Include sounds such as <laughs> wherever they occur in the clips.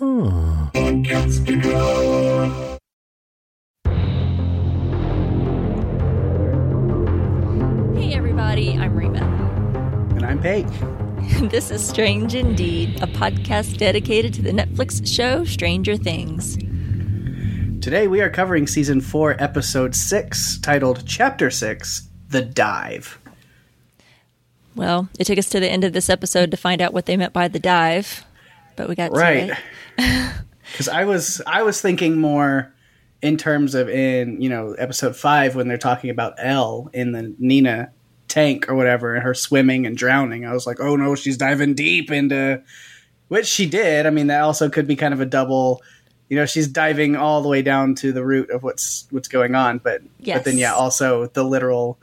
Hey everybody, I'm Reba. And I'm Pate. <laughs> This is Strange Indeed, a podcast dedicated to the Netflix show Stranger Things. Today we are covering season 4, episode 6, titled Chapter 6 The Dive. Well, it took us to the end of this episode to find out what they meant by the dive, but we got Right. <laughs> Because I was I was thinking more in terms of in, you know, episode 5 when they're talking about El in the Nina tank or whatever and her swimming and drowning. I was like, "Oh no, she's diving deep into which she did. I mean, that also could be kind of a double you know, she's diving all the way down to the root of what's what's going on, but but then yeah, also the literal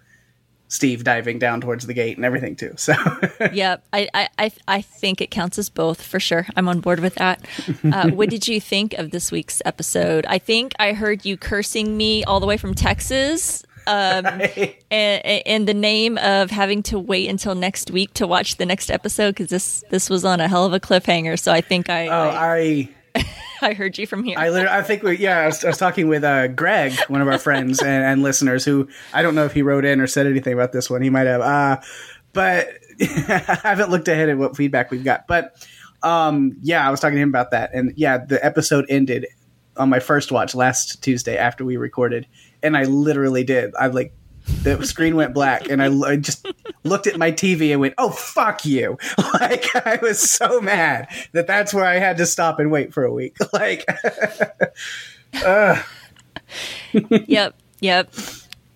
Steve diving down towards the gate and everything too. So <laughs> yeah, I, I, I, think it counts as both for sure. I'm on board with that. Uh, <laughs> what did you think of this week's episode? I think I heard you cursing me all the way from Texas. Um, <laughs> in, in the name of having to wait until next week to watch the next episode because this this was on a hell of a cliffhanger. So I think I Oh, I, I <laughs> I heard you from here. I literally I think we yeah, I was, I was talking with uh Greg, one of our friends and, and listeners who I don't know if he wrote in or said anything about this one. He might have uh but <laughs> I haven't looked ahead at what feedback we've got. But um yeah, I was talking to him about that and yeah, the episode ended on my first watch last Tuesday after we recorded and I literally did. I like the screen went black and I, I just looked at my TV and went, "Oh fuck you!" <laughs> Like I was so mad that that's where I had to stop and wait for a week. <laughs> Like, yep, yep.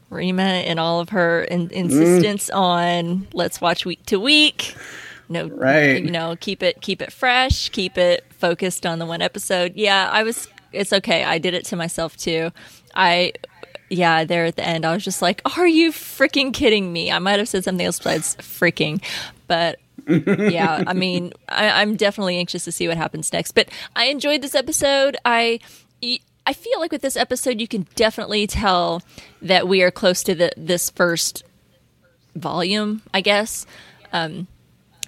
Rima and all of her in- insistence mm. on let's watch week to week. No, Right. You know, keep it keep it fresh, keep it focused on the one episode. Yeah, I was. It's okay. I did it to myself too. I. Yeah, there at the end, I was just like, "Are you freaking kidding me?" I might have said something else besides "freaking," but <laughs> yeah, I mean, I, I'm definitely anxious to see what happens next. But I enjoyed this episode. I I feel like with this episode, you can definitely tell that we are close to the this first volume. I guess um,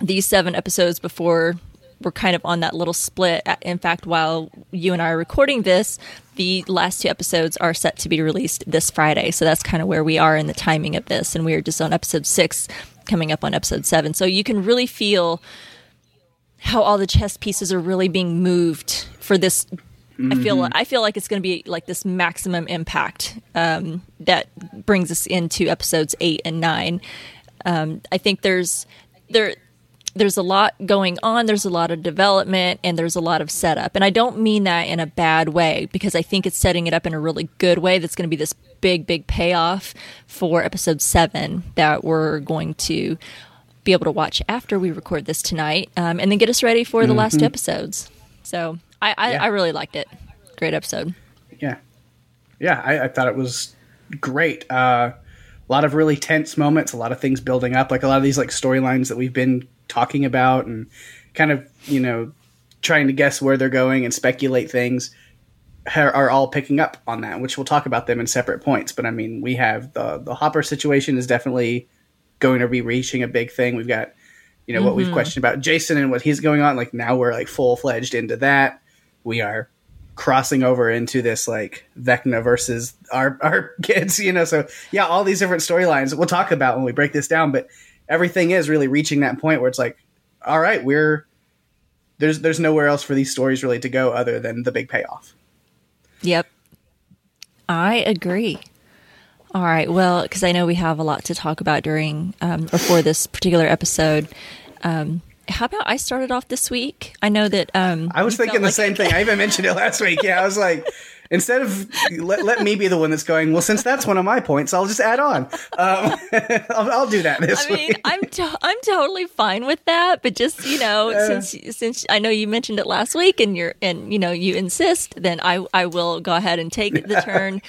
these seven episodes before we're kind of on that little split. In fact, while you and I are recording this, the last two episodes are set to be released this Friday. So that's kind of where we are in the timing of this. And we are just on episode six, coming up on episode seven. So you can really feel how all the chess pieces are really being moved for this. I feel I feel like it's going to be like this maximum impact um, that brings us into episodes eight and nine. Um, I think there's there there's a lot going on. There's a lot of development and there's a lot of setup. And I don't mean that in a bad way because I think it's setting it up in a really good way. That's going to be this big, big payoff for episode seven that we're going to be able to watch after we record this tonight um, and then get us ready for the last two episodes. So I, I, Yeah. I really liked it. Great episode. yeah, yeah, I, I thought it was great. Uh, a lot of really tense moments, a lot of things building up, like a lot of these like storylines that we've been talking about, and kind of you know trying to guess where they're going and speculate things. are all picking up on that, which we'll talk about them in separate points. But I mean, we have the the Hopper situation is definitely going to be reaching a big thing. We've got you know mm-hmm. what we've mm-hmm. questioned about Jason and what he's going on. Like now we're like full fledged into that. We are crossing over into this like Vecna versus our our <laughs> kids, you know. So yeah, all these different storylines we'll talk about when we break this down, but everything is really reaching that point where it's like, all right, we're there's there's nowhere else for these stories really to go other than the big payoff. Yep. I agree. All right. Well, because I know we have a lot to talk about during um, or for this particular episode. Um, how about I started off this week? I know that um, I was thinking the like same thing. I even mentioned it last week. Yeah, I was like, <laughs> instead of let, let me be the one that's going. Well, since that's one of my points, I'll just add on. Um, <laughs> I'll, I'll, do that this I mean, week. I'm to- I'm totally fine with that. But just you know, uh, since since I know you mentioned it last week, and you're and you know you insist, then I I will go ahead and take the <laughs> turn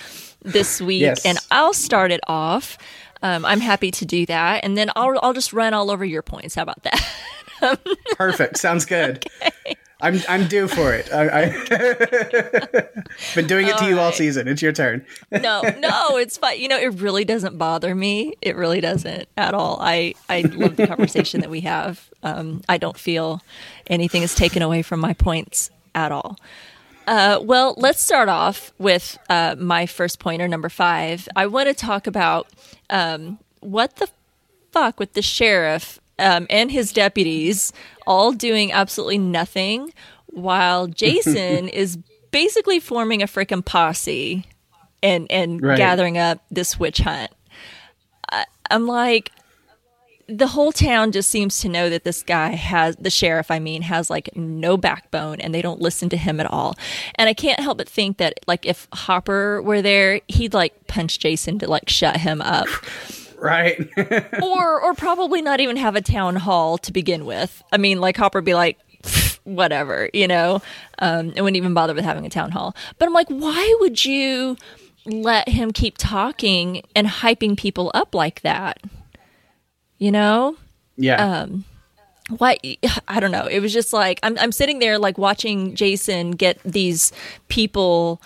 this week, yes. and I'll start it off. Um, I'm happy to do that, and then I'll I'll just run all over your points. How about that? <laughs> Perfect. Sounds good. Okay. I'm I'm due for it. I, have <laughs> been doing it all to you right. all season. It's your turn. no, no, it's fine. You know, it really doesn't bother me. It really doesn't at all. I I love the conversation that we have. Um, I don't feel anything is taken away from my points at all. Uh, well, let's start off with uh, my first pointer, number five. I want to talk about um, what the fuck with the sheriff um, and his deputies all doing absolutely nothing while <laughs> Jason is basically forming a freaking posse and and right. gathering up this witch hunt. I, I'm like, the whole town just seems to know that this guy has the sheriff i mean has like no backbone and they don't listen to him at all and i can't help but think that like if hopper were there he'd like punch jason to like shut him up right? <laughs> or or probably not even have a town hall to begin with. I mean, like Hopper be like, whatever, you know, um, and wouldn't even bother with having a town hall. But I'm like, why would you let him keep talking and hyping people up like that? You know? Yeah. Um, why I don't know. It was just like I'm I'm sitting there like watching Jason get these people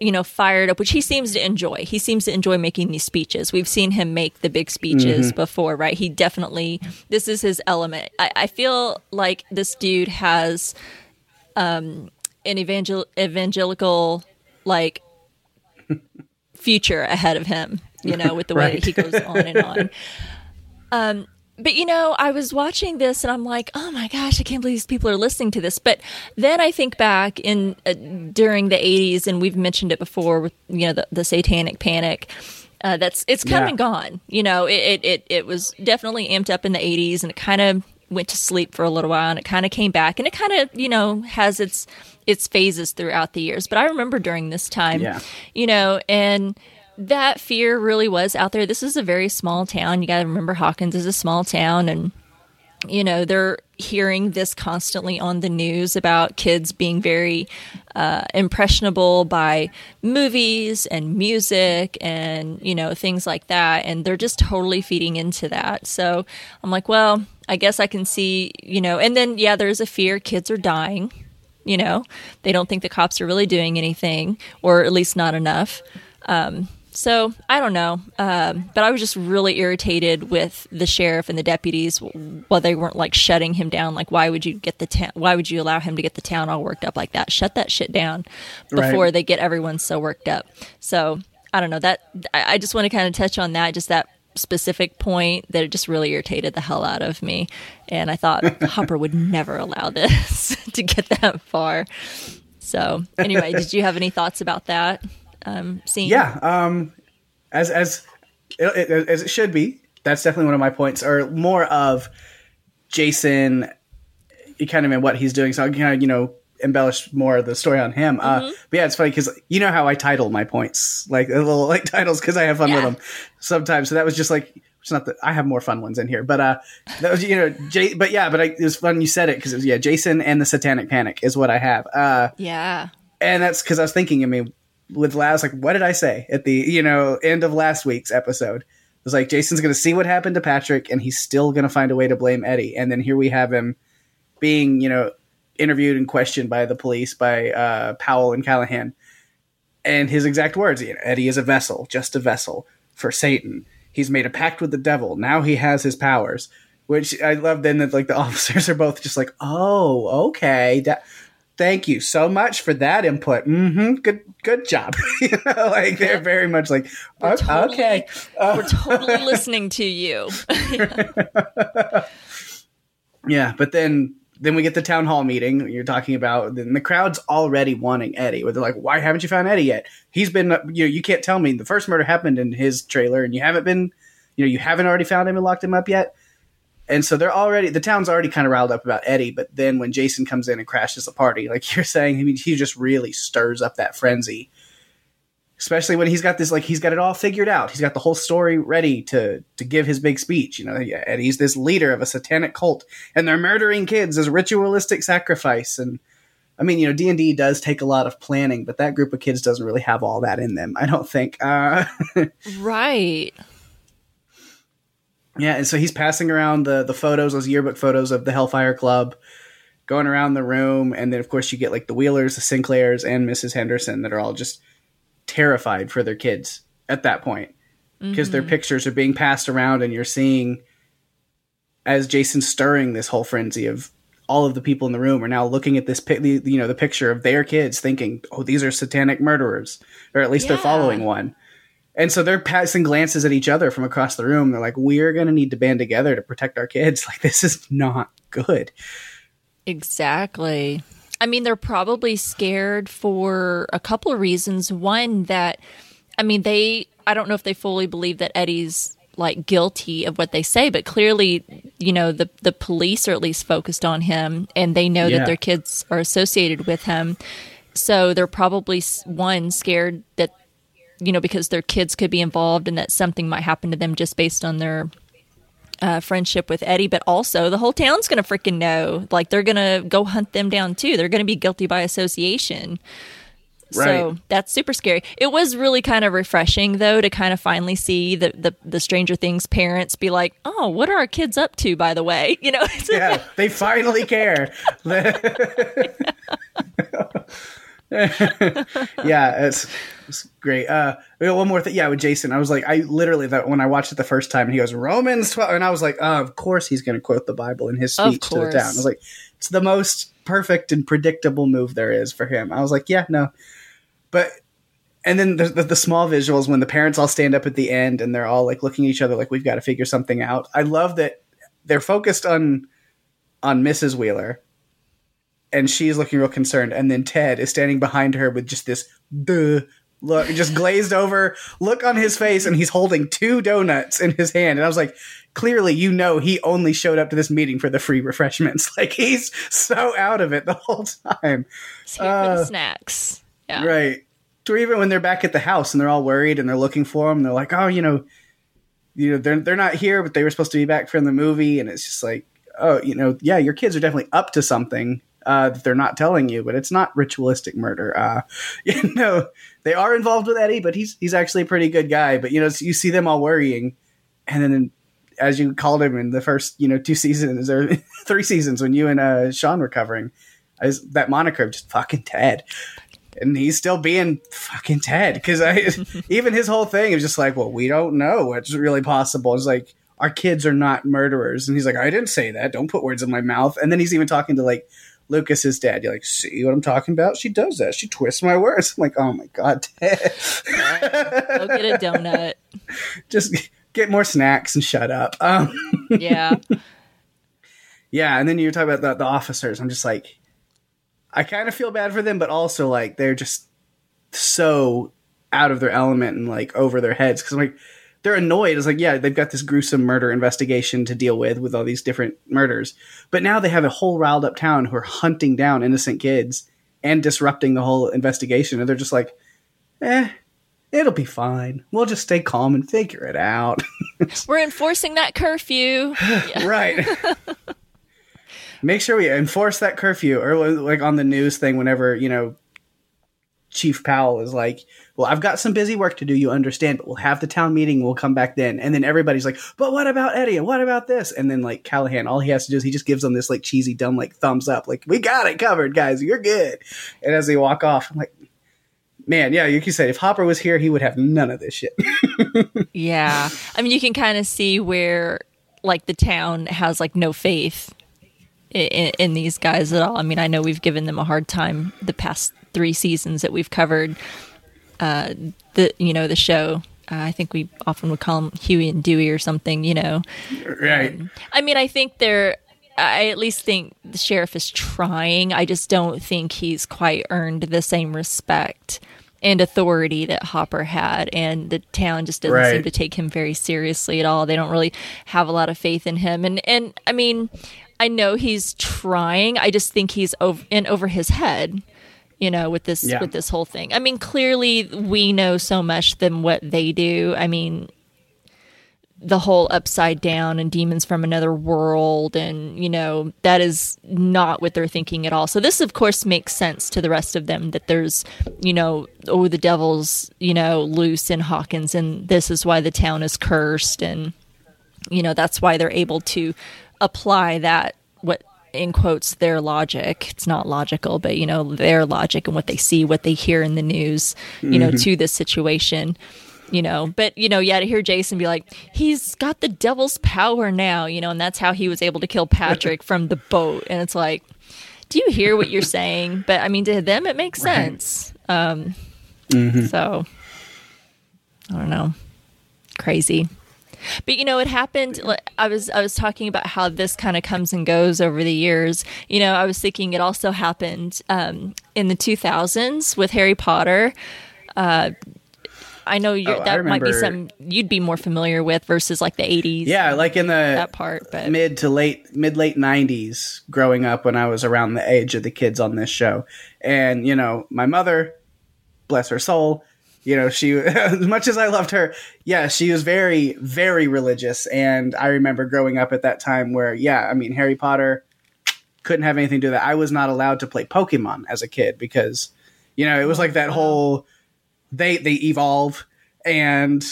you know, fired up, which he seems to enjoy. He seems to enjoy making these speeches. We've seen him make the big speeches mm-hmm. before, right? He definitely, this is his element. I, I feel like this dude has um, an evangel- evangelical, like, <laughs> future ahead of him, you know, with the way right. that he goes on and on. <laughs> Um, but you know, I was watching this and I'm like, oh my gosh, I can't believe these people are listening to this. But then I think back in uh, during the 80s, and we've mentioned it before with you know the, the satanic panic. Uh, that's it's come yeah. and gone. You know, it, it, it it was definitely amped up in the 80s, and it kind of went to sleep for a little while, and it kind of came back, and it kind of you know has its its phases throughout the years. But I remember during this time, yeah. you know, and that fear really was out there. This is a very small town. You got to remember Hawkins is a small town and you know, they're hearing this constantly on the news about kids being very uh, impressionable by movies and music and, you know, things like that. And they're just totally feeding into that. So I'm like, well, I guess I can see, you know, and then, yeah, there's a fear kids are dying. You know, they don't think the cops are really doing anything, or at least not enough. Um, so I don't know, um, but I was just really irritated with the sheriff and the deputies while they weren't like shutting him down. Like, why would you get the town? Why would you allow him to get the town all worked up like that? Shut that shit down before right. they get everyone so worked up. So I don't know that. I just want to kind of touch on that, just that specific point that it just really irritated the hell out of me, and I thought <laughs> Hopper would never allow this <laughs> to get that far. So anyway, did you have any thoughts about that? Um, scene. Yeah, um, as as as it should be. That's definitely one of my points, or more of Jason, kind of in what he's doing. So I kind of you know embellish more of the story on him. Uh, mm-hmm. Uh, but yeah, it's funny because you know how I title my points, like little like titles, because I have fun yeah. with them sometimes. So that was just like it's not that I have more fun ones in here, but uh, that was you know, J- but yeah, but I, it was fun you said it because it was yeah, Jason and the Satanic Panic is what I have. Uh, yeah, and that's because I was thinking. I mean, with last like what did I say at the you know end of last week's episode? It was like Jason's going to see what happened to Patrick, and he's still going to find a way to blame Eddie. And then here we have him being you know interviewed and questioned by the police by uh, Powell and Callahan, and his exact words: Eddie is a vessel, just a vessel for Satan. He's made a pact with the devil. Now he has his powers. Which I love. Then that like the <laughs> officers are both just like, "Oh, okay." That, thank you so much for that input. Mm-hmm. Good, good job. <laughs> you know, like they're very much like, We're "O- totally- okay, <laughs> We're totally listening to you. <laughs> yeah. But then, then we get the town hall meeting. You're talking about. Then the crowd's already wanting Eddie. Where they're like, "Why haven't you found Eddie yet? He's been. You know, you can't tell me the first murder happened in his trailer, and you haven't been. You know, you haven't already found him and locked him up yet." And so they're already the town's already kind of riled up about Eddie, but then when Jason comes in and crashes the party, like you're saying, I mean, he just really stirs up that frenzy. Especially when he's got this, like he's got it all figured out. He's got the whole story ready to to give his big speech. You know, and he's this leader of a satanic cult, and they're murdering kids as ritualistic sacrifice. And I mean, you know, D and D does take a lot of planning, but that group of kids doesn't really have all that in them. I don't think. Uh, <laughs> right. Yeah, and so he's passing around the the photos, those yearbook photos of the Hellfire Club, going around the room, and then of course you get like the Wheelers, the Sinclairs, and Mrs. Henderson that are all just terrified for their kids at that point because their mm-hmm. pictures are being passed around, and you're seeing as Jason's stirring this whole frenzy of all of the people in the room are now looking at this you know, the picture of their kids, thinking, "Oh, these are satanic murderers," or at least they're following one. And so they're passing glances at each other from across the room. They're like, "We're going to need to band together to protect our kids. <laughs> Like this is not good." Exactly. I mean, they're probably scared for a couple of reasons. One, that, I mean, they, I don't know if they fully believe that Eddie's like guilty of what they say, but clearly, you know, the, the police are at least focused on him and they know Yeah. that their kids are associated with him. So they're probably, one, scared that, you know, because their kids could be involved and that something might happen to them just based on their uh, friendship with Eddie, but also the whole town's going to freaking know. Like they're going to go hunt them down too. They're going to be guilty by association. Right. So that's super scary. It was really kind of refreshing though to kind of finally see the, the the Stranger Things parents be like, "Oh, what are our kids up to by the way?" <laughs> You know, Yeah, they finally care. <laughs> <laughs> <laughs> yeah, it's, it's great. Uh, one more thing. Yeah, with Jason, I was like, I literally that when I watched it the first time, and he goes Romans twelve, and I was like, oh, of course he's going to quote the Bible in his speech to the town. I was like, it's the most perfect and predictable move there is for him. I was like, yeah, no, but. And then the, the, the small visuals when the parents all stand up at the end and they're all like looking at each other like we've got to figure something out. I love that they're focused on on Mrs. Wheeler and she's looking real concerned. And then Ted is standing behind her with just this duh look, just glazed over look on his face, and he's holding two donuts in his hand. And I was like, clearly, you know, he only showed up to this meeting for the free refreshments. <laughs> Like he's so out of it the whole time. It's here for Uh, the snacks. Yeah. Right. Or even when they're back at the house and they're all worried and they're looking for him, they're like, oh, you know, you know, they're they're not here, but they were supposed to be back from the movie, and it's just like, oh, you know, yeah, your kids are definitely up to something uh, that they're not telling you, but it's not ritualistic murder. Uh, <laughs> you know, they are involved with Eddie, but he's he's actually a pretty good guy. But you know, you see them all worrying, and then as you called him in the first, you know, two seasons or <laughs> three seasons when you and uh, Sean were covering, that moniker of just fucking Ted. And he's still being fucking Ted because I <laughs> even his whole thing is just like, well, we don't know what's really possible. It's like our kids are not murderers, and he's like, I didn't say that. Don't put words in my mouth. And then he's even talking to like Lucas's dad. You're like, see what I'm talking about? She does that. She twists my words. I'm like, oh my god, Dad! Ted, Go get a donut. <laughs> just get more snacks and shut up. Um, Yeah. <laughs> Yeah, and then you're talking about the, the officers. I'm just like, I kind of feel bad for them, but also like they're just so out of their element and like over their heads because I'm like they're annoyed. It's like, yeah, they've got this gruesome murder investigation to deal with with all these different murders, but now they have a whole riled up town who are hunting down innocent kids and disrupting the whole investigation, and they're just like, eh. It'll be fine. We'll just stay calm and figure it out. <laughs> We're enforcing that curfew. <sighs> right. <laughs> Make sure we enforce that curfew, or like on the news thing. Whenever you know, Chief Powell is like, "Well, I've got some busy work to do. You understand, but we'll have the town meeting. We'll come back then." And then everybody's like, "But what about Eddie? And what about this?" And then like Callahan, all he has to do is he just gives them this like cheesy, dumb like thumbs up, like, "We got it covered, guys. You're good." And as they walk off, I'm like, "Man, yeah, you you say if Hopper was here, he would have none of this shit." <laughs> Yeah. I mean, you can kind of see where like the town has like no faith in, in, these guys at all. I mean, I know we've given them a hard time the past three seasons that we've covered uh, the you know the show. Uh, I think we often would call them Huey and Dewey or something. You know, right? Um, I mean, I think they're. I at least think the sheriff is trying. I just don't think he's quite earned the same respect and authority that Hopper had, and the town just doesn't Right. seem to take him very seriously at all. They don't really have a lot of faith in him, and and I mean, I know he's trying. I just think he's over in over his head, you know, with this Yeah. with this whole thing. I mean, clearly we know so much than what they do. I mean, the whole upside down and demons from another world and you know that is not what they're thinking at all so this of course makes sense to the rest of them that there's you know oh the devil's you know loose in hawkins and this is why the town is cursed and you know that's why they're able to apply that what in quotes their logic. It's not logical but you know their logic and what they see what they hear in the news you know to this situation you know. But you know yeah to hear jason be like he's got the devil's power now you know and that's how he was able to kill patrick from the boat. And it's like do you hear what you're saying? But i mean to them it makes sense. Um so i don't know. Crazy but you know it happened i was i was talking about how this kind of comes and goes over the years. You know i was thinking it also happened um, in the 2000s with harry potter. Uh, i know Oh, I that might be something you'd be more familiar with versus like the 80s Yeah, like in the that part but mid to late mid late 90s growing up when I was around the age of the kids on this show. And you know, my mother, bless her soul, you know, she <laughs> as much as I loved her, yeah, she was very very religious. And I remember growing up at that time where yeah, I mean Harry Potter couldn't have anything to do with that. I was not allowed to play Pokemon as a kid because you know, it was like that whole they they evolve and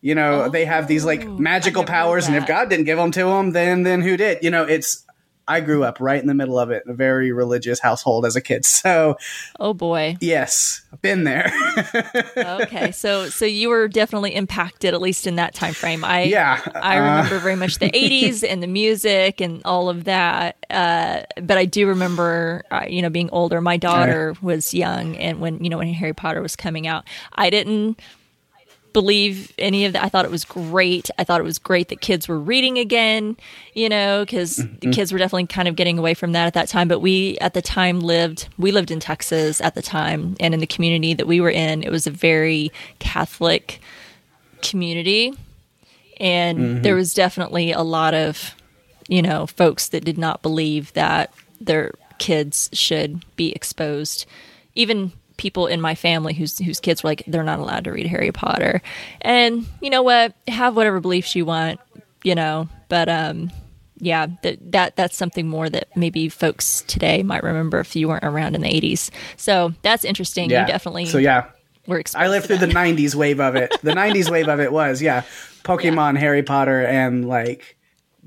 you know they have these like Oh, magical I've never heard powers and if god didn't give them to them then then who did? You know it's i grew up right in the middle of it in a very religious household as a kid. <laughs> So oh boy. yes i've been there. <laughs> Okay so so you were definitely impacted at least in that time frame. I Yeah, i uh, remember very much the <laughs> 80s and the music and all of that uh but i do remember uh, you know being older. My daughter was young and when you know when harry potter was coming out i didn't believe any of that. I thought it was great. I thought it was great that kids were reading again, you know, because mm-hmm. the kids were definitely kind of getting away from that at that time. But we at the time lived, we lived in Texas at the time, and in the community that we were in, it was a very Catholic community. And mm-hmm. there was definitely a lot of, you know, folks that did not believe that their kids should be exposed. Even people in my family whose whose kids were like they're not allowed to read Harry Potter. And you know what? Have whatever beliefs you want, you know, but um yeah, that that that's something more that maybe folks today might remember if you weren't around in the 80s. So, that's interesting. yeah You definitely so yeah were i lived through the 90s wave of it the 90s wave of it was <laughs> yeah pokemon harry potter and like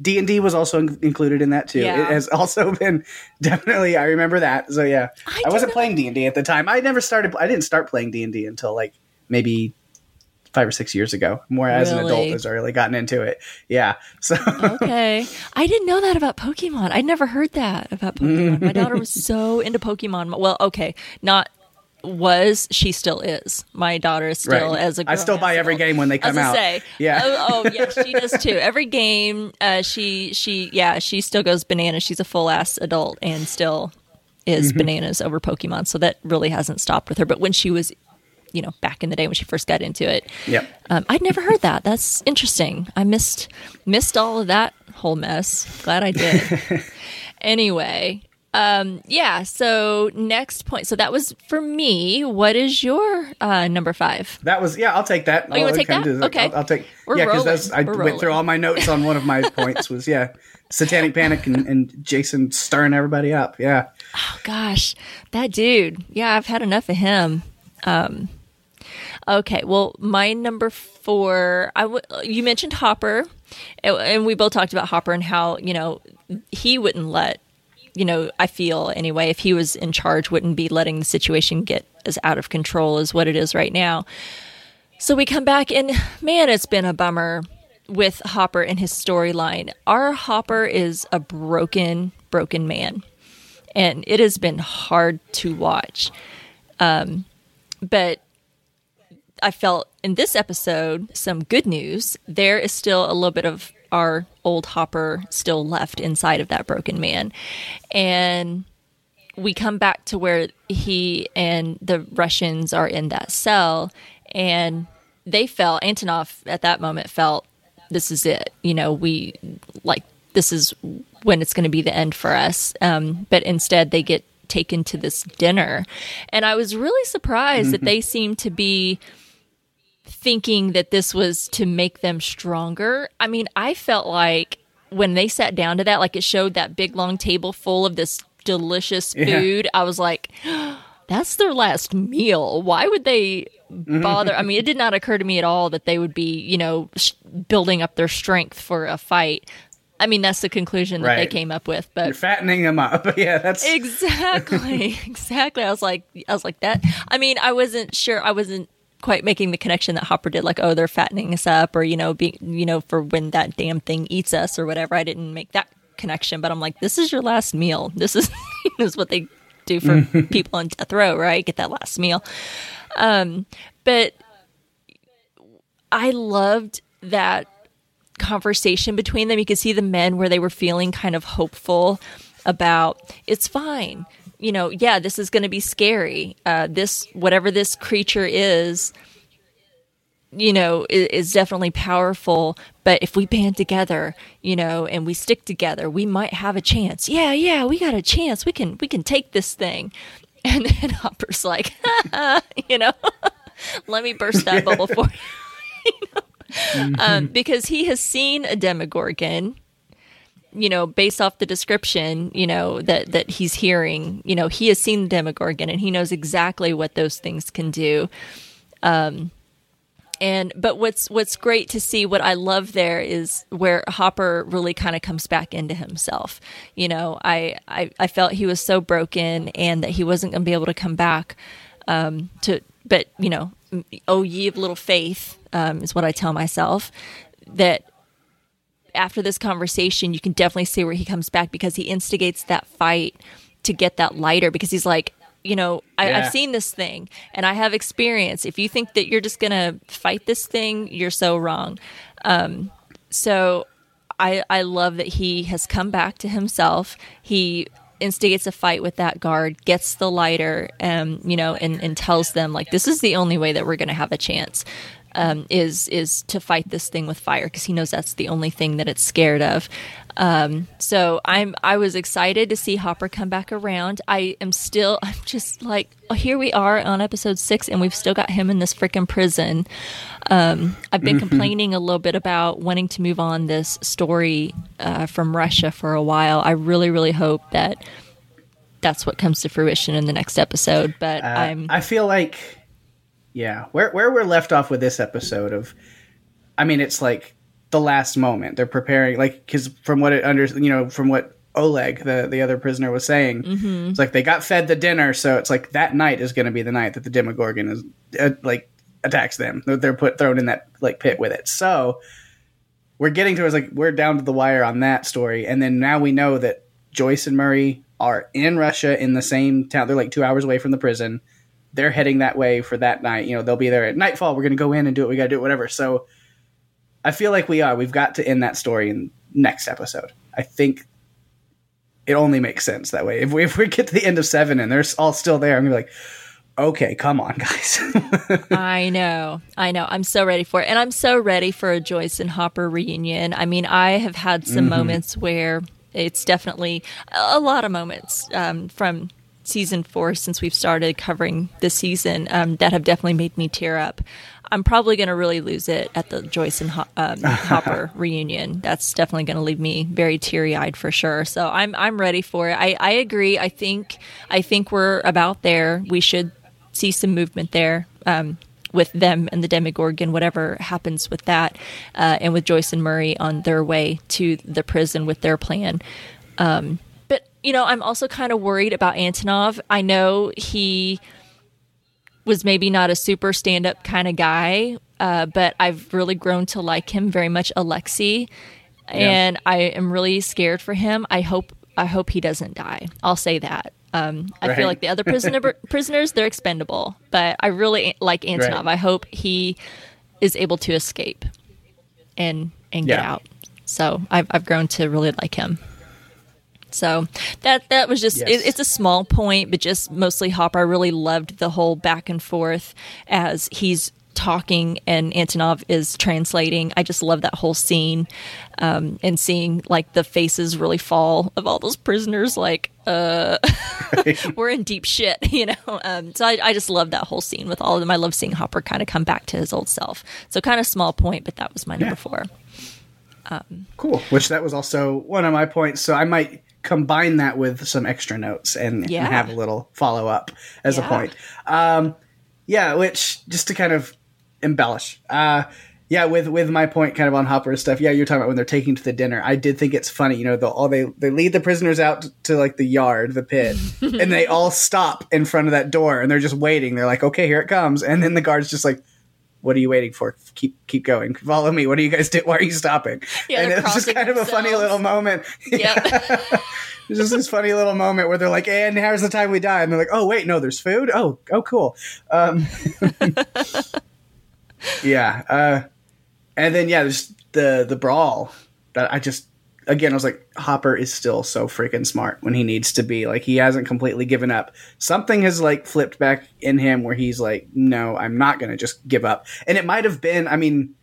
D&D was also in- included in that too. Yeah. It has also <laughs> been definitely I remember that. So yeah. I I, wasn't didn't- playing D&D at the time. I never started I didn't start playing D&D until like maybe 5 or 6 years ago. More as an adult Really? as I really gotten into it. Yeah. <laughs> So okay. I didn't know that about Pokemon. I'd never heard that about Pokemon. My <laughs> daughter was so into Pokemon. Well, okay, not was she still is. My daughter is still Right. as a I still buy every game when they come out. Say, Yeah. Oh, oh, yeah, she <laughs> does too. Every game, uh, she she yeah, she still goes bananas. She's a full ass adult and still is Mm-hmm. bananas over Pokemon. So that really hasn't stopped with her. But when she was, you know, back in the day when she first got into it, Yep. um, I'd never heard that. That's interesting. I missed missed all of that whole mess. Glad I did. <laughs> anyway, um, yeah. So next point. So that was for me. What is your uh, number five? That was yeah. I'll take that. Oh, you wanna I'll take that? Okay. I'll, I'll take. We're yeah, because that's I We're went through all my notes on one of my <laughs> points was yeah, Satanic Panic and, and Jason stirring everybody up. Yeah, Oh gosh, that dude. Yeah, I've had enough of him. Um, okay, well, my number four, I w- you mentioned Hopper, and we both talked about Hopper and how you know he wouldn't let you know I feel anyway if he was in charge wouldn't be letting the situation get as out of control as what it is right now. So we come back and man, it's been a bummer with Hopper and his storyline. Our Hopper is a broken, broken man, and it has been hard to watch. Um, but I felt in this episode some good news. There is still a little bit of our old Hopper still left inside of that broken man, and we come back to where he and the Russians are in that cell, and they felt Antonov at that moment felt this is it. You know, we like this is when it's going to be the end for us. Um, but instead, they get taken to this dinner, and I was really surprised mm-hmm. that they seemed to be thinking that this was to make them stronger. I mean, I felt like when they sat down to that, like it showed that big long table full of this delicious food. Yeah. I was like, <gasps> that's their last meal. Why would they mm-hmm. bother? I mean, it did not occur to me at all that they would be, you know, sh- building up their strength for a fight. I mean, that's the conclusion that right. they came up with. But You're fattening them up, <laughs> yeah, that's exactly, <laughs> exactly. I was like, I was like that. I mean, I wasn't sure. I wasn't quite making the connection that Hopper did, like, oh, they're fattening us up, or you know, being, you know, for when that damn thing eats us or whatever. I didn't make that connection, but I'm like, this is your last meal. <laughs> This is, <laughs> this is what they do for <laughs> people on death row, right? Get that last meal. Um, but I loved that conversation between them. You could see the men where they were feeling kind of hopeful about it's fine. You know, yeah, this is going to be scary. Uh, this, whatever this creature is, you know, is, is, definitely powerful. But if we band together, you know, and we stick together, we might have a chance. Yeah, yeah, we got a chance. We can, we can take this thing. <laughs> And then Hopper's like, <laughs> you know, <laughs> let me burst that bubble for you. you know? mm-hmm. um, because he has seen a Demogorgon. You know, based off the description, you know that that he's hearing. You know, he has seen the Demogorgon and he knows exactly what those things can do. Um, and but what's what's great to see what i love there is where hopper really kind of comes back into himself you know I, I i felt he was so broken and that he wasn't going to be able to come back um to but you know oh ye of little faith um, is what i tell myself that after this conversation you can definitely see where he comes back because he instigates that fight to get that lighter because he's like you know, I, have seen this thing and I have experience. If you think that you're just going to fight this thing, you're so wrong. Um, so I, I love that he has come back to himself. He instigates a fight with that guard, gets the lighter, um, you know, and, and tells them like, this is the only way that we're going to have a chance. Um, is is to fight this thing with fire because he knows that's the only thing that it's scared of. Um, so I'm I was excited to see Hopper come back around. I am still <laughs> I'm just like oh, here we are on episode six and we've still got him in this freaking prison. Um, I've been mm-hmm. complaining a little bit about wanting to move on this story uh, from Russia for a while. I really really hope that that's what comes to fruition in the next episode. But uh, I'm I feel like yeah where where we're left off with this episode of I mean it's like the last moment. They're preparing, like, because from what it under, you know, from what Oleg, the the other prisoner, was saying, mm-hmm. it's like they got fed the dinner, so it's like that night is going to be the night that the Demogorgon is uh, like attacks them. They're put thrown in that like pit with it. So we're getting towards like we're down to the wire on that story, and then now we know that Joyce and Murray are in Russia in the same town. They're like two hours away from the prison. They're heading that way for that night. You know, they'll be there at nightfall. We're going to go in and do what we got to do, whatever. So I feel like we are. We've got to end that story in next episode. I think it only makes sense that way. If we if we get to the end of seven and they're all still there, I'm gonna be like, okay, come on, <laughs> guys. I know, I know. I'm so ready for it, and I'm so ready for a Joyce and Hopper reunion. I mean, I have had some mm-hmm. moments where it's definitely a lot of moments um, from season four since we've started covering this season um, that have definitely made me tear up. I'm probably going to really lose it at the Joyce and Ho- um, <laughs> Hopper reunion. That's definitely going to leave me very teary eyed for sure. So I'm I'm ready for it. I, I agree. I think I think we're about there. We should see some movement there. Um, with them and the Demogorgon, whatever happens with that, uh, and with Joyce and Murray on their way to the prison with their plan. Um, but you know, I'm also kind of worried about Antonov. I know he was maybe not a super stand up kind of guy, uh, but I've really grown to like him very much, Alexei, and I am really scared for him. I hope I hope he doesn't die. I'll say that. Um, I Right. feel like the other prisoner <laughs> prisoners they're expendable, but I really like Antonov. Right. I hope he is able to escape and and get Yeah. out. So I've I've grown to really like him. So that that was just Yes. it, it's a small point, but just mostly Hopper. I really loved the whole back and forth as he's talking and Antonov is translating. I just love that whole scene um, and seeing like the faces really fall of all those prisoners. Like, uh, <laughs> we're in deep shit, <laughs> you know. Um, so I, I just love that whole scene with all of them. I love seeing Hopper kind of come back to his old self. So kind of small point, but that was my number Yeah. four. Cool. Which that was also one of my points. So I might combine that with some extra notes and, and have a little follow up as a point. Um, yeah, which just to kind of embellish. Uh, yeah, with with my point kind of on Hopper's stuff. Yeah, you're talking about when they're taking to the dinner. I did think it's funny. You know, the, all they they lead the prisoners out to like the yard, the pit, <laughs> and they all stop in front of that door and they're just waiting. They're like, okay, here it comes, and then the guard's just like. What are you waiting for? Keep keep going. Follow me. What are you guys doing? Why are you stopping? Yeah, and they're it's just kind of a funny little moment. <laughs> Yep. There's just this funny little moment where they're like, "And here's the time we die," and they're like, "Oh wait, no, there's food. Oh, oh, cool." Um, <laughs> yeah, uh, and then yeah, there's the the brawl that I just again I was like, Hopper is still so freaking smart when he needs to be. Like he hasn't completely given up. Something has like flipped back in him where he's like, "No, I'm not going to just give up." And it might have been, I mean,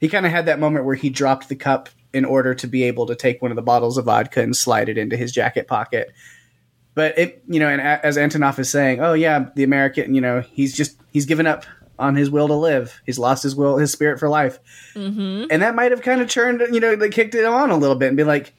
he kind of had that moment where he dropped the cup in order to be able to take one of the bottles of vodka and slide it into his jacket pocket. But it, you know, and as Antonov is saying, oh yeah, the American, you know, he's just he's given up on his will to live. He's lost his will, his spirit for life, mm-hmm. and that might have kind of turned, you know, like kicked it on a little bit and be like,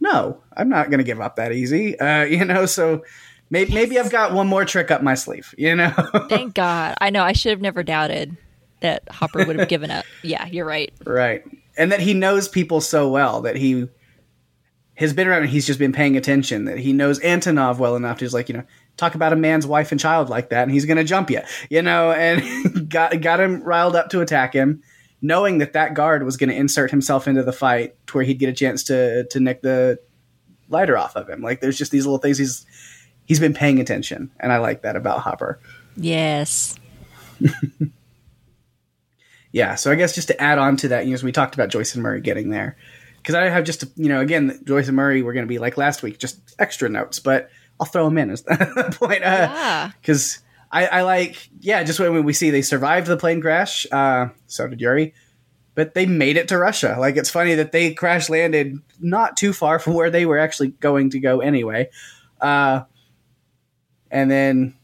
no, I'm not going to give up that easy, uh, <laughs> you know. So maybe maybe I've got one more trick up my sleeve, you know. <laughs> Thank God. I know. I should have never doubted that Hopper would have given up. <laughs> Yeah, you're right. Right. And that he knows people so well that he has been around and he's just been paying attention, that he knows Antonov well enough to just like, you know, talk about a man's wife and child like that and he's going to jump you, you know, and <laughs> got, got him riled up to attack him, knowing that that guard was going to insert himself into the fight to where he'd get a chance to, to nick the lighter off of him. Like there's just these little things he's, he's been paying attention. And I like that about Hopper. Yes. <laughs> yeah, so I guess just to add on to that, you know, as we talked about Joyce and Murray getting there, because I have just, you know, again, Joyce and Murray were going to be like last week, just extra notes, but I'll throw them in as the <laughs> point. Yeah. Because I, I like, yeah, just when we see they survived the plane crash, uh, so did Yuri, but they made it to Russia. Like, it's funny that they crash landed not too far from where they were actually going to go anyway. Uh, and then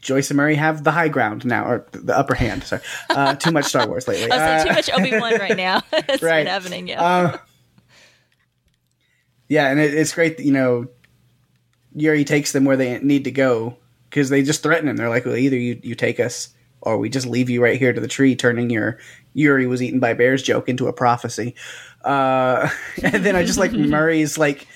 Joyce and Murray have the high ground now, or the upper hand. Sorry, uh, <laughs> too much Star Wars lately. I was like, Uh, too much Obi Wan right now. <laughs> It's Right. been happening. Yeah. uh, yeah, and it, it's great that you know Yuri takes them where they need to go because they just threaten him. They're like, "Well, either you you take us, or we just leave you right here to the tree," turning your Yuri was eaten by bears joke into a prophecy. Uh, <laughs> and then I just like <laughs> Murray's like.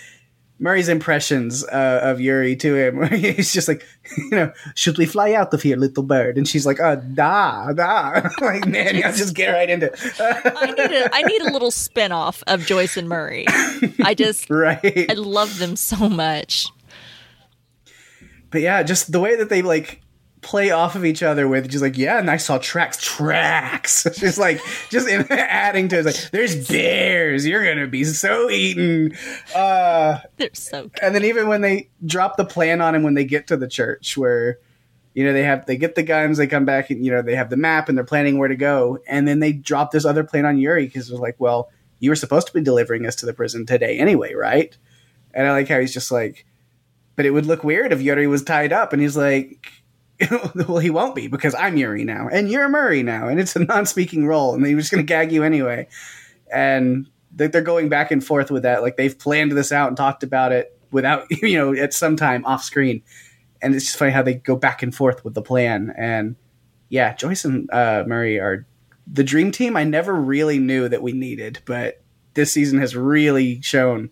Murray's impressions uh, of Yuri to him. <laughs> He's just like, you know, should we fly out of here, little bird? And she's like, oh, da, da. like, man, y'all just get right into it. I need a I need a little spin off of Joyce and Murray. I just right. I love them so much. But yeah, just the way that they like play off of each other with just like, yeah, and I saw tracks, tracks. <laughs> just like, just <laughs> adding to it. It's like, there's bears. You're going to be so eaten. Uh, They're so cute. and then even when they drop the plan on him when they get to the church where you know they have they get the guns they come back and you know they have the map and they're planning where to go and then they drop this other plan on yuri because it was like well you were supposed to be delivering us to the prison today anyway right and i like how he's just like but it would look weird if yuri was tied up and he's like <laughs> well he won't be because i'm yuri now and you're murray now and it's a non-speaking role and were just going to gag you anyway and they're going back and forth with that. Like they've planned this out and talked about it without, <laughs> you know, at some time off screen. and it's just funny how they go back and forth with the plan. And yeah, Joyce and uh, Murray are the dream team. I never really knew that we needed, but this season has really shown.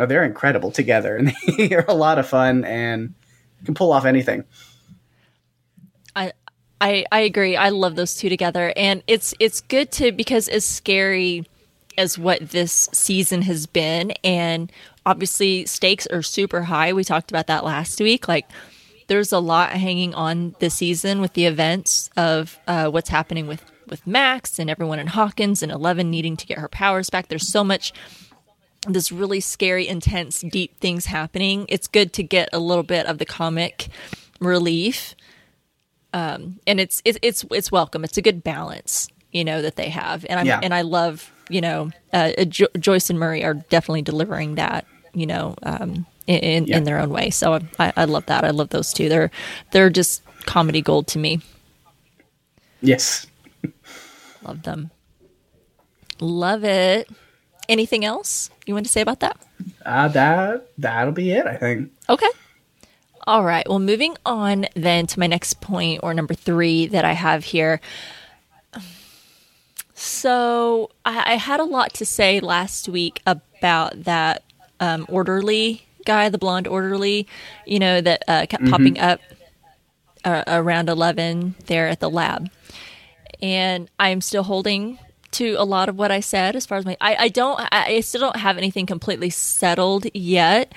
No, they're incredible together, and <laughs> they're a lot of fun and can pull off anything. I I I agree. I love those two together, and it's it's good to because as scary as what this season has been, and obviously stakes are super high. We talked about that last week. Like there's a lot hanging on this season with the events of uh, what's happening with with Max and everyone in Hawkins and Eleven needing to get her powers back. There's so much this really scary, intense, deep things happening. It's good to get a little bit of the comic relief, um, and it's it's it's it's welcome. It's a good balance, you know, that they have, and I Yeah. and I love you know uh, jo- Joyce and Murray are definitely delivering that, you know, um, in in, Yeah. in their own way. So I, I love that. I love those two. They're they're just comedy gold to me. Yes. <laughs> Love them. Love it. Anything else you want to say about that? Uh, that that'll be it. I think. Okay. All right. Well, moving on then to my next point or number three that I have here. So I, I had a lot to say last week about that um, orderly guy, the blonde orderly, you know, that uh, kept popping up uh, around 11 there at the lab. And I'm still holding to a lot of what I said as far as my, I, I don't, I, still don't have anything completely settled yet.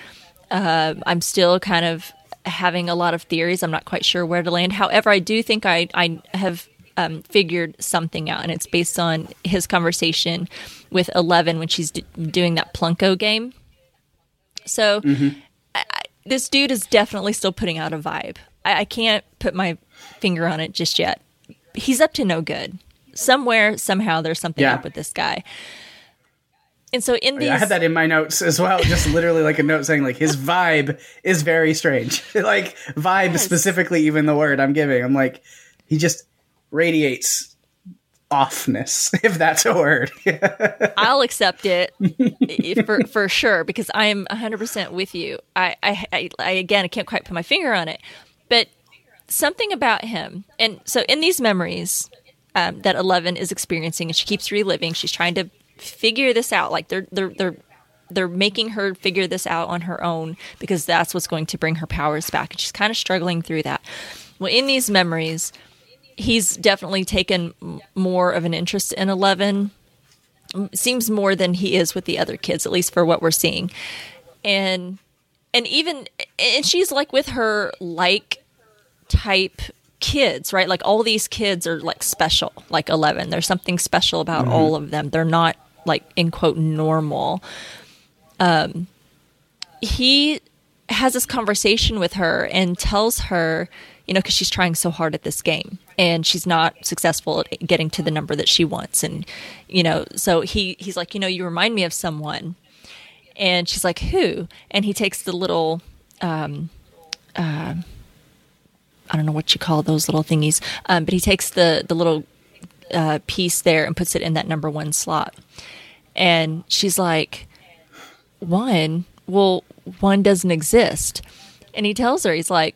Uh, I'm still kind of having a lot of theories. I'm not quite sure where to land. However, I do think I, I have um, figured something out, and it's based on his conversation with Eleven when she's d- doing that Plinko game. So, I, I, this dude is definitely still putting out a vibe. I, I can't put my finger on it just yet. He's up to no good. Somewhere, somehow, there's something Yeah. up with this guy. And so, in oh, these, I had that in my notes as well. Just literally like a note saying like his vibe is very strange. <laughs> like vibe Yes. specifically, even the word I'm giving. I'm like, he just radiates offness, <laughs> if that's a word. <laughs> I'll accept it for for sure because I am 100% with you. I, I, I, I again, I can't quite put my finger on it, but something about him. And so in these memories um, that Eleven is experiencing, and she keeps reliving, she's trying to figure this out. Like they're they're they're they're making her figure this out on her own because that's what's going to bring her powers back, and she's kind of struggling through that. Well, in these memories, he's definitely taken more of an interest in Eleven seems more than he is with the other kids, at least for what we're seeing. And and even and she's like with her like type kids, right? Like all these kids are like special, like 11. There's something special about all of them. They're not like in quote normal. Um he has this conversation with her and tells her, you know, because she's trying so hard at this game and she's not successful at getting to the number that she wants. And, you know, so he, he's like, you know, you remind me of someone. And she's like, who? And he takes the little, um, uh, I don't know what you call those little thingies, um, but he takes the, the little uh, piece there and puts it in that number one slot. And she's like, one, well, one doesn't exist. And he tells her, he's like,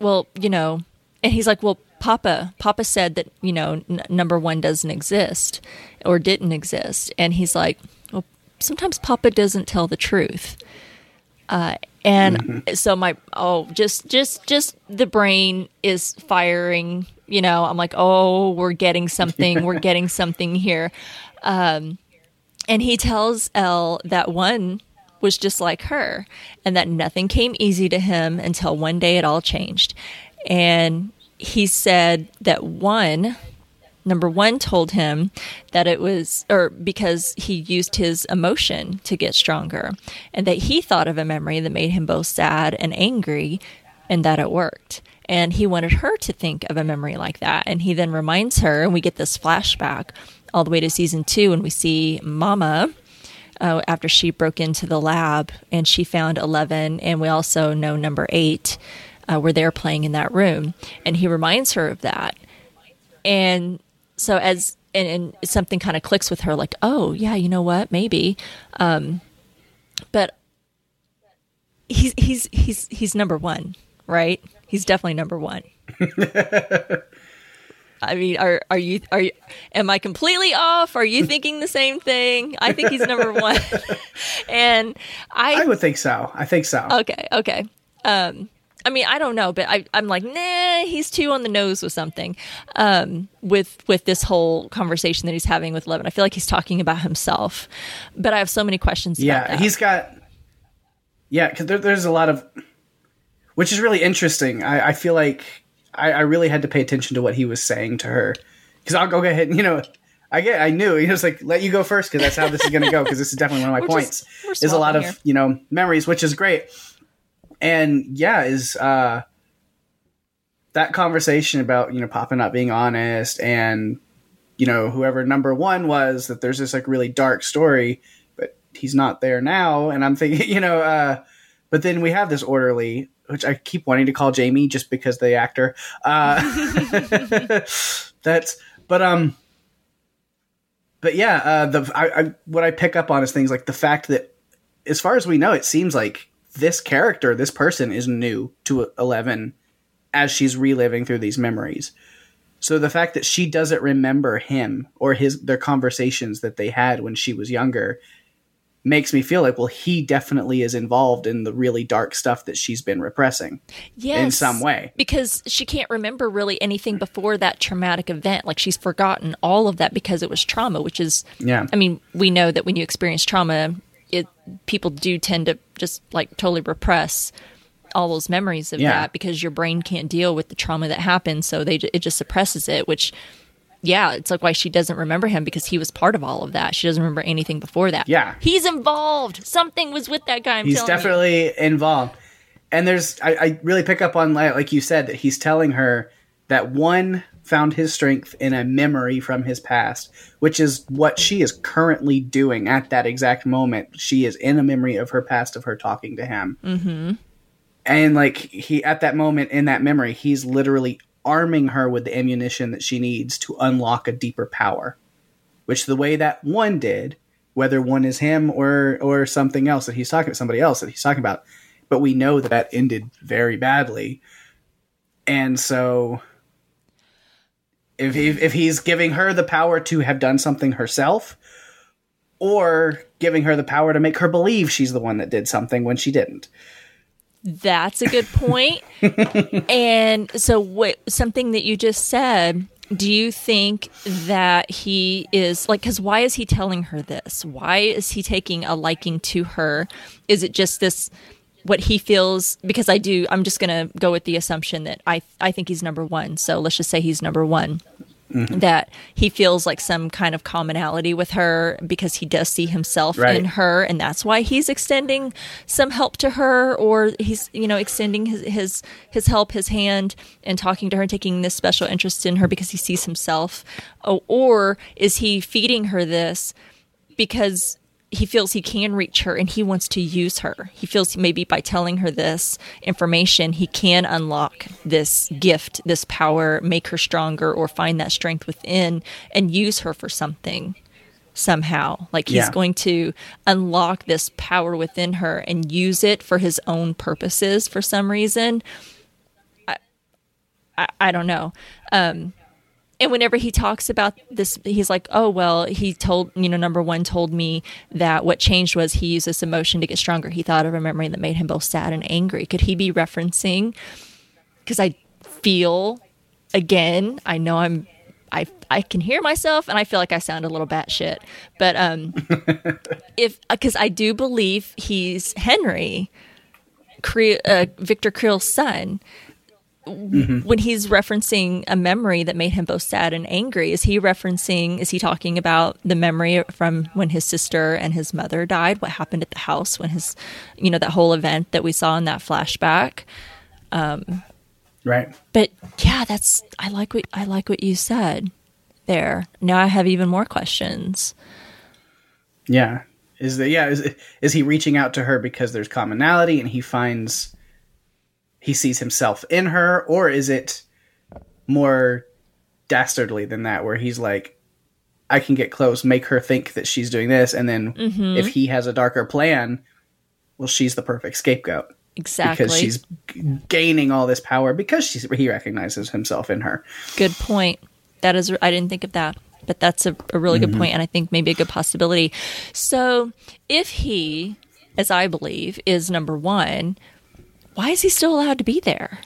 well, you know, and he's like, well, Papa, Papa said that, you know, n- number one doesn't exist or didn't exist. And he's like, well, sometimes Papa doesn't tell the truth. Uh, and so my, oh, just, just, just the brain is firing, you know, I'm like, oh, we're getting something, we're <laughs> getting something here. Um, and he tells El that one was just like her and that nothing came easy to him until one day it all changed. And he said that one, number one, told him that it was, or because he used his emotion to get stronger, and that he thought of a memory that made him both sad and angry, and that it worked. And he wanted her to think of a memory like that. And he then reminds her, and we get this flashback all the way to season two, and we see Mama uh, after she broke into the lab and she found 11 and we also know number 8 uh, were there playing in that room and he reminds her of that and so as and, and something kind of clicks with her like oh yeah you know what maybe um, but he's he's he's he's number one right? He's definitely number one. <laughs> I mean, are are you are you, am I completely off? Are you thinking the same thing? I think he's number <laughs> one, and I I would think so. I think so. okay okay. Um, I mean, I don't know, but I, I'm like, nah, he's too on the nose with something. Um, with with this whole conversation that he's having with Levin, I feel like he's talking about himself. But I have so many questions. about yeah, he's got. Yeah, because there, there's a lot of, which is really interesting. I, I feel like I, I really had to pay attention to what he was saying to her, because I'll go ahead and you know. I get. I knew he was like, "Let you go first because that's how this is going to go." Because this is definitely one of my We're points. just- is a lot swapping of you know memories, which is great. And yeah, is uh that conversation about you know Papa not being honest and you know whoever number one was that there's this like really dark story, but he's not there now, and I'm thinking <laughs> you know. uh But then we have this orderly, which I keep wanting to call Jamie just because the actor. Uh, <laughs> that's but um but yeah, uh, the I, I what I pick up on is things like the fact that, as far as we know, it seems like this character, this person, is new to Eleven as she's reliving through these memories. So the fact that she doesn't remember him or his their conversations that they had when she was younger makes me feel like well he definitely is involved in the really dark stuff that she's been repressing in some way. because she can't remember really anything before that traumatic event. Like she's forgotten all of that because it was trauma, which is Yeah. I mean, we know that when you experience trauma, it people do tend to just like totally repress all those memories of Yeah. that because your brain can't deal with the trauma that happened, so they it just suppresses it, which yeah, it's like why she doesn't remember him because he was part of all of that. She doesn't remember anything before that. Yeah. he's involved. Something was with that guy. I'm he's telling you. definitely involved and there's I, I really pick up on like you said that he's telling her that one found his strength in a memory from his past which is what she is currently doing at that exact moment. She is in a memory of her past of her talking to him. Mm-hmm. and like he at that moment in that memory he's literally arming her with the ammunition that she needs to unlock a deeper power which the way that one did, whether one is him or or something else that he's talking about, somebody else that he's talking about, but we know that that ended very badly, and so if he, if he's giving her the power to have done something herself, or giving her the power to make her believe she's the one that did something when she didn't. That's a good point. <laughs> and so, what something that you just said? Do you think that he is like? Because why is he telling her this? Why is he taking a liking to her? Is it just this? What he feels? Because I do. I'm just going to go with the assumption that I I think he's number one. So let's just say he's number one. Mm-hmm. That he feels like some kind of commonality with her because he does see himself Right. in her and that's why he's extending some help to her or he's you know extending his his his help his hand and talking to her and taking this special interest in her because he sees himself oh, or is he feeding her this because he feels he can reach her and he wants to use her. He feels maybe by telling her this information, he can unlock this gift, this power, make her stronger, or find that strength within and use her for something somehow. Like he's Yeah. going to unlock this power within her and use it for his own purposes for some reason. I, I, I don't know. Um, and whenever he talks about this he's like oh well he told you know number one told me that what changed was he used this emotion to get stronger. He thought of a memory that made him both sad and angry. Could he be referencing? Because i feel again i know i'm I, I can hear myself and I feel like I sound a little batshit. But um, <laughs> if because I do believe he's Henry, Creel, uh, Victor Creel's son, when he's referencing a memory that made him both sad and angry, is he referencing, is he talking about the memory from when his sister and his mother died? What happened at the house when his, you know, that whole event that we saw in that flashback? um, Right. But yeah, that's, I like what, I like what you said there. Now I have even more questions. Yeah. Is that yeah is is he reaching out to her because there's commonality and he finds he sees himself in her or is it more dastardly than that where he's like I can get close make her think that she's doing this and then mm-hmm. if he has a darker plan well she's the perfect scapegoat Exactly. because she's g- gaining all this power because she's, he recognizes himself in her. Good point. That is, I didn't think of that, but that's a, a really good mm-hmm. point, and I think maybe a good possibility. So, if he, as I believe, is number one, why is he still allowed to be there?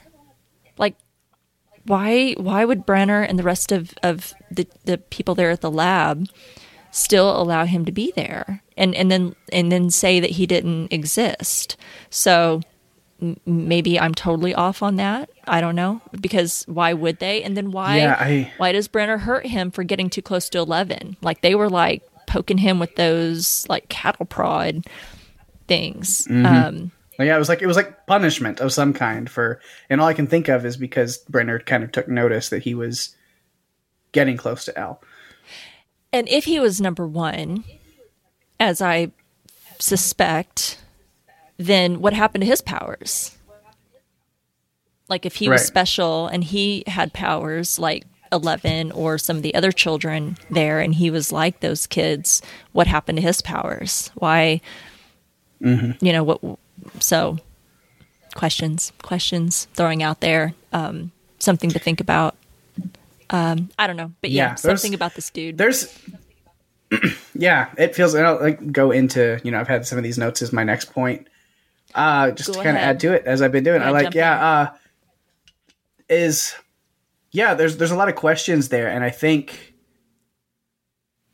Like, why why would Brenner and the rest of of the the people there at the lab still allow him to be there, and and then and then say that he didn't exist? So maybe I'm totally off on that. I don't know because why would they? And then why Yeah, I- why does Brenner hurt him for getting too close to Eleven? Like they were like poking him with those like cattle prod things. Um, Yeah, it was like it was like punishment of some kind for, and all I can think of is because Brenner kind of took notice that he was getting close to El. and if he was number one, as I suspect, then what happened to his powers? Like if he was special and he had powers like Eleven or some of the other children there, and he was like those kids, what happened to his powers? Why? Mm-hmm. You know what? So questions, questions throwing out there, um, something to think about. Um, I don't know, but yeah, Yeah, something about this dude. There's, <clears throat> yeah, it feels. and I'll like go into you know I've had some of these notes as my next point. Uh, just Go to kind of add to it as I've been doing. I like yeah. Uh, is yeah. There's there's a lot of questions there, and I think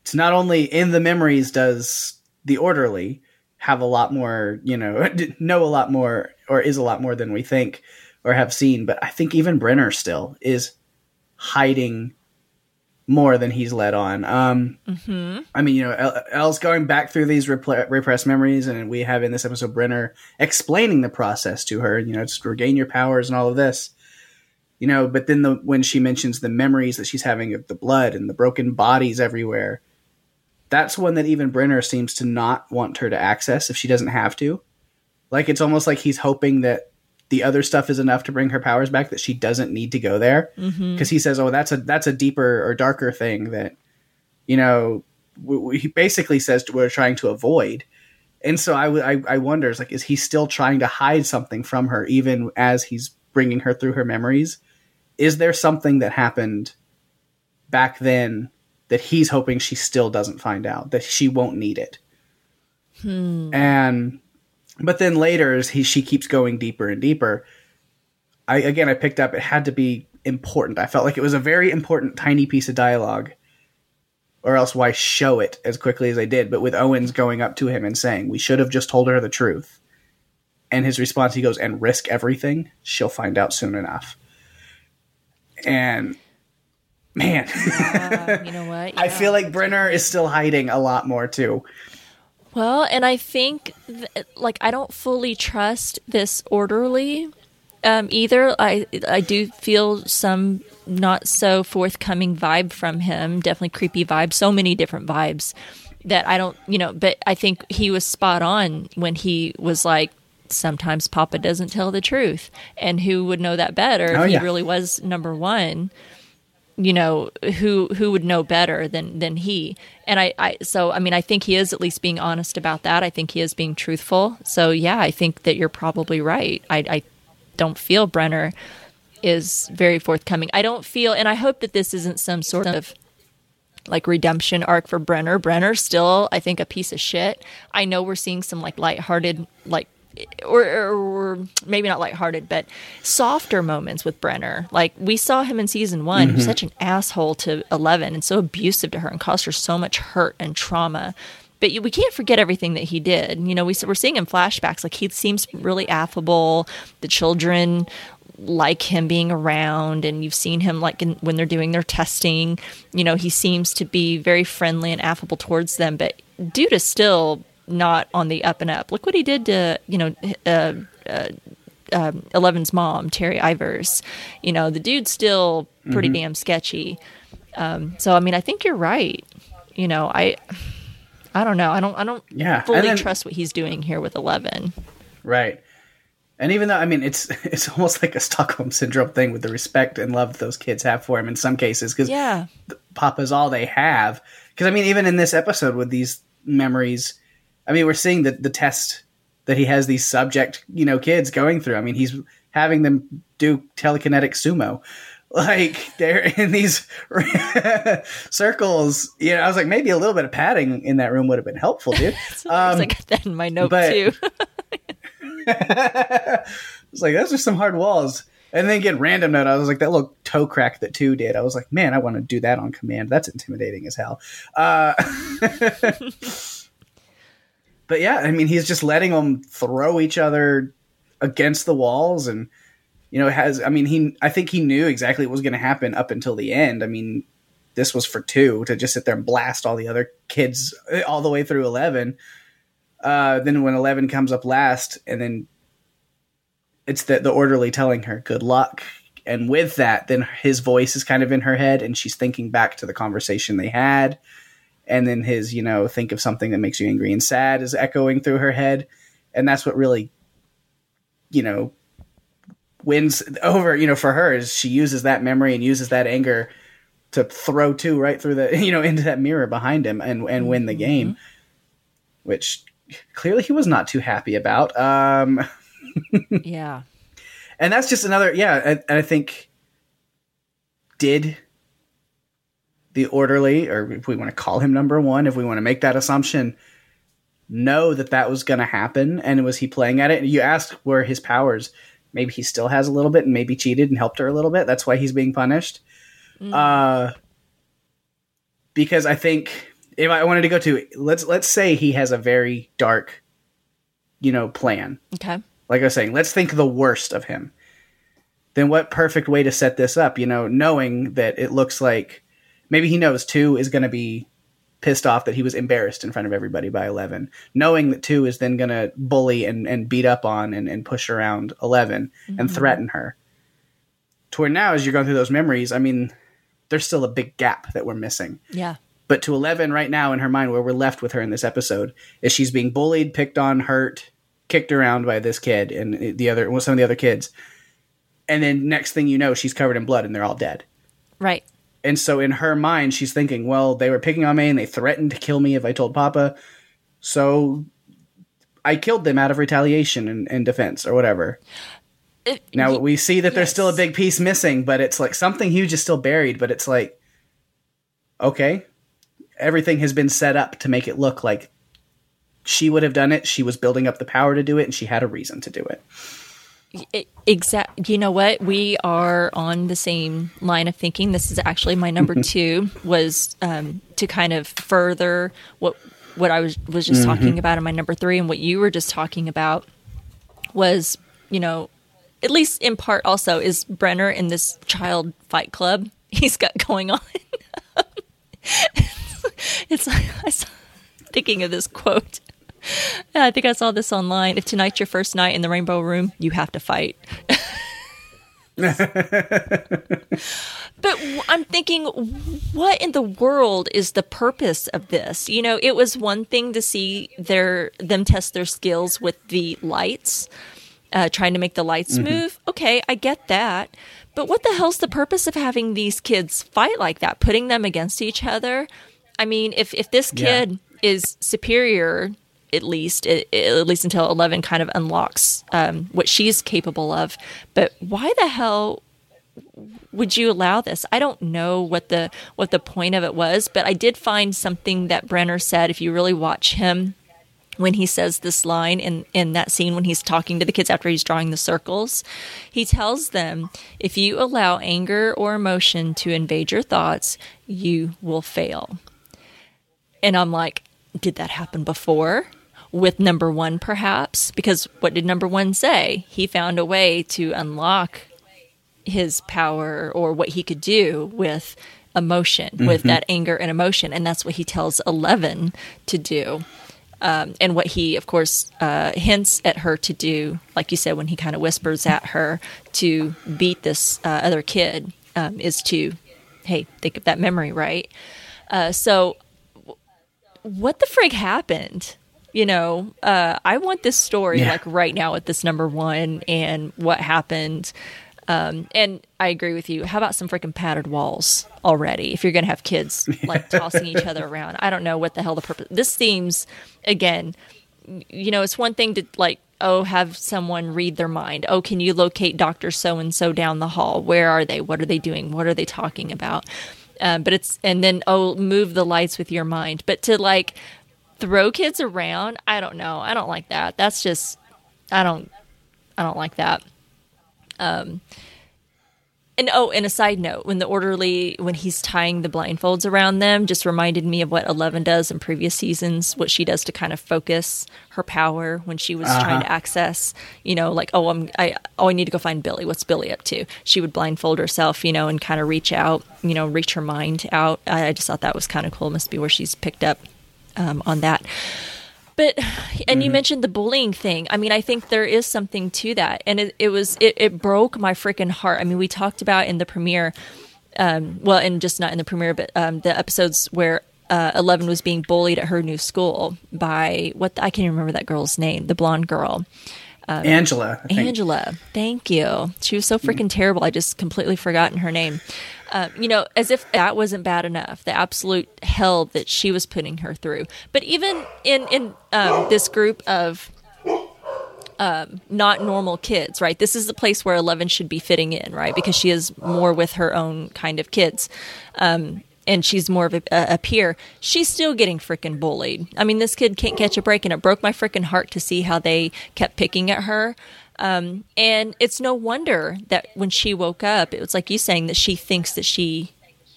it's not only in the memories does the orderly have a lot more you know <laughs> know a lot more or is a lot more than we think or have seen, but I think even Brenner still is hiding more than he's let on. Um, I mean, you know, El- El's going back through these repl- repressed memories, and we have in this episode Brenner explaining the process to her. You know, just regain your powers and all of this. You know, but then the when she mentions the memories that she's having of the blood and the broken bodies everywhere, that's one that even Brenner seems to not want her to access if she doesn't have to. Like it's almost like he's hoping that the other stuff is enough to bring her powers back that she doesn't need to go there mm-hmm. because he says, "Oh, that's a that's a deeper or darker thing that you know." W- w- he basically says we're trying to avoid, and so I, w- I I wonder, is like, is he still trying to hide something from her, even as he's bringing her through her memories? Is there something that happened back then that he's hoping she still doesn't find out that she won't need it? Hmm. And but then later as he she keeps going deeper and deeper i again i picked up it had to be important. I felt like it was a very important tiny piece of dialogue or else why show it as quickly as they did. But with owens going up to him and saying we should have just told her the truth and his response he goes and risk everything she'll find out soon enough. And man Uh, you know <laughs> what? i feel like brenner is still hiding a lot more too Well, and I think, th- like, I don't fully trust this orderly um, either. I I do feel some not so forthcoming vibe from him. Definitely creepy vibe. So many different vibes that I don't, you know. But I think he was spot on when he was like, sometimes Papa doesn't tell the truth, and who would know that better Oh, if yeah. he really was number one you know who who would know better than than he. And I, I so i mean i think he is at least being honest about that. I think he is being truthful. So yeah i think that you're probably right. I i don't feel brenner is very forthcoming. I don't feel and i hope that this isn't some sort of like redemption arc for brenner. Brenner's still i think a piece of shit. I know we're seeing some like lighthearted like or, or, or maybe not lighthearted, but softer moments with Brenner. Like we saw him in season one, he was mm-hmm. such an asshole to Eleven and so abusive to her and caused her so much hurt and trauma. But we can't forget everything that he did. You know, we, we're seeing in flashbacks, like he seems really affable. The children like him being around and you've seen him like in, when they're doing their testing you know he seems to be very friendly and affable towards them but dude is still not on the up and up look what he did to you know uh, uh, um, Eleven's mom, Terry Ives. You know, the dude's still pretty damn sketchy. Um, so I mean, I think you're right. You know, I I don't know. I don't I don't Yeah, fully then- trust what he's doing here with Eleven. Right. And even though I mean it's <laughs> it's almost like a Stockholm syndrome thing with the respect and love those kids have for him in some cases because Yeah. Papa's all they have. Because I mean even in this episode with these memories, I mean we're seeing the the test that he has these subject, you know, kids going through. I mean, he's having them do telekinetic sumo. <laughs> Like they're in these <laughs> circles, you know. I was like, maybe a little bit of padding in that room would have been helpful, dude. <laughs> Um, I got that in my note but- too. It's like those are some hard walls. And then get random note. I was like that little toe crack that two did. I was like, man, I want to do that on command. That's intimidating as hell. Uh, but yeah, I mean, he's just letting them throw each other against the walls, and you know, has. I mean, he. I think he knew exactly what was going to happen up until the end. I mean, this was for two to just sit there and blast all the other kids uh, all the way through eleven. Uh, then when eleven comes up last, and then it's the the orderly telling her good luck, and with that, then his voice is kind of in her head, and she's thinking back to the conversation they had, and then his you know think of something that makes you angry and sad is echoing through her head, and that's what really, you know, wins over you know for her is she uses that memory and uses that anger to throw two right through the <laughs> you know into that mirror behind him and and win the game, which clearly he was not too happy about. Um, <laughs> yeah. and that's just another yeah and, and i think did the orderly or if we want to call him number one if we want to make that assumption know that that was going to happen and was he playing at it and you asked where his powers maybe he still has a little bit and maybe cheated and helped her a little bit that's why he's being punished uh because i think if i wanted to go to let's let's say he has a very dark you know plan Okay. like I was saying, let's think the worst of him. Then what perfect way to set this up, you know, knowing that it looks like maybe he knows two is going to be pissed off that he was embarrassed in front of everybody by 11, knowing that two is then going to bully and, and beat up on and, and push around 11 and mm-hmm. threaten her. To where now, as you're going through those memories, I mean, there's still a big gap that we're missing. Yeah. But to 11 right now in her mind, where we're left with her in this episode, is she's being bullied, picked on, hurt, kicked around by this kid and the other, well, some of the other kids. And then next thing you know, she's covered in blood and they're all dead. Right. And so in her mind, she's thinking, well, they were picking on me and they threatened to kill me if I told Papa. So I killed them out of retaliation and, and defense or whatever. It- Now y- we see that there's still a big piece missing, but it's like something huge is still buried, but it's like, okay, everything has been set up to make it look like she would have done it. She was building up the power to do it and she had a reason to do it. Exact. You know what? We are on the same line of thinking. This is actually my number two. Was um, to kind of further what what I was was just talking about in my number three, and what you were just talking about was, you know, at least in part, also is Brenner in this child fight club <laughs> he's got going on. <laughs> it's like I saw, thinking of this quote. <laughs> I think I saw this online. If tonight's your first night in the Rainbow Room, you have to fight. <laughs> but I'm thinking, what in the world is the purpose of this? You know, it was one thing to see their them test their skills with the lights, uh, trying to make the lights move. Okay, I get that. But what the hell's the purpose of having these kids fight like that, putting them against each other? I mean, if if this Yeah. kid is superior, at least it, at least until Eleven kind of unlocks um, what she's capable of. But why the hell would you allow this? I don't know what the what the point of it was, but I did find something that Brenner said. If you really watch him when he says this line in in that scene when he's talking to the kids after he's drawing the circles, he tells them, "If you allow anger or emotion to invade your thoughts, you will fail." And I'm like, did that happen before? With number one, perhaps? Because what did number one say? He found a way to unlock his power or what he could do with emotion, with that anger and emotion. And that's what he tells Eleven to do. Um, and what he, of course, uh, hints at her to do, like you said, when he kind of whispers at her to beat this uh, other kid, um, is to, hey, think of that memory, right? Uh, so what the frig happened? You know, uh, I want this story Yeah. like right now at this number one and what happened. Um, and I agree with you. How about some freaking padded walls already? If you're going to have kids <laughs> like tossing each other around, I don't know what the hell the purpose. This seems again you know, it's one thing to like, oh, have someone read their mind. Oh, can you locate Doctor So and So down the hall? Where are they? What are they doing? What are they talking about? Um, but it's and then oh, move the lights with your mind. But to like throw kids around, I don't know. I don't like that. That's just I don't I don't like that. Um, and oh, and a side note, when the orderly when he's tying the blindfolds around them, just reminded me of what Eleven does in previous seasons. What she does to kind of focus her power when she was trying to access, you know, like oh, I'm I oh I need to go find Billy. What's Billy up to? She would blindfold herself, you know, and kind of reach out, you know, reach her mind out. I, I just thought that was kind of cool. Must be where she's picked up um, on that. But and you mentioned the bullying thing. I mean, I think there is something to that, and it, it was it, it broke my freaking heart. I mean, we talked about in the premiere, um, well, and just not in the premiere, but um, the episodes where uh, Eleven was being bullied at her new school by what I can't even remember that girl's name, the blonde girl. Angela. Angela, thank you. She was so freaking terrible. I just completely forgotten her name. Um, you know, as if that wasn't bad enough, the absolute hell that she was putting her through. But even in in um, this group of um, not normal kids, right? This is the place where Eleven should be fitting in, right? Because she is more with her own kind of kids. Um, and she's more of a, a peer, she's still getting freaking bullied. I mean, this kid can't catch a break, and it broke my freaking heart to see how they kept picking at her. Um, and it's no wonder that when she woke up, it was like you saying that she thinks that she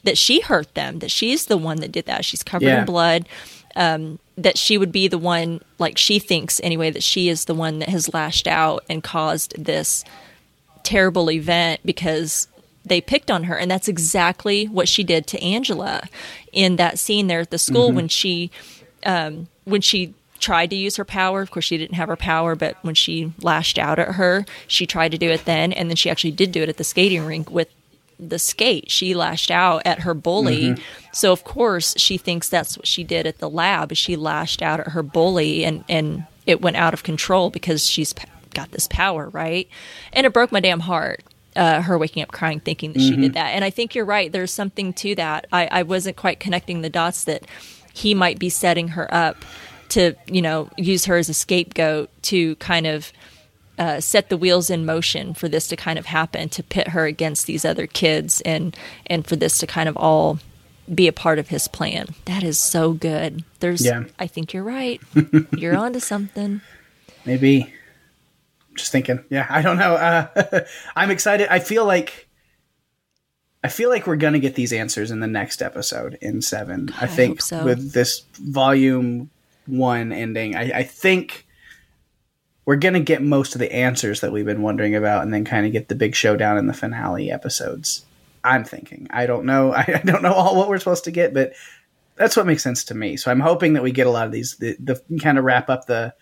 that she hurt them, that she's the one that did that. She's covered Yeah. in blood. Um, that she would be the one, like she thinks anyway, that she is the one that has lashed out and caused this terrible event because they picked on her and that's exactly what she did to Angela in that scene there at the school when she um when she tried to use her power. Of course she didn't have her power but when she lashed out at her she tried to do it then and then she actually did do it at the skating rink with the skate. She lashed out at her bully. So of course she thinks that's what she did at the lab she lashed out at her bully and and it went out of control because she's got this power right? And it broke my damn heart uh, her waking up crying thinking that she did that. And i think you're right. There's something to that. I, I wasn't quite connecting the dots that he might be setting her up to you know use her as a scapegoat to kind of uh, set the wheels in motion for this to kind of happen to pit her against these other kids and and for this to kind of all be a part of his plan that is so good there's Yeah. i think you're right <laughs> you're onto something Maybe. Just thinking. Yeah, I don't know. Uh, <laughs> I'm excited. I feel like I feel like we're gonna get these answers in the next episode in seven. I think hope so. with this volume one ending, I, I think we're gonna get most of the answers that we've been wondering about, and then kind of get the big showdown in the finale episodes. I'm thinking. I don't know. <laughs> I, I don't know all what we're supposed to get, but that's what makes sense to me. So I'm hoping that we get a lot of these. The, the kind of wrap up the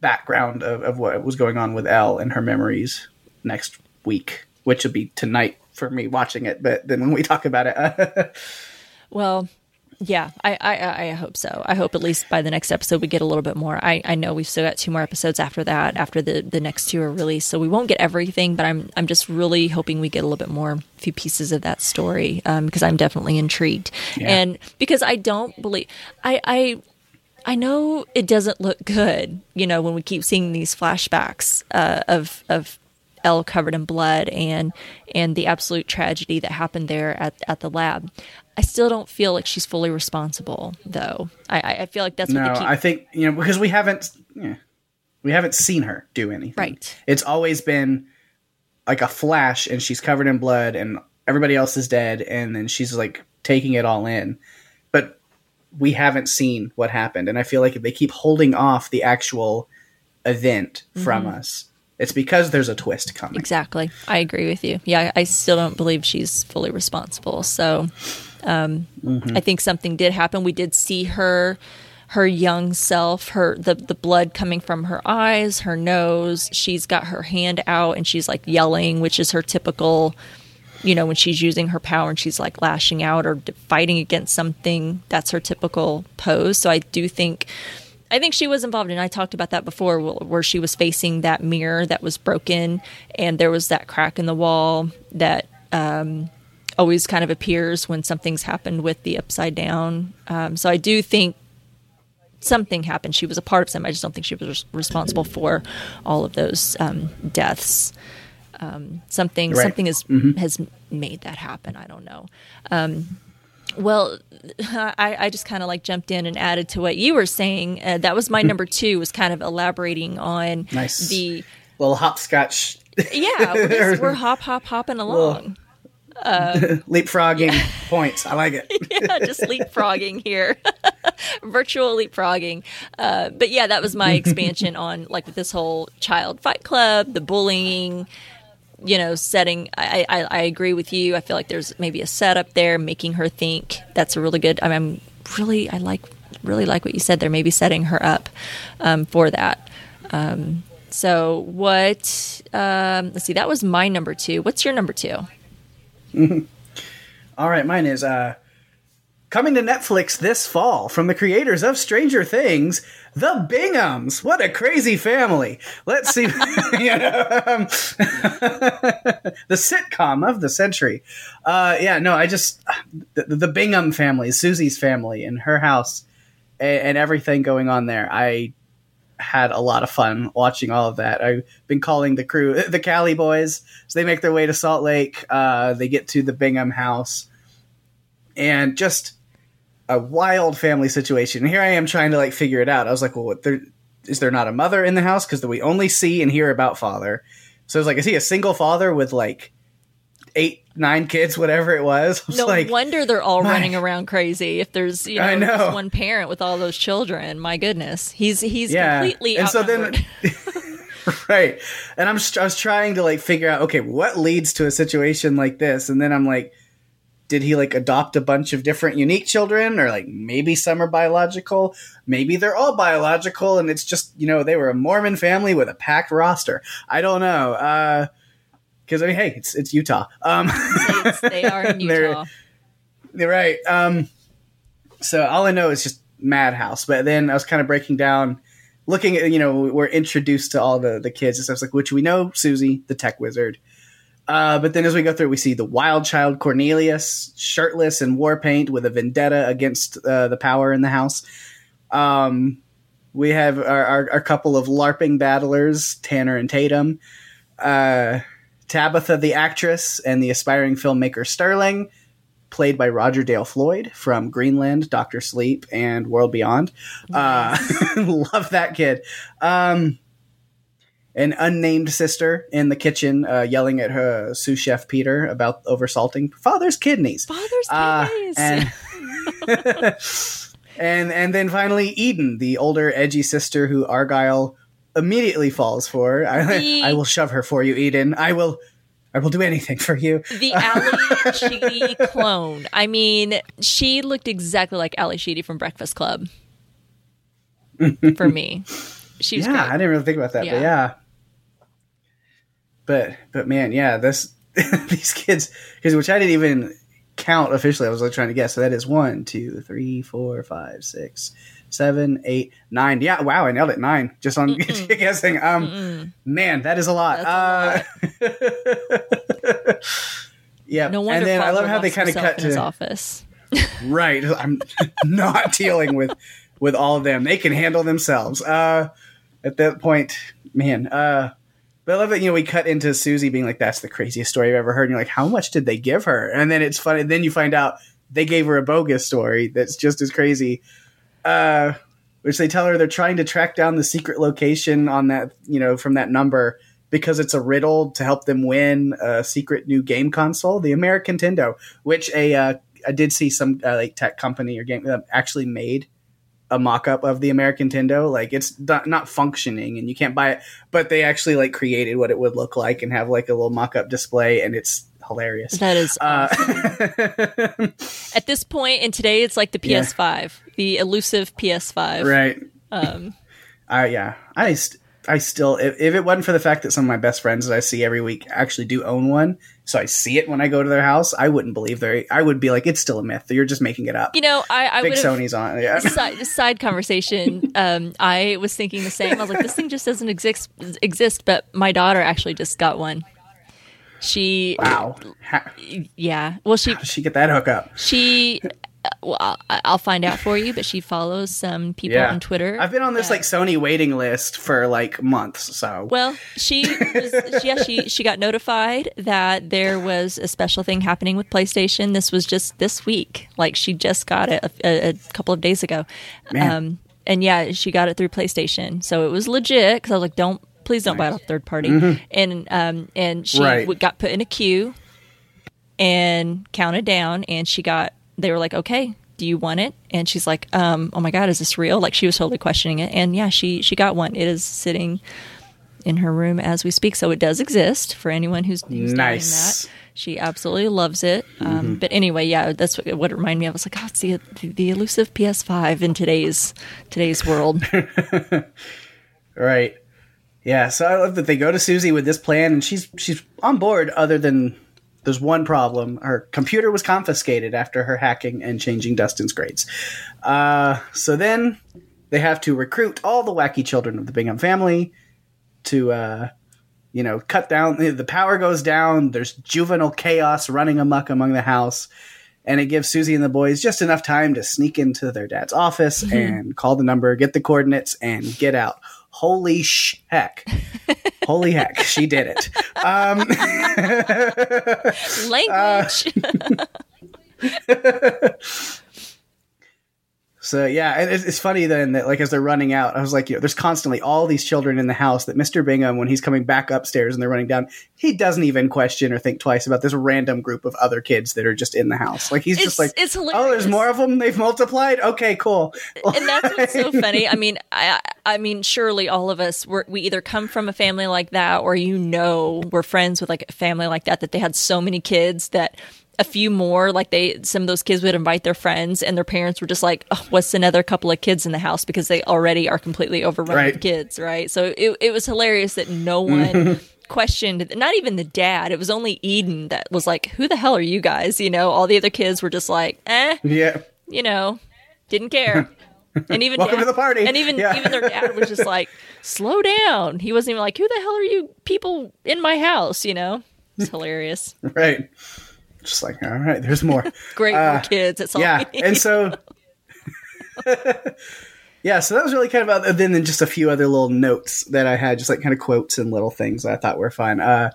background of, of what was going on with El and her memories next week, which will be tonight for me watching it. But then when we talk about it, <laughs> Well, yeah, I, I I hope so. I hope at least by the next episode we get a little bit more. I, I know we've still got two more episodes after that, after the, the next two are released, so we won't get everything. But I'm I'm just really hoping we get a little bit more, a few pieces of that story, um, because I'm definitely intrigued, and because I don't believe I I. I know it doesn't look good, you know, when we keep seeing these flashbacks uh, of of El covered in blood and and the absolute tragedy that happened there at at the lab. I still don't feel like she's fully responsible, though. I- I, feel like that's what no, they keep. I think you know because we haven't yeah, we haven't seen her do anything. Right. It's always been like a flash, and she's covered in blood, and everybody else is dead, and then she's like taking it all in, but we haven't seen what happened, and I feel like if they keep holding off the actual event from Mm-hmm. us, it's because there's a twist coming. Exactly. I agree with you. Yeah, I still don't believe she's fully responsible. So um, I think something did happen. We did see her her young self, her the the blood coming from her eyes, her nose. She's got her hand out and she's like yelling, which is her typical you know, when she's using her power and she's like lashing out or fighting against something, that's her typical pose. So I do think I think she was involved, and I talked about that before, where she was facing that mirror that was broken, and there was that crack in the wall that um, always kind of appears when something's happened with the upside down. Um, so I do think something happened. She was a part of some. I just don't think she was responsible for all of those um, deaths. Um, something Right. something has has made that happen. I don't know. Well, <laughs> I, I just kind of like jumped in and added to what you were saying. Uh, that was my number two. Was kind of elaborating on Nice. the Little hopscotch yeah. <laughs> We're, just, we're hop hop hopping along. <laughs> leapfrogging points. I like it. yeah, just leapfrogging here, virtual leapfrogging. Uh, but yeah, that was my expansion on like with this whole child fight club, the bullying. You know, setting. I, I I agree with you. I feel like there's maybe a setup there, making her think. That's a really good. I I'm really I like really like what you said there. Maybe setting her up um, for that. Um, so what? Um, let's see. That was my number two. What's your number two? <laughs> All right, mine is uh coming to Netflix this fall from the creators of Stranger Things, The Binghams. What a crazy family. Let's see <laughs> <laughs> you know, um, <laughs> the sitcom of the century. Uh yeah, no, I just the, the Bingham family, Susie's family and her house and, and everything going on there. I had a lot of fun watching all of that. I've been calling the crew the Cali boys. So they make their way to Salt Lake. Uh, they get to the Bingham house, and just a wild family situation. And here I am trying to like figure it out. I was like, well, what, there, is there not a mother in the house? Because we only see and hear about father. So I was like, is he a single father with like eight, nine kids, whatever it was? <laughs> Was No like, wonder they're all my- running around crazy. If there's you know, I know. just one parent with all those children, my goodness, he's he's Yeah. completely And so then- <laughs> <laughs> right and i'm i was trying to like figure out okay what leads to a situation like this and then i'm like did he like adopt a bunch of different unique children or like maybe some are biological maybe they're all biological and it's just you know they were a mormon family with a packed roster i don't know uh because i mean hey it's it's utah um they are in <laughs> They're- Utah. You're right. Um, so all I know is just Madhouse. But then I was kind of breaking down, looking at you know we're introduced to all the the kids and stuff like which we know Susie the tech wizard. Uh, but then as we go through, we see the wild child Cornelius, shirtless and war paint with a vendetta against uh, the power in the house. Um, we have our, our, our couple of LARPing battlers, Tanner and Tatum. Uh, Tabitha, the actress, and the aspiring filmmaker Sterling played by Roger Dale Floyd from Greenland, Doctor Sleep, and World Beyond. Uh, <laughs> love that kid. Um, an unnamed sister in the kitchen uh, yelling at her sous chef Peter about oversalting father's kidneys. Father's Uh, kidneys. and, <laughs> <laughs> and and then finally Eden, the older edgy sister who Argyle immediately falls for. I, I will shove her for you, Eden. I will. I will do anything for you. the Ally Sheedy <laughs> clone. I mean, she looked exactly like Ally Sheedy from Breakfast Club. For me, she yeah, I didn't really think about that, Yeah. but yeah. But but man, yeah, this <laughs> these kids, because which I didn't even count officially. I was like trying to guess. So that is one, two, three, four, five, six, seven, eight, nine. Yeah, wow, I nailed it. Nine just on <laughs> guessing. Um, man, that is a lot. Uh, <laughs> yeah, No wonder and then I love how they kind of cut in his to office. right. I'm not dealing with with all of them. They can handle themselves. Uh, at that point, man. Uh, but I love that you know we cut into Susie being like, "That's the craziest story I've ever heard." And you're like, "How much did they give her?" And then it's funny. Then you find out they gave her a bogus story that's just as crazy. Uh, which they tell her they're trying to track down the secret location on that you know from that number because it's a riddle to help them win a secret new game console, the American Nintendo, which a uh, I did see some uh, like tech company or game uh, actually made a mock-up of the American Tendo. Like it's not, not functioning and you can't buy it, but they actually like created what it would look like and have like a little mock-up display and it's hilarious. That is Uh, <laughs> at this point, and today it's like the PS5, the elusive PS5. right. Um, I yeah. I st- I still if, if it wasn't for the fact that some of my best friends that I see every week actually do own one, so I see it when I go to their house, I wouldn't believe they I would be like it's still a myth. You're just making it up. you know, I, I Big Sony's on. Yeah. side, side conversation. <laughs> Um, I was thinking the same. I was like, this thing just doesn't exist. Exist, but my daughter actually just got one. She, Wow. How, yeah. Well, she how did she get that hookup? she well, I'll, I'll find out for you. But she follows some people on Twitter. I've been on this like Sony waiting list for like months. So Well, she was, yeah, she she got notified that there was a special thing happening with PlayStation. This was just this week. Like she just got it a, a, a couple of days ago. Man. Um, and yeah, she got it through PlayStation, so it was legit. Because I was like, "Don't, please don't buy it off third party." And um, and she Right. w- got put in a queue and counted down, and she got. They were like, "Okay." Do you want it? And she's like, um, "Oh my god, is this real?" Like she was totally questioning it, and yeah, she she got one. It is sitting in her room as we speak. So it does exist for anyone who's, who's Nice. that. She absolutely loves it. Um, But anyway, yeah, that's what, what it reminded me of. I was like, oh, it's the, the, the elusive PS5 in today's today's world. <laughs> Right. Yeah, so I love that they go to Susie with this plan and she's she's on board other than there's one problem. Her computer was confiscated after her hacking and changing Dustin's grades. Uh, so then they have to recruit all the wacky children of the Bingham family to uh, you know, cut down the power goes down, there's juvenile chaos running amok among the house. And it gives Susie and the boys just enough time to sneak into their dad's office and call the number, get the coordinates, and get out. Holy sh heck. <laughs> Holy heck, she did it. Um, <laughs> Language. <laughs> <laughs> so yeah, and it's, it's funny then that like as they're running out, I was like, you know, there's constantly all these children in the house that Mr. Bingham, when he's coming back upstairs and they're running down, he doesn't even question or think twice about this random group of other kids that are just in the house. Like he's just like, it's oh, there's more of them. They've multiplied. Okay, cool. and that's what's so <laughs> funny. I mean, I, I mean, surely all of us were, we either come from a family like that, or you know, we're friends with like a family like that that they had so many kids that a few more, like they, some of those kids would invite their friends, and their parents were just like, oh, "What's another couple of kids in the house?" Because they already are completely overrun Right. with kids, right? So it it was hilarious that no <laughs> one. questioned not even the dad it was only eden that was like who the hell are you guys you know all the other kids were just like eh Yeah. you know, didn't care. And even <laughs> Welcome to the party. And even Yeah. even their dad was just like, "Slow down." He wasn't even like, "Who the hell are you people in my house?" You know, it's hilarious. <laughs> Right. Just like, all right, there's more. <laughs> Great Uh, kids. It's all yeah and so <laughs> yeah so that was really kind of then then just a few other little notes that i had just like kind of quotes and little things that i thought were fun uh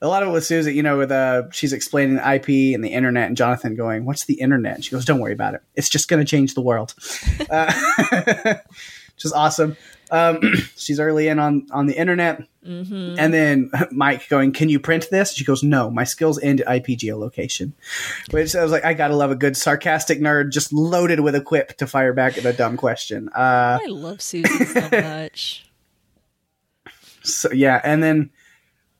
a lot of it with Susie, you know, with uh, she's explaining the IP and the internet, and Jonathan going, "What's the internet?" And she goes, "Don't worry about it. It's just going to change the world," <laughs> uh, which is awesome. Um, <clears throat> she's early in on on the internet, Mm-hmm. and then <laughs> Mike going, "Can you print this?" She goes, "No, my skills end at IP geolocation." Which I was like, I gotta love a good sarcastic nerd just loaded with a quip to fire back at a dumb question. Uh, I love Susie so <laughs> much. so yeah, and then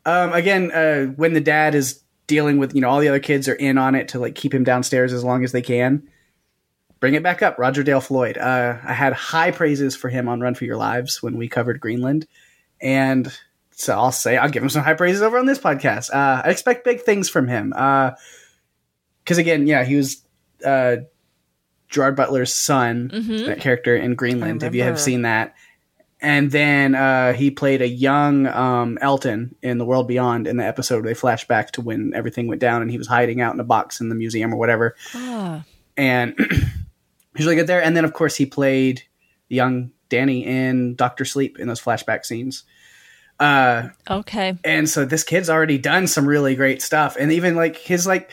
um, again, uh, when the dad is dealing with, you know, all the other kids are in on it to like keep him downstairs as long as they can. Bring it back up, Roger Dale Floyd. Uh, I had high praises for him on Run for Your Lives when we covered Greenland, and so I'll say I'll give him some high praises over on this podcast. Uh, I expect big things from him because again, yeah, he was uh, Gerard Butler's son, that character in Greenland. If you have seen that, and then uh, he played a young um, Elton in The World Beyond in the episode. where They flash back to when everything went down and he was hiding out in a box in the museum or whatever. Ah, And <clears throat> he's really good there. And then, of course, he played the young Danny in Doctor Sleep in those flashback scenes. Uh, okay. and so this kid's already done some really great stuff. And even like his like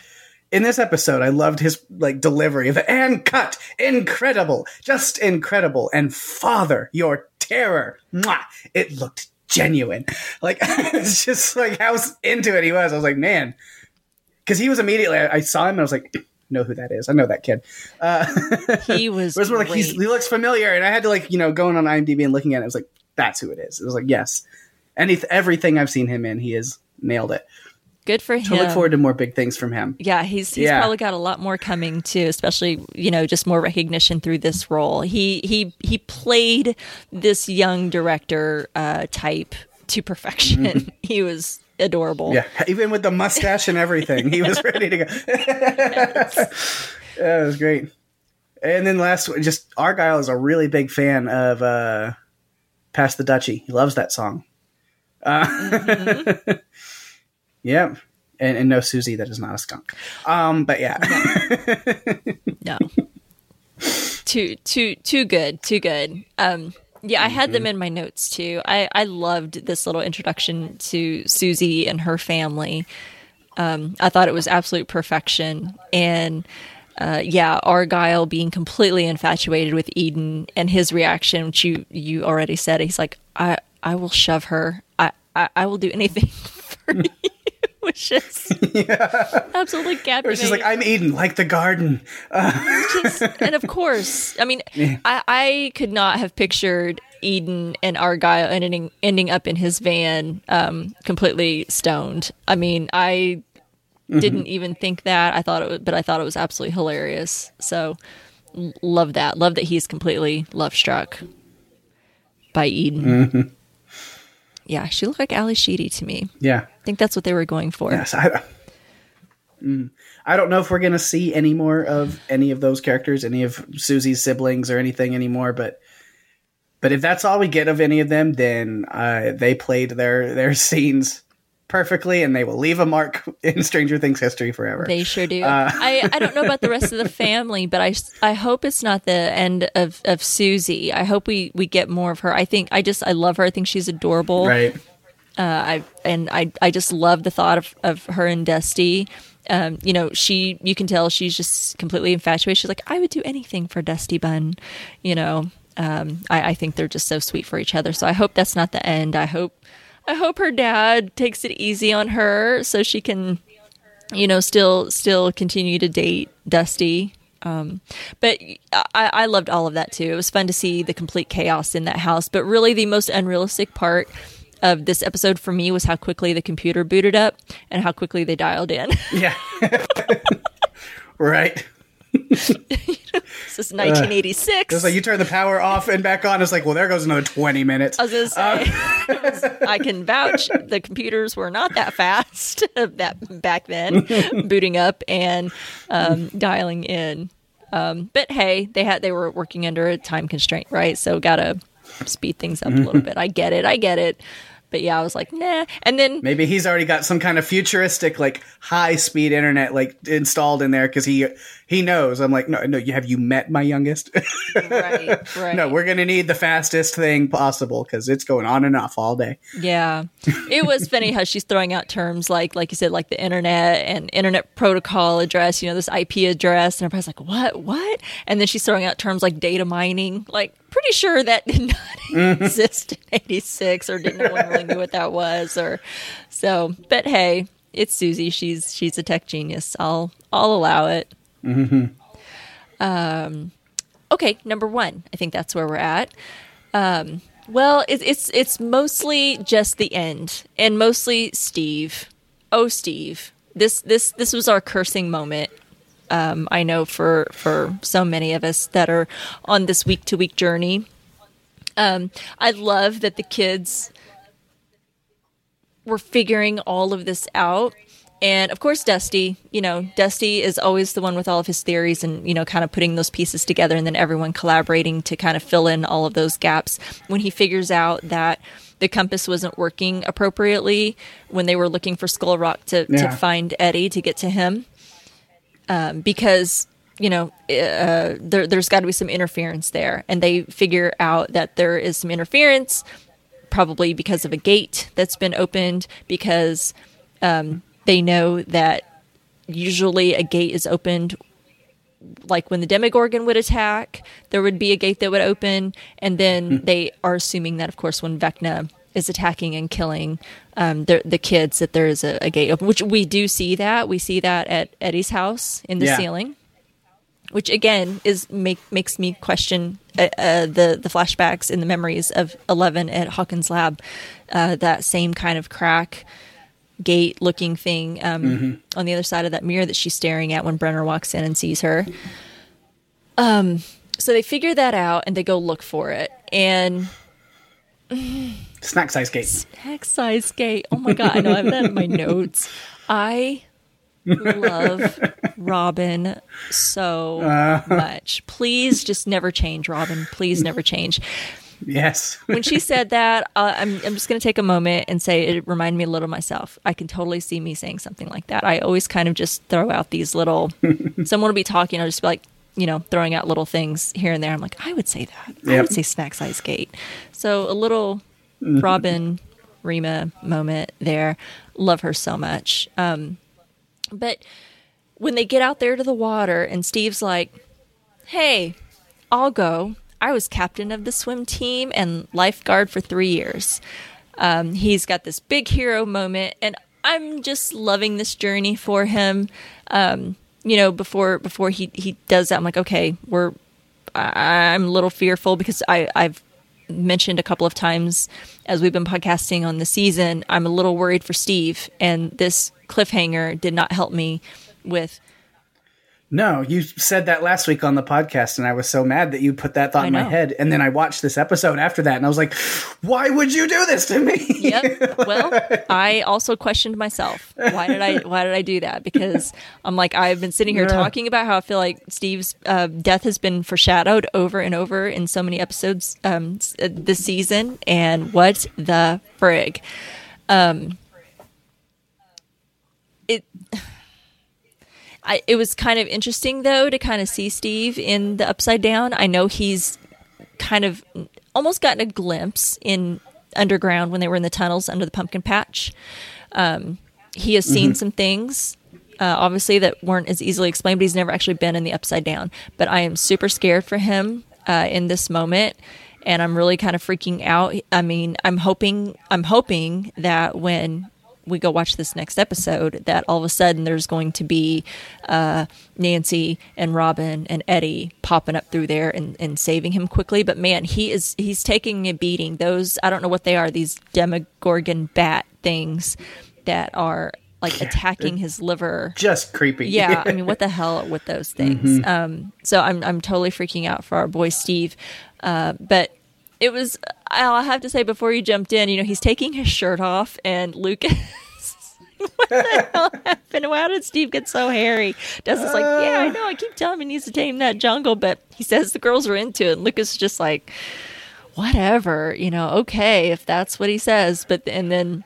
in this episode, I loved his like delivery of and cut, incredible, just incredible. And father, your terror, Mwah! it looked genuine. Like <laughs> it's just like how into it he was. I was like, man, because he was immediately. I, I saw him and I was like. <clears throat> Know who that is? I know that kid. Uh, <laughs> He was. Whereas we're like he's, he looks familiar, and I had to like you know going on IMDb and looking at it. I was like, that's who it is. It was like yes, any everything I've seen him in, he has nailed it. good for him. Him. look forward to more big things from him. Yeah, he's he's Yeah. probably got a lot more coming too, especially you know just more recognition through this role. He he he played this young director uh, type to perfection. <laughs> he was adorable. Yeah, even with the mustache and everything, he was <laughs> ready to go. <laughs> That was great. And then last, just Argyle is a really big fan of uh, "Pass the Dutchie." He loves that song. Uh, <laughs> yeah, and, and no Susie, that is not a skunk. Um, but yeah. No, <laughs> too too too good, too good. Um, yeah, I had them in my notes too. I I loved this little introduction to Susie and her family. Um, I thought it was absolute perfection, and uh, yeah, Argyle being completely infatuated with Eden and his reaction, which you you already said. He's like, I I will shove her. I I, will do anything <laughs> for hmm. you. Which is <laughs> absolutely captivating. She's like, I'm Eden, like the garden. Just- and of course, I mean, <laughs> I, I could not have pictured Eden and Argyle ending ending up in his van, um, completely stoned. I mean, I mm-hmm. didn't even think that. I thought it, was, but I thought it was absolutely hilarious. So, love that. Love that he's completely love struck by Eden. Mm-hmm. Yeah, she looked like Ally Sheedy to me. Yeah. I think that's what they were going for. Yes. I, Mm. I don't know if we're going to see any more of any of those characters, any of Susie's siblings or anything anymore, but but if that's all we get of any of them, then uh, they played their their scenes perfectly, and they will leave a mark in Stranger Things history forever. They sure do. Uh, <laughs> I, I don't know about the rest of the family, but I, I hope it's not the end of, of Susie. I hope we, we get more of her. I think I just I love her. I think she's adorable. right? Uh, I and I I just love the thought of, of her and Dusty. Um, you know, she you can tell she's just completely infatuated. She's like, I would do anything for Dusty Bun. You know, um, I, I think they're just so sweet for each other. So I hope that's not the end. I hope I hope her dad takes it easy on her so she can, you know, still still continue to date Dusty. Um, but I, I loved all of that too. It was fun to see the complete chaos in that house. But really, the most unrealistic part of this episode for me was how quickly the computer booted up and how quickly they dialed in. Yeah. <laughs> right. This is 1986. It's like you turn the power off and back on. It's like, well, there goes another twenty minutes. I say, I can vouch the computers were not that fast <laughs> that back then, booting up and um, dialing in. Um, but hey, they had they were working under a time constraint, right? So gotta speed things up a little <laughs> bit. I get it, I get it. But yeah, I was like, nah. And then Maybe he's already got some kind of futuristic, like high speed internet, like installed in there because he he knows. I'm like, no, no. You have you met my youngest? <laughs> right, right. no, we're gonna need the fastest thing possible because it's going on and off all day. Yeah. It was funny how she's throwing out terms like like you said, like the internet and internet protocol address, you know, this IP address, and everybody's like, What? What? And then she's throwing out terms like data mining. Like pretty sure that did not <laughs> mm-hmm. exist in eighty six or didn't no one really knew what that was or so but hey, it's Susie. She's she's a tech genius. I'll I'll allow it. Um okay, number one. I think that's where we're at. Um, well, it, it's it's mostly just the end, and mostly Steve. Oh, Steve! This this this was our cursing moment. Um, I know for for so many of us that are on this week to week journey. Um, I love that the kids were figuring all of this out. And of course, Dusty, you know, Dusty is always the one with all of his theories and, you know, kind of putting those pieces together and then everyone collaborating to kind of fill in all of those gaps. When he figures out that the compass wasn't working appropriately when they were looking for Skull Rock to, Yeah. to find Eddie to get to him, um, because you know uh, there, there's got to be some interference there, and they figure out that there is some interference, probably because of a gate that's been opened, because um, they know that usually a gate is opened like when the demogorgon would attack there would be a gate that would open and then they are assuming that of course when vecna is attacking and killing um, the, the kids that there is a, a gate open which we do see that. We see that at eddie's house in the Yeah. ceiling which again is make makes me question uh, uh, the the flashbacks and the memories of Eleven at Hawkins Lab, uh, that same kind of crack gate looking thing um, on the other side of that mirror that she's staring at when Brenner walks in and sees her. Um, so they figure that out and they go look for it and Snack size gate. heck size gate. Oh my god, I know I have that in my <laughs> notes. I love Robin so much. Please just never change, Robin. Please never change. Yes. When she said that, uh, I'm, I'm just going to take a moment and say it reminded me a little of myself. I can totally see me saying something like that. I always kind of just throw out these little, <laughs> someone will be talking, I'll just be like, you know, throwing out little things here and there. I'm like, I would say that. I would say snack size gate. So a little Robin Rima moment there. Love her so much. Um, but when they get out there to the water and Steve's like, hey, I'll go. I was captain of the swim team and lifeguard for three years. Um, he's got this big hero moment, and I'm just loving this journey for him. Um, you know, before before he he does that, I'm like, okay, we're. I, I'm a little fearful because I I've mentioned a couple of times as we've been podcasting on the season. I'm a little worried for Steve, and this cliffhanger did not help me with No, you said that last week on the podcast, and I was so mad that you put that thought I in my head. And then I watched this episode after that, and I was like, "Why would you do this to me?" Yep. <laughs> Well, I also questioned myself. Why did I? Why did I do that? Because I'm like, I've been sitting here Yeah. talking about how I feel like Steve's uh, death has been foreshadowed over and over in so many episodes um, uh, this season, and what the frig? Um, it. I, it was kind of interesting though to kind of see Steve in the upside down. I know he's kind of almost gotten a glimpse in underground when they were in the tunnels under the pumpkin patch. Um, he has seen some things, uh, obviously, that weren't as easily explained, but he's never actually been in the upside down. But I am super scared for him uh, in this moment. And I'm really kind of freaking out. I mean, I'm hoping, I'm hoping that when we go watch this next episode, that all of a sudden there's going to be uh, Nancy and Robin and Eddie popping up through there and, and saving him quickly. But man, he is he's taking a beating. Those I don't know what they are. These Demogorgon bat things that are like attacking his liver. Just creepy. Yeah, I <laughs> mean, what the hell with those things? Um, so I'm I'm totally freaking out for our boy Steve. Uh, but it was I'll have to say before you jumped in, you know, he's taking his shirt off and Lucas. <laughs> what the hell happened? How did Steve get so hairy? Dustin's like, yeah, I know. I keep telling him he needs to tame that jungle, but he says the girls are into it. And Lucas is just like, whatever, you know, okay, if that's what he says. But and then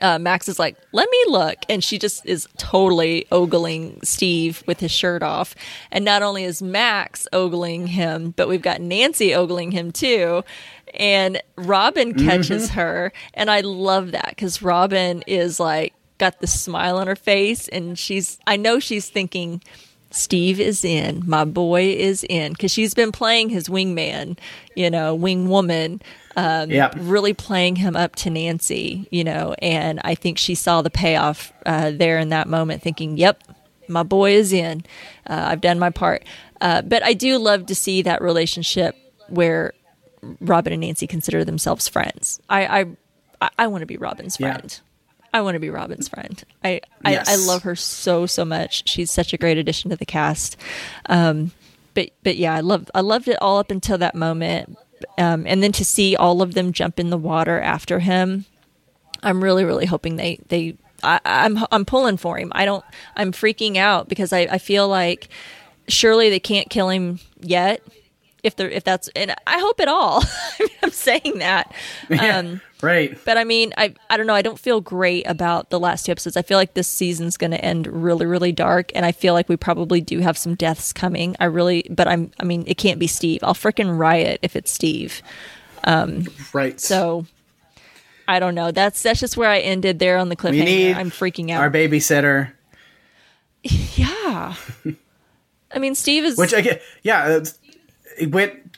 uh, Max is like, let me look. And she just is totally ogling Steve with his shirt off. And not only is Max ogling him, but we've got Nancy ogling him too. And Robin catches her. And I love that because Robin is like, got the smile on her face. And she's, I know she's thinking, Steve is in. My boy is in because she's been playing his wingman, you know, wing woman, um, Yep. really playing him up to Nancy, you know. And I think she saw the payoff uh, there in that moment, thinking, "Yep, my boy is in. Uh, I've done my part." Uh, but I do love to see that relationship where Robin and Nancy consider themselves friends. I I, I, I want to be Robin's Yeah. friend. I want to be Robin's friend. I, I, Yes. I love her so so much. She's such a great addition to the cast. Um, but but yeah, I love I loved it all up until that moment, um, and then to see all of them jump in the water after him. I'm really really hoping they they I, I'm I'm pulling for him. I don't I'm freaking out because I, I feel like surely they can't kill him yet. If they're if that's and I hope it all. <laughs> I'm saying that. <laughs> Um, Right. but I mean, I I don't know. I don't feel great about the last two episodes. I feel like this season's going to end really, really dark, and I feel like we probably do have some deaths coming. I really, but I'm. I mean, it can't be Steve. I'll frickin' riot if it's Steve. Right. So I don't know. That's that's just where I ended there on the cliffhanger. I'm freaking out. Our babysitter, <laughs> yeah. I mean, Steve is. which I get. Yeah, went.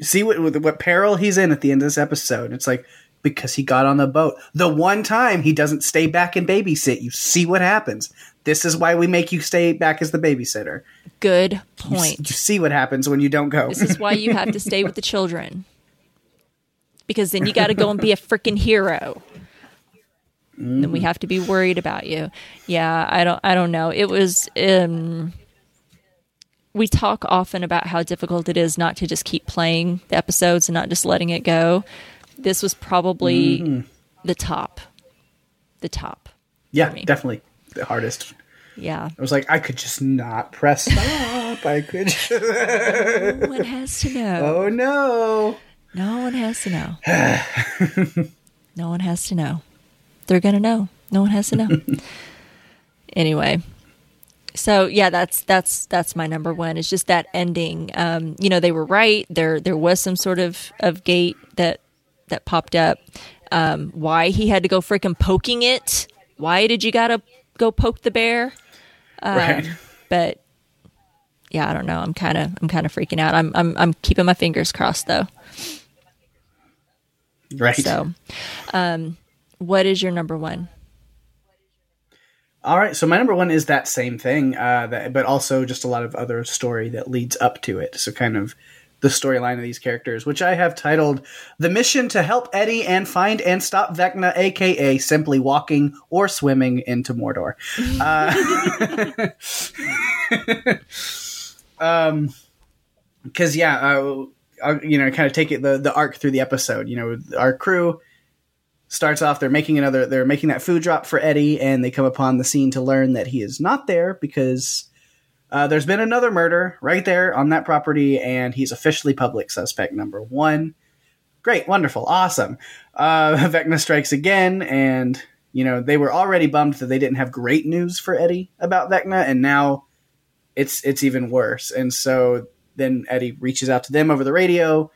See what what peril he's in at the end of this episode. It's like because he got on the boat. The one time he doesn't stay back and babysit, you see what happens. This is why we make you stay back as the babysitter. good point. you see what happens when you don't go. This is why you have to stay with the children. Because then you got to go and be a freaking hero. Then we have to be worried about you. Yeah, I don't I don't know. It was um we talk often about how difficult it is not to just keep playing the episodes and not just letting it go. This was probably mm-hmm. the top. The top. yeah, definitely the hardest. Yeah. I was like, I could just not press stop. I could. <laughs> No one has to know. <laughs> oh no. No one has to know. <sighs> no one has to know. They're going to know. No one has to know. <laughs> anyway, So yeah, that's that's that's my number one. It's just that ending. Um, you know, they were right. There there was some sort of of gate that that popped up. Um, why he had to go freaking poking it? Why did you gotta go poke the bear? Um, right. But yeah, I don't know. I'm kind of I'm kind of freaking out. I'm I'm I'm keeping my fingers crossed though. Right. So, um, what is your number one? All right, so my number one is that same thing, uh, that, but also just a lot of other story that leads up to it. So kind of the storyline of these characters, which I have titled "The Mission to Help Eddie and Find and Stop Vecna, aka simply walking or swimming into Mordor." uh, <laughs> um, because yeah, uh, you know, kind of take it the the arc through the episode. You know, our crew starts off they're making another they're making that food drop for Eddie and they come upon the scene to learn that he is not there because uh, there's been another murder right there on that property and he's officially public suspect number one. Great, wonderful, awesome. Uh, <laughs> Vecna strikes again and you know they were already bummed that they didn't have great news for Eddie about Vecna and now it's it's even worse. And so then Eddie reaches out to them over the radio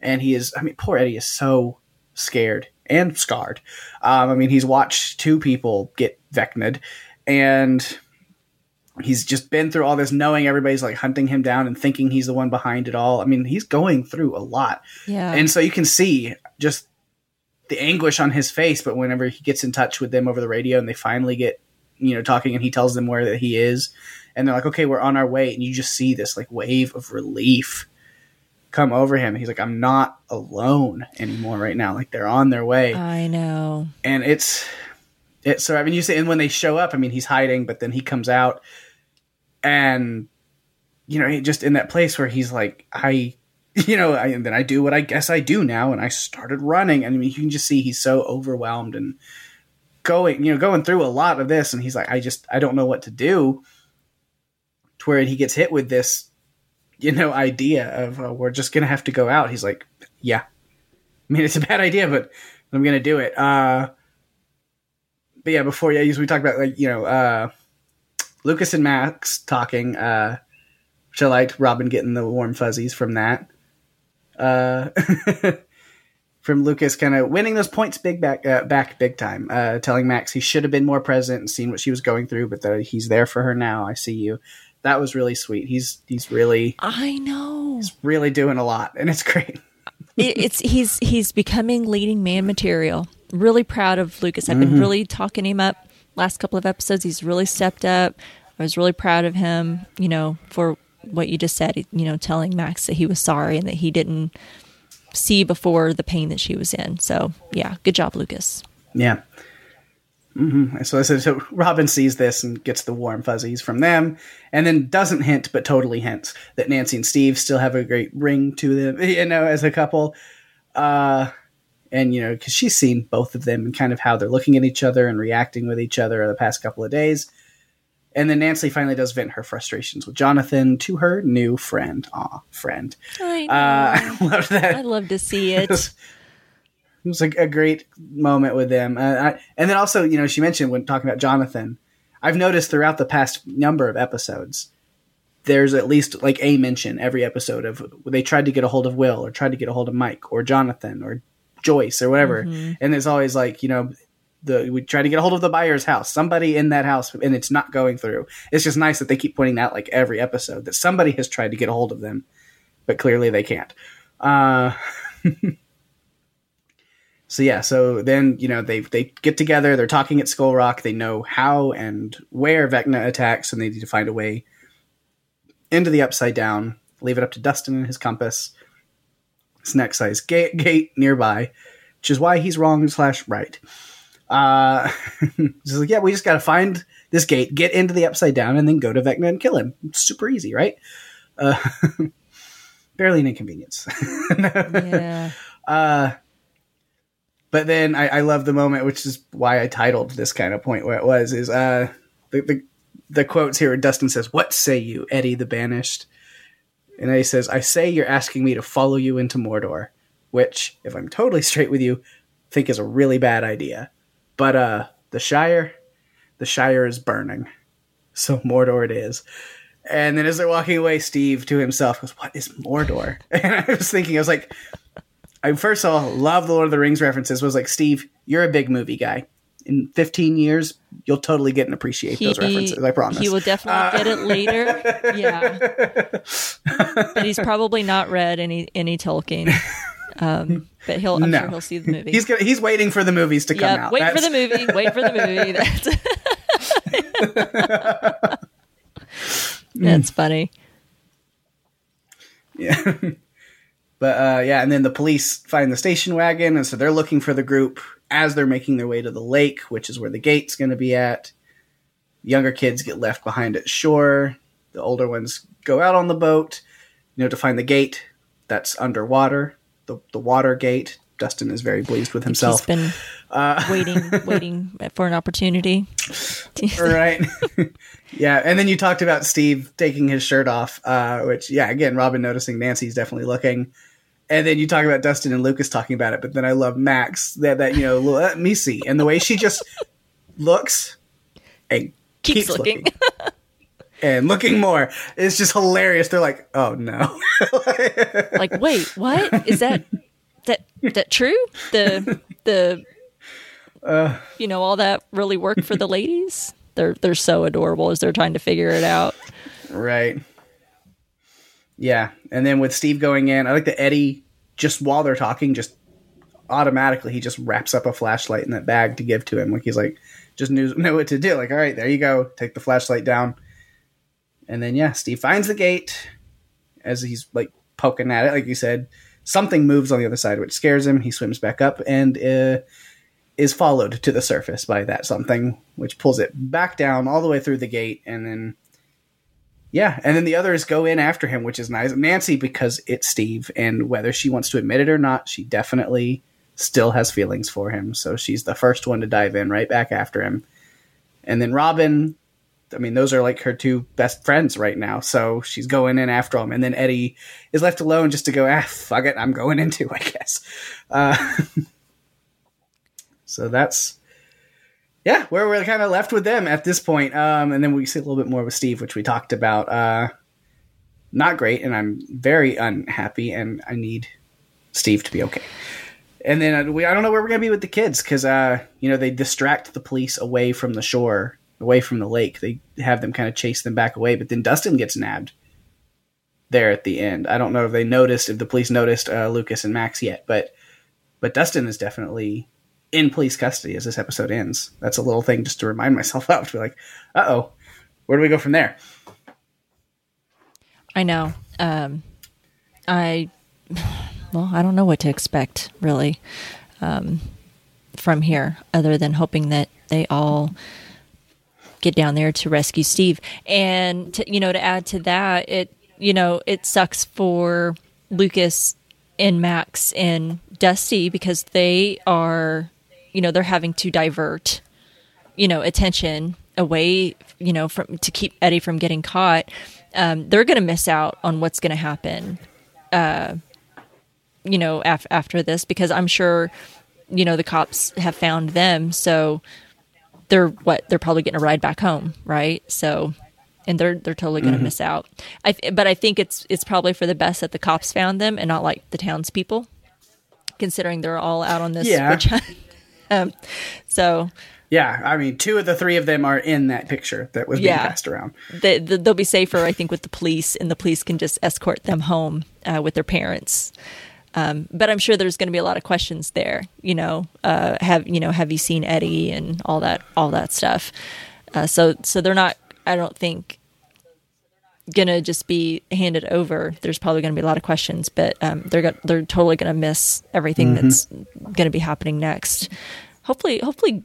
and he is I mean poor Eddie is so scared and scarred. Um, I mean, he's watched two people get Vecna'd, and he's just been through all this, knowing everybody's like hunting him down and thinking he's the one behind it all. I mean, he's going through a lot, Yeah. and so you can see just the anguish on his face. But whenever he gets in touch with them over the radio, and they finally get you know talking, and he tells them where that he is, and they're like, "Okay, we're on our way," and you just see this like wave of relief come over him. He's like, I'm not alone anymore right now. Like they're on their way. I know. and it's it's so I mean you say and when they show up, I mean he's hiding, but then he comes out and you know, he just in that place where he's like, I <laughs> you know, I, and then I do what I guess I do now, and I started running. And I mean, you can just see he's so overwhelmed and going, you know, going through a lot of this, and he's like, I just, I don't know what to do. To where he gets hit with this, you know, idea of uh, we're just gonna have to go out. He's like, yeah, I mean, it's a bad idea, but I'm gonna do it. Uh, but yeah, before yeah, we talked about like you know, uh, Lucas and Max talking. Uh, which I liked. Robin getting the warm fuzzies from that. Uh, <laughs> from Lucas, kind of winning those points big back uh, back big time. Uh, telling Max he should have been more present and seen what she was going through, but that he's there for her now. I see you. That was really sweet. He's he's really I know. He's really doing a lot, and it's great. <laughs> it, it's he's he's becoming leading man material. Really proud of Lucas. I've been mm-hmm. really talking him up last couple of episodes. He's really stepped up. I was really proud of him, you know, for what you just said, you know, telling Max that he was sorry and that he didn't see before the pain that she was in. So, yeah, good job, Lucas. Yeah. Hmm So I said, so Robin sees this and gets the warm fuzzies from them, and then doesn't hint, but totally hints that Nancy and Steve still have a great ring to them, <laughs> you know, as a couple. Uh, and you know, because she's seen both of them and kind of how they're looking at each other and reacting with each other the past couple of days. And then Nancy finally does vent her frustrations with Jonathan to her new friend. Aw, friend. I. Uh, <laughs> I love that. I love to see it. <laughs> it was like a great moment with them. Uh, I, and then also, you know, she mentioned when talking about Jonathan, I've noticed throughout the past number of episodes, there's at least like a mention every episode of they tried to get a hold of Will or tried to get a hold of Mike or Jonathan or Joyce or whatever. And there's always like, you know, the we try to get a hold of the Byers' house, somebody in that house, and it's not going through. It's just nice that they keep pointing out like every episode that somebody has tried to get a hold of them, but clearly they can't. Uh, <laughs> so yeah, so then you know they they get together. They're talking at Skull Rock. They know how and where Vecna attacks, and they need to find a way into the Upside Down. Leave it up to Dustin and his compass. Snack size gate, gate nearby, which is why he's wrong slash right. Uh, <laughs> just like, yeah, we just got to find this gate, get into the Upside Down, and then go to Vecna and kill him. It's super easy, right? Uh, <laughs> barely an inconvenience. <laughs> Yeah. Uh, but then I, I love the moment, which is why I titled this kind of point where it was is uh the, the the quotes here. Dustin says, "What say you, Eddie the Banished?" And Eddie says, "I say you're asking me to follow you into Mordor, which, if I'm totally straight with you, think is a really bad idea. But uh, the Shire, the Shire is burning, So Mordor it is. And then as they're walking away, Steve to himself goes, What is Mordor? <laughs> And I was thinking, I was like, I first of all love the Lord of the Rings references. Was like, Steve, you're a big movie guy. In 15 years, you'll totally get and appreciate those references. I promise. He will definitely get it later. <laughs> Yeah, but he's probably not read any any Tolkien. Um, but he'll, I'm No. sure he'll see the movie. He's gonna, he's waiting for the movies to come out. wait for the movie. Wait for the movie. That's, <laughs> <laughs> That's funny. Yeah. But uh, yeah, and then the police find the station wagon, and so they're looking for the group as they're making their way to the lake, which is where the gate's going to be at. Younger kids get left behind at shore. The older ones go out on the boat, you know, to find the gate that's underwater, the the water gate. Dustin is very pleased with himself. He's been <laughs> Uh, <laughs> waiting, waiting for an opportunity. <laughs> right yeah and then you talked about steve taking his shirt off uh which yeah again robin noticing nancy's definitely looking and then you talk about dustin and lucas talking about it but then i love max that that you know let me see and the way she just <laughs> looks and Keeps keeps, looking. looking, and looking more it's just hilarious they're like oh no <laughs> like, wait, what is that? That that true? The the Uh. you know all that really worked for the ladies. They're they're so adorable as they're trying to figure it out. Right. Yeah, and then with Steve going in, I like that Eddie just while they're talking, just automatically he just wraps up a flashlight in that bag to give to him. Like he's like, just knew <laughs> know what to do. Like, all right, there you go. Take the flashlight down, and then yeah, Steve finds the gate as he's like poking at it. Like you said, something moves on the other side, which scares him. He swims back up and uh, is followed to the surface by that something, which pulls it back down all the way through the gate, and then yeah, and then the others go in after him, which is nice. Nancy, because it's Steve, and whether she wants to admit it or not, she definitely still has feelings for him. So she's the first one to dive in right back after him. And then Robin, I mean, those are like her two best friends right now. So she's going in after him. And then Eddie is left alone just to go, ah, fuck it, I'm going in too, <laughs> I guess. Uh, <laughs> so that's yeah, where we're kind of left with them at this point. Um, and then we see a little bit more with Steve, which we talked about. Uh, not great, and I'm very unhappy, and I need Steve to be okay. And then uh, we, I don't know where we're gonna be with the kids because, uh, you know, they distract the police away from the shore, away from the lake. They have them kind of chase them back away, but then Dustin gets nabbed there at the end. I don't know if they noticed, if the police noticed uh, Lucas and Max yet, but but Dustin is definitely in police custody as this episode ends. That's a little thing just to remind myself of. To be like, uh oh, where do we go from there? I know. Um, I well, I don't know what to expect really um, from here, other than hoping that they all get down there to rescue Steve. And to, you know, to add to that, it you know it sucks for Lucas and Max and Dusty because they are, you know, they're having to divert, you know, attention away, you know, from to keep Eddie from getting caught. Um, they're going to miss out on what's going to happen, uh, you know, af- after this because I'm sure, you know, the cops have found them, so they're what they're probably getting a ride back home, right? So, and they're they're totally going to miss out. I th- but I think it's it's probably for the best that the cops found them and not like the townspeople, considering they're all out on this Yeah. <laughs> um, <laughs> so Yeah, I mean, two of the three of them are in that picture that was being Yeah. passed around. they, they- they'll be safer, I think, with the police, and the police can just escort them home uh, with their parents. Um, but I'm sure there's going to be a lot of questions there. You know, uh, have you know, have you seen Eddie and all that, all that stuff. Uh, so, so they're not. I don't think gonna just be handed over. There's probably to be a lot of questions, but um, they're go- they're totally to miss everything that's going to be happening next. Hopefully, hopefully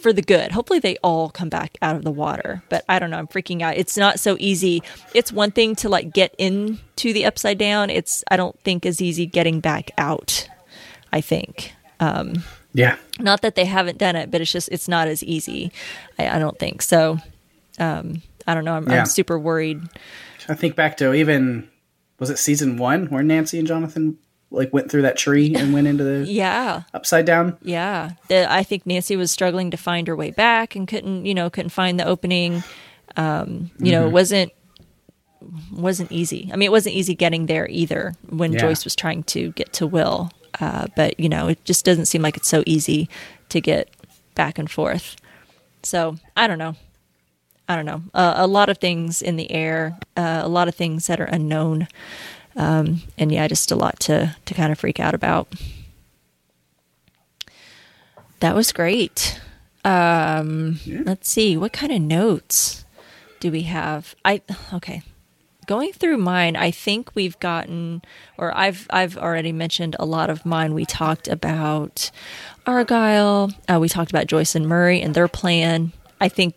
for the good. Hopefully they all come back out of the water. But I don't know, I'm freaking out. It's not so easy. It's one thing to like get into the upside down. It's I don't think as easy getting back out. I think. Um, Yeah, Not that they haven't done it, but it's just it's not as easy. I, I don't think. So um I don't know. I'm, Yeah. I'm super worried. I think back to even was it season one where Nancy and Jonathan like went through that tree and went into the <laughs> Yeah. upside down. Yeah, the, I think Nancy was struggling to find her way back and couldn't, you know, couldn't find the opening. Um, you know, it wasn't wasn't easy. I mean, it wasn't easy getting there either when Yeah. Joyce was trying to get to Will. Uh, but you know, it just doesn't seem like it's so easy to get back and forth. So I don't know. I don't know. Uh, a lot of things in the air, uh, a lot of things that are unknown, um, and yeah, just a lot to to kind of freak out about. That was great. Um, Let's see, what kind of notes do we have? I okay. Going through mine, I think we've gotten, or I've I've already mentioned a lot of mine. We talked about Argyle. Uh, we talked about Joyce and Murray and their plan. I think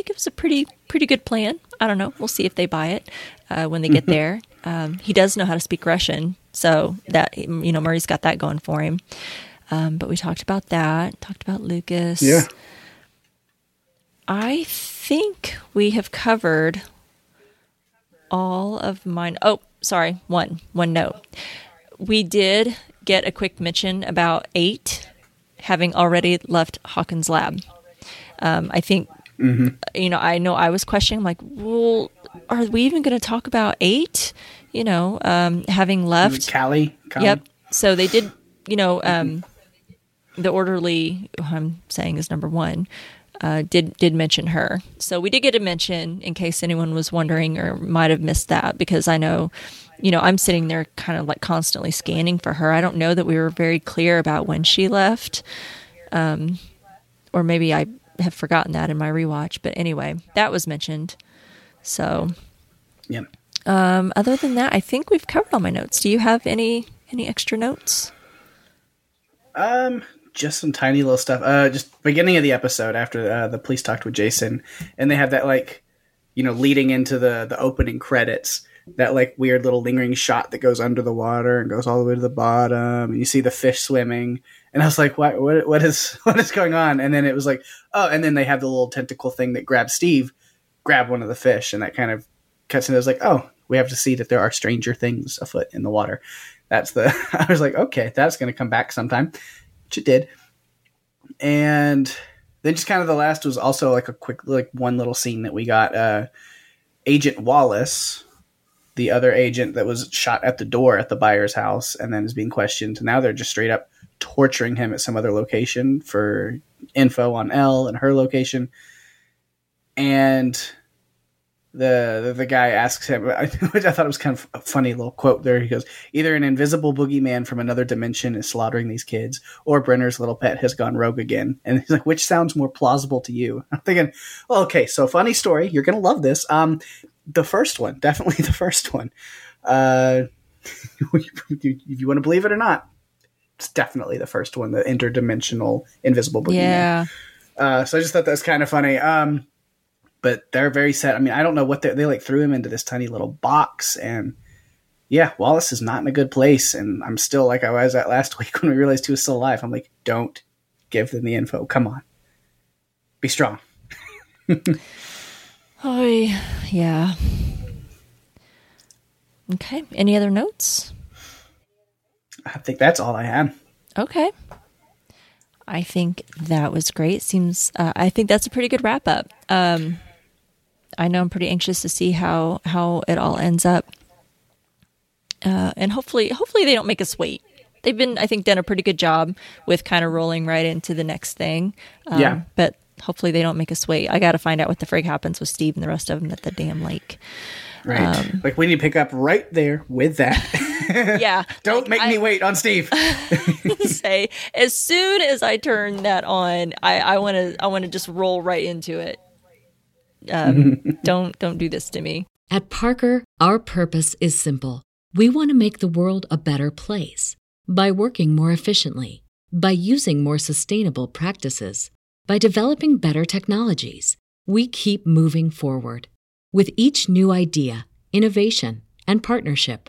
think it was a pretty pretty good plan. I don't know. We'll see if they buy it uh, when they get there. Um, he does know how to speak Russian, so that you know Murray's got that going for him. Um, but we talked about that. Talked about Lucas. Yeah. I think we have covered all of mine. Oh, sorry, one one note. We did get a quick mention about eight having already left Hawkins' lab. Um, I think you know. I know I was questioning, like, well, are we even going to talk about eight? You know, um, having left. Kali. Colin? Yep. So they did, you know, um, the orderly who I'm saying is number one. Uh, did did mention her, so we did get a mention in case anyone was wondering or might have missed that because I know, you know, I'm sitting there kind of like constantly scanning for her. I don't know that we were very clear about when she left, um, or maybe I have forgotten that in my rewatch. But anyway, that was mentioned. So yeah. um, other than that, I think we've covered all my notes. Do you have any any extra notes? Um, just some tiny little stuff. Uh, just beginning of the episode after uh, the police talked with Jason, and they have that like, you know, leading into the the opening credits. That like weird little lingering shot that goes under the water and goes all the way to the bottom, and you see the fish swimming. And I was like, what, what, what is, <laughs> what is going on? And then it was like, oh, and then they have the little tentacle thing that grabs Steve, grab one of the fish, and that kind of cuts into. I was like, oh, we have to see that there are stranger things afoot in the water. That's the. <laughs> I was like, okay, that's going to come back sometime, which it did. And then just kind of the last was also like a quick, like one little scene that we got. Uh, Agent Wallace, the other agent that was shot at the door at the Byers' house and then is being questioned. Now they're just straight up torturing him at some other location for info on El and her location. And the the, the guy asks him, which <laughs> I thought it was kind of a funny little quote there. He goes, "Either an invisible boogeyman from another dimension is slaughtering these kids, or Brenner's little pet has gone rogue again." And he's like, "Which sounds more plausible to you?" <laughs> I'm thinking, well, okay, so funny story. You're gonna love this. Um, the first one, <laughs> definitely the first one. Uh, if you want to believe it or not, it's definitely the first one, the interdimensional invisible boogeyman. Yeah. Uh, so I just thought that was kind of funny. Um, but they're very set. I mean, I don't know what they they like threw him into this tiny little box, and yeah, Wallace is not in a good place. And I'm still like I was at last <laughs> week when we realized he was still alive. I'm like, don't give them the info. Come on, be strong. <laughs> Oh, yeah. Okay. Any other notes? I think that's all I had. Okay. I think that was great. Seems uh, I think that's a pretty good wrap up. Um, I know I'm pretty anxious to see how how it all ends up, uh, and hopefully hopefully they don't make us wait. They've been I think done a pretty good job with kind of rolling right into the next thing. Um, Yeah. but hopefully they don't make us wait. I got to find out what the frig happens with Steve and the rest of them at the damn lake. Right, like we need to pick up right there with that. <laughs> <laughs> Yeah, <laughs> don't make me wait on Steve. <laughs> say as soon as I turn that on, I want to I want to just roll right into it. Um, don't don't do this to me. At Parker, our purpose is simple. We want to make the world a better place by working more efficiently, by using more sustainable practices, by developing better technologies. We keep moving forward. With each new idea, innovation, and partnership,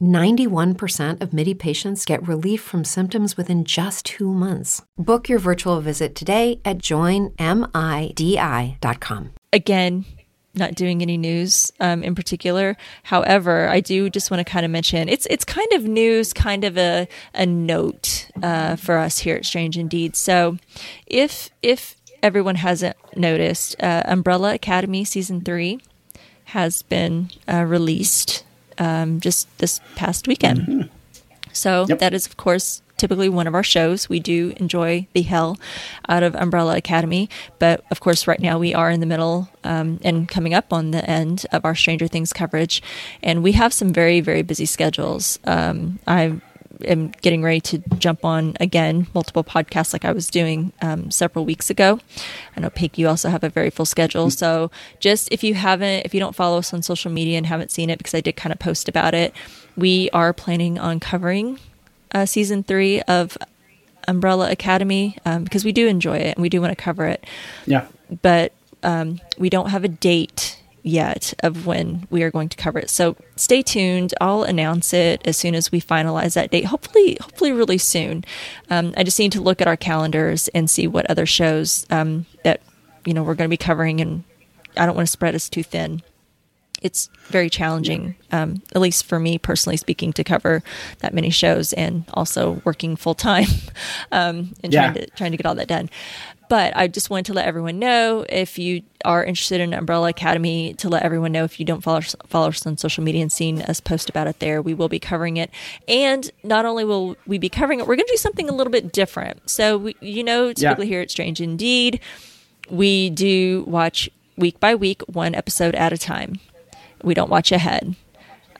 91% of MIDI patients get relief from symptoms within just two months. Book your virtual visit today at joinmidi.com. Again, not doing any news um, in particular. However, I do just want to kind of mention it's it's kind of news, kind of a a note uh, for us here at Strange Indeed. So, if if everyone hasn't noticed, uh, Umbrella Academy season three has been uh, released um, just this past weekend. So Yep. that is, of course, typically one of our shows. We do enjoy the hell out of Umbrella Academy, but of course, right now we are in the middle um, and coming up on the end of our Stranger Things coverage, and we have some very, very busy schedules. Um, I am getting ready to jump on again multiple podcasts like I was doing um, several weeks ago. I know Pig, you also have a very full schedule. So just if you haven't, if you don't follow us on social media and haven't seen it, because I did kind of post about it, we are planning on covering uh, season three of Umbrella Academy um, because we do enjoy it and we do want to cover it Yeah. but um, we don't have a date yet of when we are going to cover it. So stay tuned. I'll announce it as soon as we finalize that date. Hopefully, hopefully, really soon. Um, I just need to look at our calendars and see what other shows um, that you know we're going to be covering, and I don't want to spread us too thin. It's very challenging, um, at least for me personally speaking, to cover that many shows and also working full time <laughs> um, and Yeah. trying to trying to get all that done. But I just wanted to let everyone know if you are interested in Umbrella Academy, to let everyone know if you don't follow us, follow us on social media and seen us post about it there, we will be covering it. And not only will we be covering it, we're going to do something a little bit different. So, we, you know, typically here at Strange Indeed, we do watch week by week, one episode at a time. We don't watch ahead.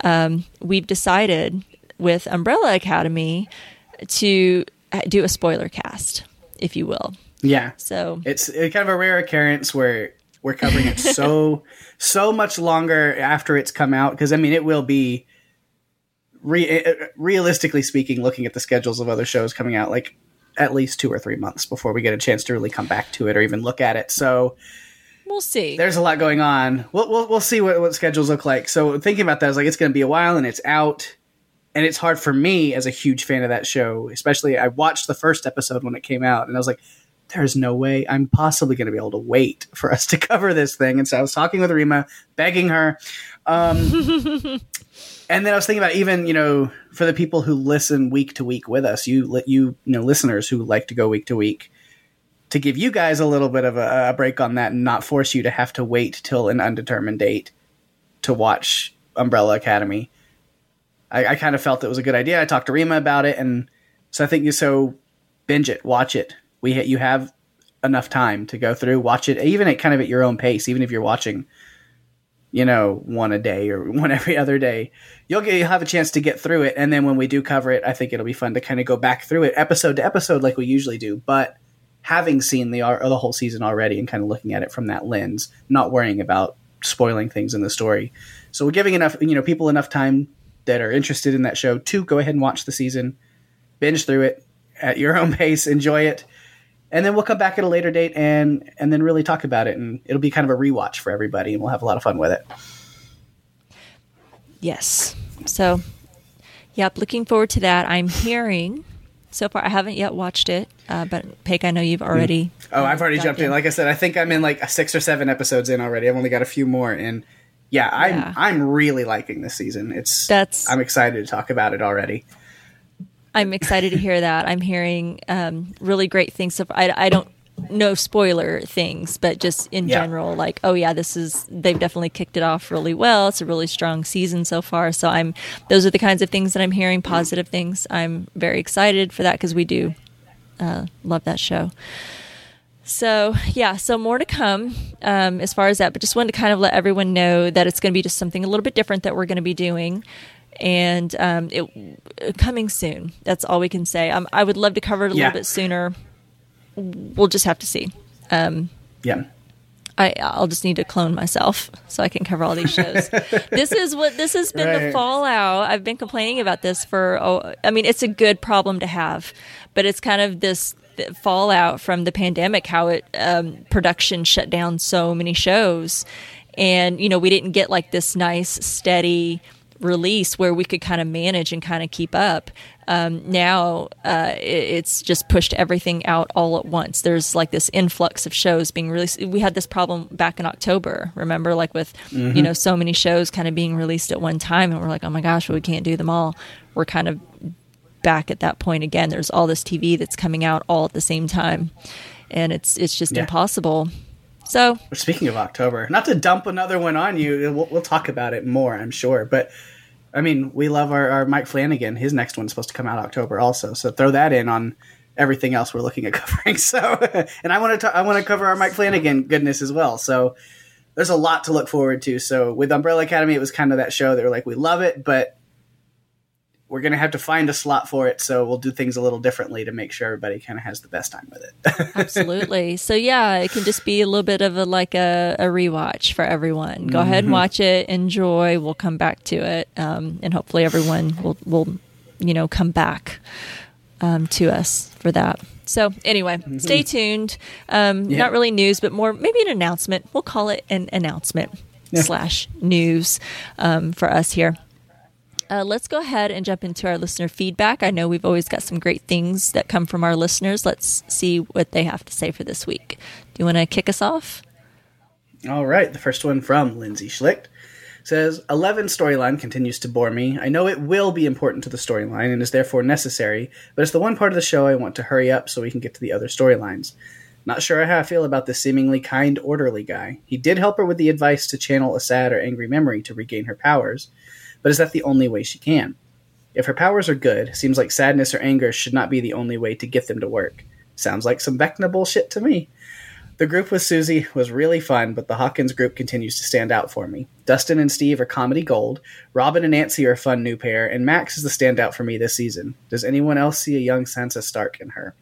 Um, we've decided with Umbrella Academy to do a spoiler cast, if you will. Yeah. So It's kind of a rare occurrence where we're covering it so <laughs> so much longer after it's come out because I mean it will be re- uh, realistically speaking looking at the schedules of other shows coming out like at least 2 or 3 months before we get a chance to really come back to it or even look at it. So we'll see. there's a lot going on. We'll we'll, we'll see what, what schedules look like. So thinking about that, I was like, it's going to be a while, and it's out, and it's hard for me as a huge fan of that show. Especially, I watched the first episode when it came out, and I was like, there's no way I'm possibly going to be able to wait for us to <laughs> cover this thing. And so I was talking with Rima, begging her. Um, <laughs> and then I was thinking about even you know for the people who listen week to week with us, you you you know listeners who like to go week to week to give you guys a little bit of a, a break on that and not force you to have to wait till an undetermined date to watch Umbrella Academy. I, I kind of felt it was a good idea. I talked to Rima about it, and so I think you so binge it, watch it. We you have enough time to go through, watch it, even at kind of at your own pace. Even if you're watching, you know, one a day or <laughs> one every other day, you'll get you'll have a chance to get through it. And then when we do cover it, I think it'll be fun to kind of go back through it episode to episode like we usually do, but having seen the ar- the whole season already and kind of looking at it from that lens, not worrying about spoiling things in the story. So we're giving enough, you know, people enough time that are interested in that show to go ahead and watch the season, binge through it at your <laughs> own pace, enjoy it, and then we'll come back at a later date and and then really talk about it, and it'll be kind of a rewatch for everybody, and we'll have a lot of fun with it. Yes. So, yep, looking forward to that. I'm hearing so far. I haven't yet watched it, uh, but Peg, I know you've already. Oh, I've already jumped in. in. Like I said, I think I'm in like six or seven episodes in already. I've only got a few more, and yeah, I'm Yeah. I'm really liking this season. It's That's- I'm excited to talk about it already. I'm excited to hear that. I'm hearing um, really great things. So I, I don't know spoiler things, but just in Yeah. general, like, oh yeah, this is they've definitely kicked it off really well. It's a really strong season so far. So I'm those are the kinds of things that I'm hearing, positive things. I'm very excited for that because we do uh, love that show. So yeah, so more to come um, as far as that, but just wanted to kind of let everyone know that it's going to be just something a little bit different that we're going to be doing, and um, it coming soon. That's all we can say. Um, I would love to cover it a Yeah. little bit sooner. We'll just have to see. Yeah. I, I'll just need to clone myself so I can cover all these shows. <laughs> this is what this has been the fallout. I've been complaining about this for. Oh, I mean, it's a good problem to have, but it's kind of this th- fallout from the pandemic. How it um, production shut down so many shows, and you know we didn't get like this nice steady release where we could kind of manage and kind of keep up. Um, now uh, it, it's just pushed everything out all at once. There's like this influx of shows being released. We had this problem back in October, remember, like with you know so many shows kind of being released at one time, and we're like, oh my gosh, well, we can't do them all. We're kind of back at that point again. There's all this TV that's coming out all at the same time, and it's it's just Yeah. impossible. So Speaking of October, not to dump another one on you, we'll, we'll talk about it more, I'm sure. But I mean, we love our, our Mike Flanagan. His next one's supposed to come out October also, so throw that in on everything else we're looking at <laughs> covering. So, and I want to I want to cover our Mike Flanagan goodness as well. So, there's a lot to look forward to. So, with Umbrella Academy, it was kind of that show that we're like, we love it, but we're gonna have to find a slot for it. So, we'll do things a little differently to make sure everybody kind of has the best time with it. <laughs> absolutely. So yeah, it can just be a little bit of a like a, a rewatch for everyone. Go ahead and watch it, enjoy. We'll come back to it, um, and hopefully everyone will will you know come back um, to us for that. So anyway, stay tuned. Um, Yeah. Not really news, but more maybe an announcement. We'll call it an announcement slash news um, for us here. Uh, let's go ahead and jump into our listener feedback. I know we've always got some great things that come from our listeners. Let's see what they have to say for this week. Do you want to kick us off? All right, the first one from Lindsay Schlicht says 11 storyline continues to bore me. I know it will be important to the storyline and is therefore necessary, but it's the one part of the show I want to hurry up so we can get to the other storylines. Not sure how I feel about this seemingly kind, orderly guy. He did help her with the advice to channel a sad or angry memory to regain her powers, but is that the only way she can? If her powers are good, seems like sadness or anger should not be the only way to get them to work. Sounds like some Vecna bullshit to me. The group with Suzie was really fun, but the Hawkins group continues to stand out for me. Dustin and Steve are comedy gold. Robin and Nancy are a fun new pair, and Max is the standout for me this season. Does anyone else see a young Sansa Stark in her?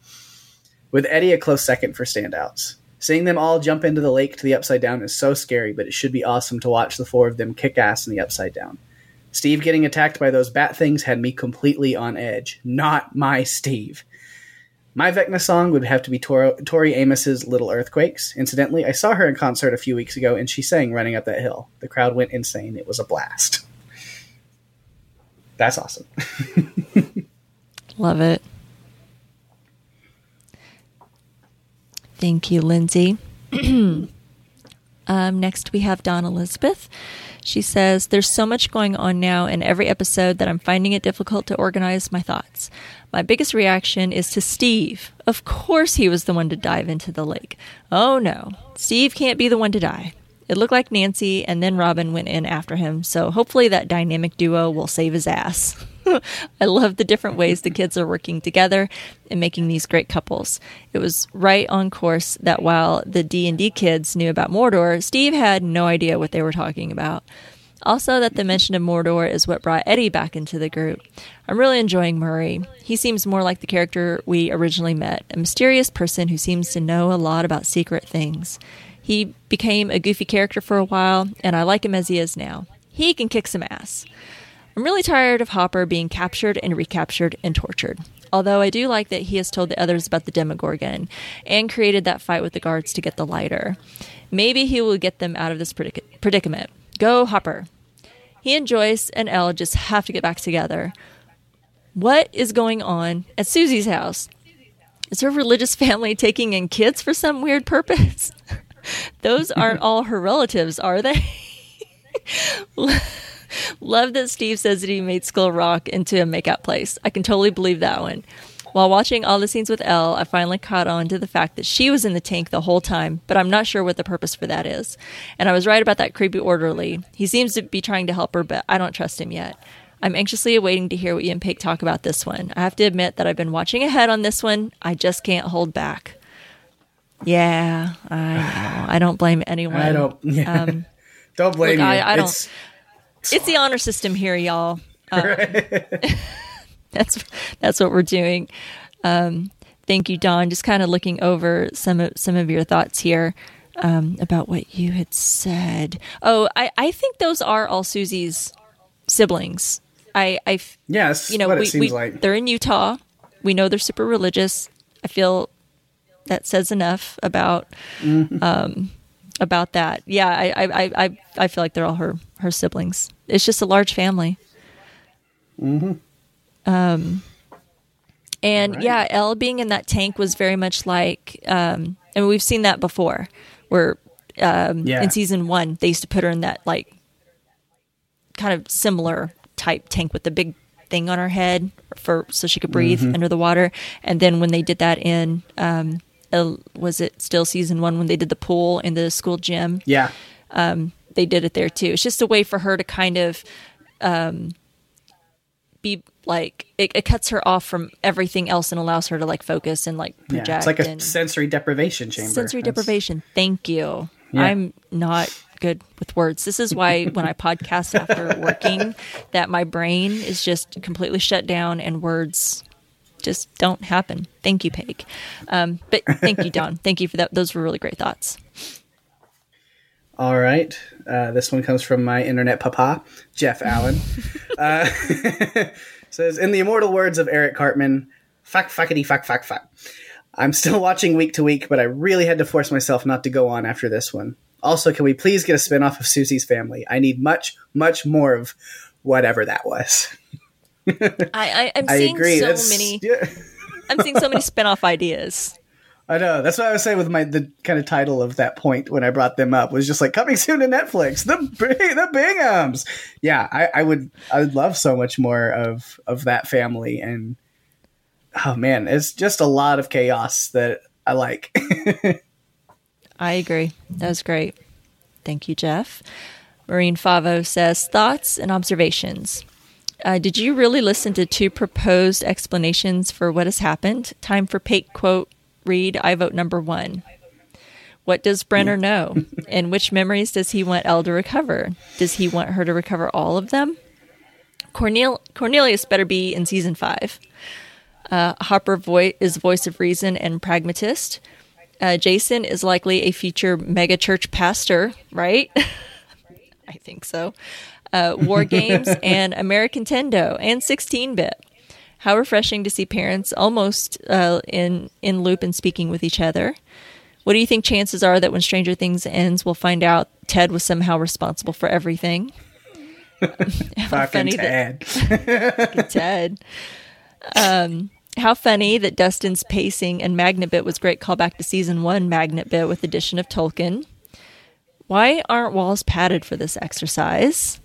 With Eddie a close second for standouts. Seeing them all jump into the lake to the Upside Down is so scary, but it should be awesome to watch the four of them kick ass in the Upside Down. Steve getting attacked by those bat things had me completely on edge. Not my Steve. My Vecna song would have to be Tor- Tori Amos's Little Earthquakes. Incidentally, I saw her in concert a few weeks ago and she sang Running Up That Hill. The crowd went insane. It was a blast. That's awesome. Love it. Thank you, Lindsay. <clears throat> um, next, we have Dawn Elizabeth. She says, There's so much going on now in every episode that I'm finding it difficult to organize my thoughts. My biggest reaction is to Steve. Of course, he was the one to dive into the lake. Oh no, Steve can't be the one to die. It looked like Nancy and then Robin went in after him, so hopefully that dynamic duo will save his ass. <laughs> I love the different ways the kids are working together and making these great couples. It was right on course that while the D&D kids knew about Mordor, Steve had no idea what they were talking about. Also, that the mention of Mordor is what brought Eddie back into the group. I'm really enjoying Murray. He seems more like the character we originally met, a mysterious person who seems to know a lot about secret things. He became a goofy character for a while, and I like him as he is now. He can kick some ass. I'm really tired of Hopper being captured and recaptured and tortured. Although I do like that he has told the others about the Demogorgon and created that fight with the guards to get the lighter. Maybe he will get them out of this predic- predicament. Go, Hopper. He and Joyce and El just have to get back together. What is going on at Suzie's house? Is her religious <laughs> family taking in kids for some weird purpose? <laughs> Those aren't all her relatives, are they? <laughs> Love that Steve says that he made Skull Rock into a makeout place. I can totally believe that one. While watching all the scenes with El, I finally caught on to the fact that she was in the tank the whole time, but I'm not sure what the purpose for that is. And I was right about that creepy orderly. He seems to be trying to help her, but I don't trust him yet. I'm anxiously awaiting to hear what you and Pig talk about this one. I have to admit that I've been watching ahead on this one. I just can't hold back. Yeah, I know. I don't blame anyone. I don't. Yeah. <laughs> Um, don't blame look, you. I- I don't- It's- it's the honor system here, y'all. Um, <laughs> that's that's what we're doing. Um, thank you, Dawn. Just kind of looking over some of some of your thoughts here. um, about what you had said. Oh, I, I think those are all Suzie's siblings. I, I, Yes, you know, what we, we, like. they're in Utah. We know they're super religious. I feel that says enough about Mm-hmm. um, about that. Yeah, I, I, I, I- feel like they're all her her siblings. It's just a large family. Mm-hmm. Um, and yeah, El being in that tank was very much like, um, and we've seen that before, where um, Yeah. in season one they used to put her in that like kind of similar type tank with the big thing on her head for so she could breathe Mhm. under the water. And then when they did that in um, uh, was it still season one when they did the pool in the school gym? Yeah. um, they did it there too. It's just a way for her to kind of um, be like it, it cuts her off from everything else and allows her to like focus and like project. Yeah, it's like a sensory deprivation chamber. sensory That's- deprivation. Thank you. Yeah. I'm not good with words. This is why when I <laughs> podcast after working, that my brain is just completely shut down and words just don't happen. Thank you, Peg. Um, but thank you, Dawn. <laughs> Thank you for that. Those were really great thoughts. All right. Uh, this one comes from my internet papa, Jeff Allen. <laughs> uh, <laughs> says, in the immortal words of Eric Cartman, fuck, fuckity, fuck, fuck, fuck. I'm still watching week to week, but I really had to force myself not to go on after this one. Also, can we please get a spin off of Suzie's family? I need much, much more of whatever that was. I, I I'm I seeing agree. so That's- many. <laughs> yeah. I'm seeing so many spin-off ideas. I know. That's what I was saying with my the kind of title of that point when I brought them up was just like coming soon to Netflix. The the Binghams. Yeah, I, I would I would love so much more of of that family and oh man, it's just a lot of chaos that I like. <laughs> I agree. That was great. Thank you, Jeff. Marine Favo says thoughts and observations. Uh, did you really listen to two proposed explanations for what has happened? Time for Pate quote read. I vote number one. What does Brenner know? <laughs> and which memories does he want El to recover? Does he want her to recover all of them? Cornel- Cornelius better be in season five. Uh, Hopper vo- is voice of reason and pragmatist. Uh, Jason is likely a future mega church pastor, right? <laughs> I think so. Uh, War Games <laughs> and American Tendo and 16 bit. How refreshing to see parents almost uh, in in loop and speaking with each other. What do you think chances are that when Stranger Things ends, we'll find out Ted was somehow responsible for everything? <laughs> How Fucking funny that- Ted. Ted. Um, how funny that Dustin's pacing and Magnet Bit was great callback to season one Magnet Bit with addition of Tolkien. Why aren't walls padded for this exercise?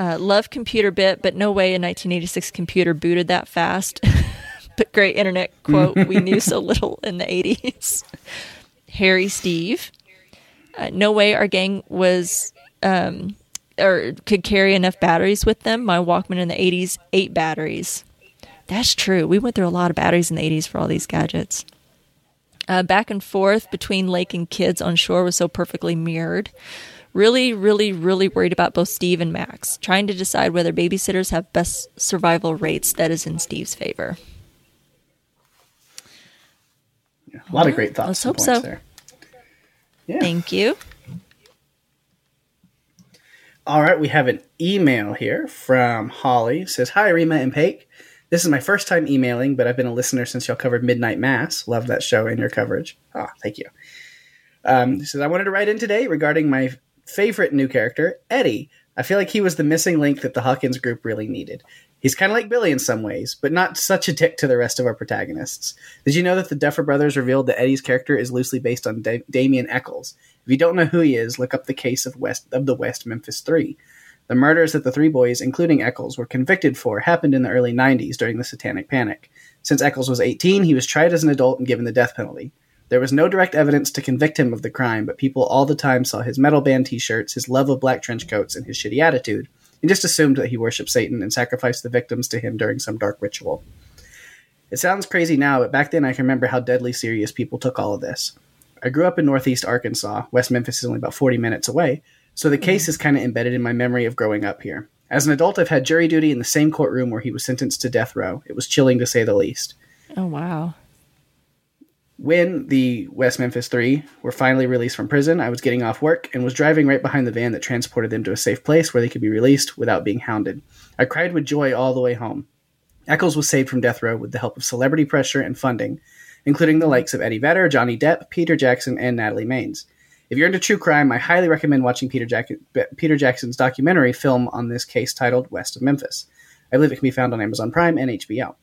Uh, love computer bit, but no way a 1986 computer booted that fast. <laughs> but great internet quote, we knew so <laughs> little in the 80s. Harry Steve. Uh, no way our gang was um, or could carry enough batteries with them. My Walkman in the 80s, eight batteries. That's true. We went through a lot of batteries in the 80s for all these gadgets. Uh, back and forth between Lake and kids on shore was so perfectly mirrored. Really, really, really worried about both Steve and Max. Trying to decide whether babysitters have best survival rates. That is in Steve's favor. A lot of great thoughts. Let's hope so. There. Thank you. All right, we have an email here from Holly. It says, "Hi, Rima and Pake. This is my first time emailing, but I've been a listener since y'all covered Midnight Mass. Love that show and your coverage. Ah, thank you. Um, says, I wanted to write in today regarding my favorite new character, Eddie. I feel like he was the missing link that the Hawkins group really needed. He's kind of like Billy in some ways, but not such a dick to the rest of our protagonists. Did you know that the Duffer Brothers revealed that Eddie's character is loosely based on da- Damien Echols? If you don't know who he is, look up the case of West of the West Memphis Three. The murders that the three boys, including Echols, were convicted for happened in the early 90s during the Satanic Panic. Since Echols was 18, he was tried as an adult and given the death penalty. There was no direct evidence to convict him of the crime, but people all the time saw his metal band t shirts, his love of black trench coats, and his shitty attitude, and just assumed that he worshipped Satan and sacrificed the victims to him during some dark ritual. It sounds crazy now, but back then I can remember how deadly serious people took all of this. I grew up in northeast Arkansas. West Memphis is only about 40 minutes away, so the case is kind of embedded in my memory of growing up here. As an adult, I've had jury duty in the same courtroom where he was sentenced to death row. It was chilling to say the least. Oh, wow. When the West Memphis Three were finally released from prison, I was getting off work and was driving right behind the van that transported them to a safe place where they could be released without being hounded. I cried with joy all the way home. Echols was saved from death row with the help of celebrity pressure and funding, including the likes of Eddie Vedder, Johnny Depp, Peter Jackson, and Natalie Maines. If you're into true crime, I highly recommend watching Peter, Jack- Peter Jackson's documentary film on this case titled West of Memphis. I believe it can be found on Amazon Prime and HBO.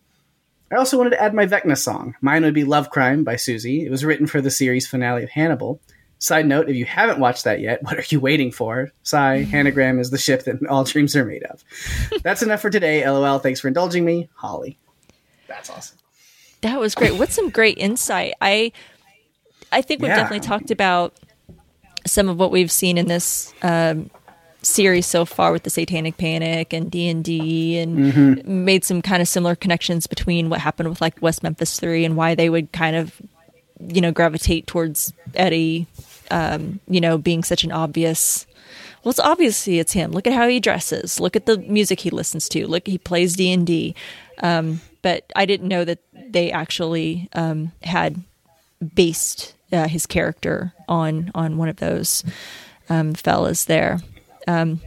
I also wanted to add my Vecna song. Mine would be Love Crime by Siouxsie. It was written for the series finale of Hannibal. Side note, if you haven't watched that yet, <laughs> what are you waiting for? Sigh, Hannigram is the ship that all dreams are made of. <laughs> That's enough for today. LOL. Thanks for indulging me. Holly. That's awesome. That was great. What's some great insight? I I think we've Yeah. definitely talked about some of what we've seen in this um, series so far with the Satanic Panic and D and D, and made some kind of similar connections between what happened with like West Memphis Three and why they would kind of you know gravitate towards Eddie, um, you know, being such an obvious. Well, it's obviously it's him. Look at how he dresses. Look at the music he listens to. Look, he plays D and D. Um, but I didn't know that they actually um, had based uh, his character on on one of those um, fellas there. Um,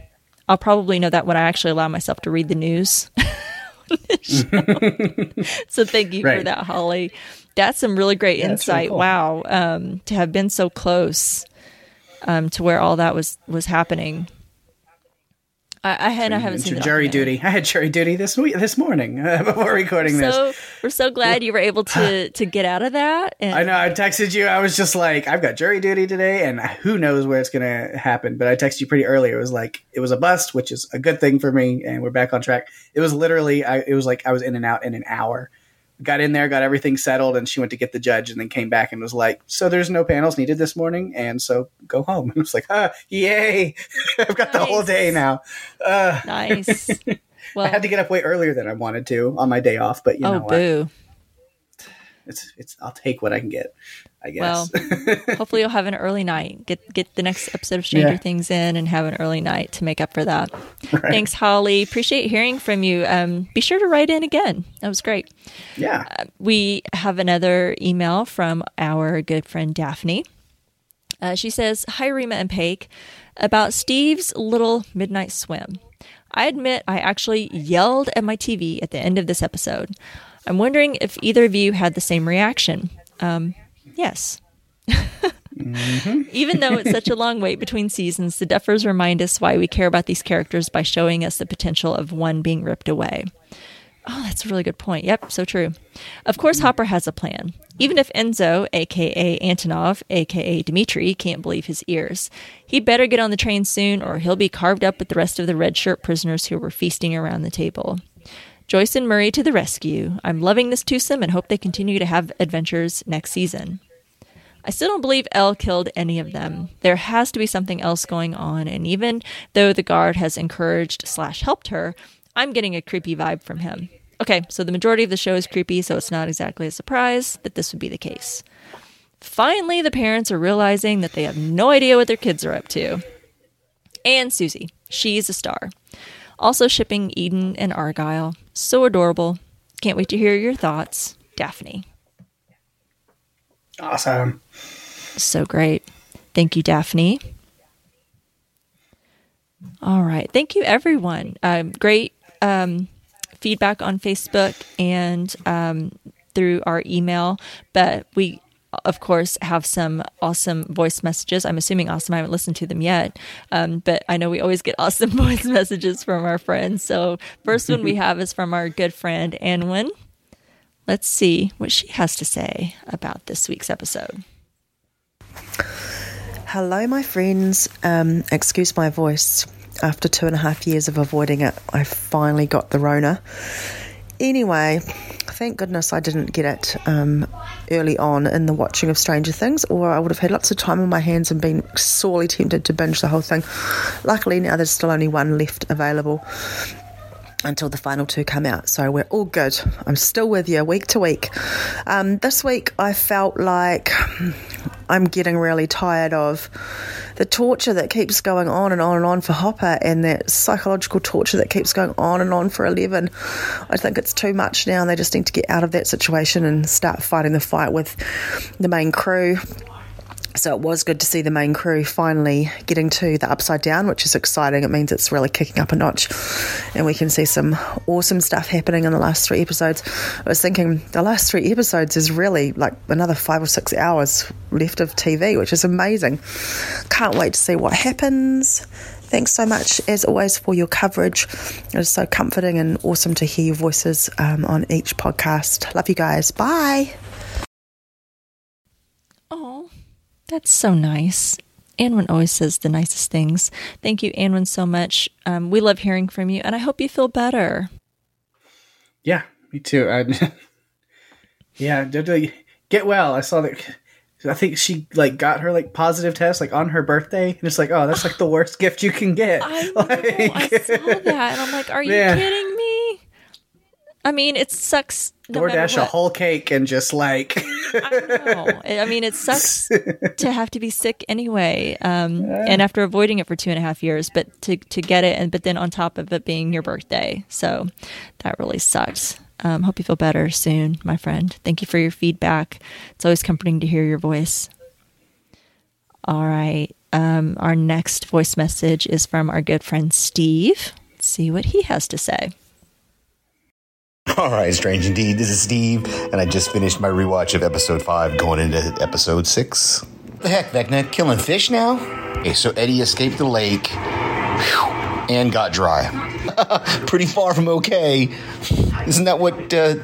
I'll probably know that when I actually allow myself to read the news. <laughs> so thank you for that, Holly. That's some really great Yeah, that's really insight. cool. Wow, um, to have been so close um, to where all that was was happening. I, I had I haven't seen jury duty. <laughs> I had jury duty this week, this morning uh, <laughs> before recording this. So we're so glad you were able to <sighs> to get out of that. And I know. I texted you. I was just like, I've got jury duty today, and who knows where it's going to happen. But I texted you pretty early. It was like it was a bust, which is a good thing for me, and we're back on track. It was literally, I, it was like I was in and out in an hour. Got in there, got everything settled, and she went to get the judge, and then came back and was like, "So there's no panels needed this morning, and so go home." <laughs> And I was like, "Ah, yay! <laughs> I've got the whole day now." Uh, nice. Well, <laughs> I had to get up way earlier than I wanted to on my day off, but you oh know what? boo. It's it's I'll take what I can get. I guess. Well, <laughs> hopefully you'll have an early night. Get get the next episode of Stranger Yeah. Things in and have an early night to make up for that. Thanks, Holly. Appreciate hearing from you. Um, be sure to write in again. That was great. yeah. We have another email from our good friend Daphne. Uh, she says, Hi, Rima and Paik. About Steve's little midnight swim. I admit I actually yelled at my TV at the end of this episode. I'm wondering if either of you had the same reaction. Um, yes. Even though it's such a long wait between seasons, the Duffers remind us why we care about these characters by showing us the potential of one being ripped away. Oh, that's a really good point. Yep, so true. Of course, Hopper has a plan. Even if Enzo, aka Antonov, aka Dmitri, can't believe his ears, he'd better get on the train soon or he'll be carved up with the rest of the red shirt prisoners who were feasting around the table. Joyce and Murray to the rescue. I'm loving this twosome and hope they continue to have adventures next season. I still don't believe El killed any of them. There has to be something else going on, and even though the guard has encouraged slash helped her, I'm getting a creepy vibe from him. Okay, so the majority of the show is creepy, so it's not exactly a surprise that this would be the case. Finally, the parents are realizing that they have no idea what their kids are up to. And Suzie, she's a star. Also shipping Eden and Argyle. So adorable. Can't wait to hear your thoughts. Daphne. Awesome. So great. Thank you, Daphne. All right. Thank you, everyone. Um, great um, feedback on Facebook and um, through our email. But we, of course, have some awesome voice messages. I'm assuming awesome. I haven't listened to them yet. Um, but I know we always get awesome <laughs> voice messages from our friends. So, first one we <laughs> have is from our good friend, Anwen. Let's see what she has to say about this week's episode. Hello, my friends. Um, excuse my voice. After two and a half years of avoiding it, I finally got the Rona. Anyway, thank goodness I didn't get it um, early on in the watching of Stranger Things, or I would have had lots of time on my hands and been sorely tempted to binge the whole thing. Luckily, now there's still only one left available. Until the final two come out. So we're all good. I'm still with you week to week. Um, this week, I felt like I'm getting really tired of the torture that keeps going on and on and on for Hopper and that psychological torture that keeps going on and on for Eleven. I think it's too much now and they just need to get out of that situation and start fighting the fight with the main crew. So it was good to see the main crew finally getting to the upside down, which is exciting. It means it's really kicking up a notch, and we can see some awesome stuff happening in the last three episodes. I was thinking the last three episodes is really like another five or six hours left of TV, which is amazing. Can't wait to see what happens. Thanks so much, as always, for your coverage. It is so comforting and awesome to hear your voices um, on each podcast. Love you guys. Bye. Oh, that's so nice. Anwen always says the nicest things. Thank you, Anwen, so much. Um, we love hearing from you, and I hope you feel better. Yeah, me too. I, <laughs> yeah, get well. I saw that. I think she like got her like positive test like on her birthday, and it's like, oh, that's like the worst gift you can get. I <laughs> know. Like, I saw that, and I'm like, are you <laughs> kidding me? I mean, it sucks. No DoorDash a whole cake and just like No, <laughs> I mean it sucks to have to be sick anyway, um, and after avoiding it for two and a half years, but to to get it, and but then on top of it being your birthday, so that really sucks. Um, hope you feel better soon, my friend. Thank you for your feedback. It's always comforting to hear your voice. All right, um, our next voice message is from our good friend Steve. Let's see what he has to say. <laughs> All right, strange indeed. This is Steve, and I just finished my rewatch of episode five, going into episode six. The heck, Vecna, killing fish now? Okay, so Eddie escaped the lake whew, and got dry. <laughs> Pretty far from okay. Isn't that what uh,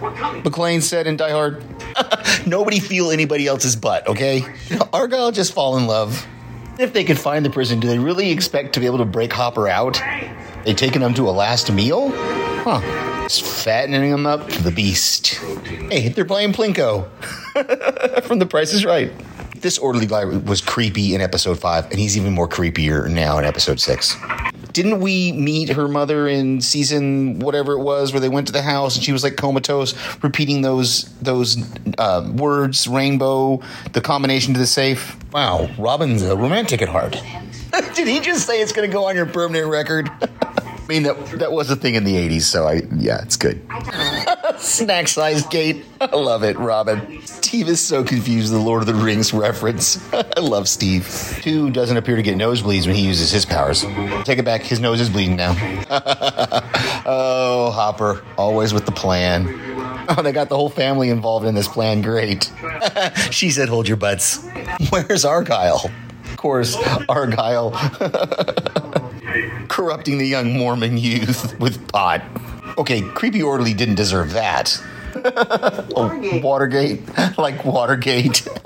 McClane said in Die Hard? <laughs> Nobody feel anybody else's butt, okay? Argyle just fall in love. If they could find the prison, do they really expect to be able to break Hopper out? They taking him to a last meal? Huh. Fattening them up for the beast. Hey, they're playing Plinko <laughs> from The Price is Right. This orderly guy was creepy in episode five, and he's even more creepier now in episode six. Didn't we meet her mother in season whatever it was, where they went to the house and she was like comatose, repeating those those uh, words, rainbow, the combination to the safe? Wow, Robin's a romantic at heart. <laughs> Did he just say it's going to go on your permanent record? <laughs> I mean, that that was a thing in the 80s, so I, yeah, it's good. <laughs> Snack size gate. I love it, Robin. Steve is so confused with the Lord of the Rings reference. <laughs> I love Steve. Who doesn't appear to get nosebleeds when he uses his powers. Take it back, his nose is bleeding now. <laughs> oh, Hopper, always with the plan. Oh, they got the whole family involved in this plan. Great. she said, hold your butts. Where's Argyle? Of course, Argyle corrupting the young Mormon youth with pot. Okay, creepy orderly didn't deserve that. <laughs> oh, Watergate, <laughs> like Watergate. <laughs>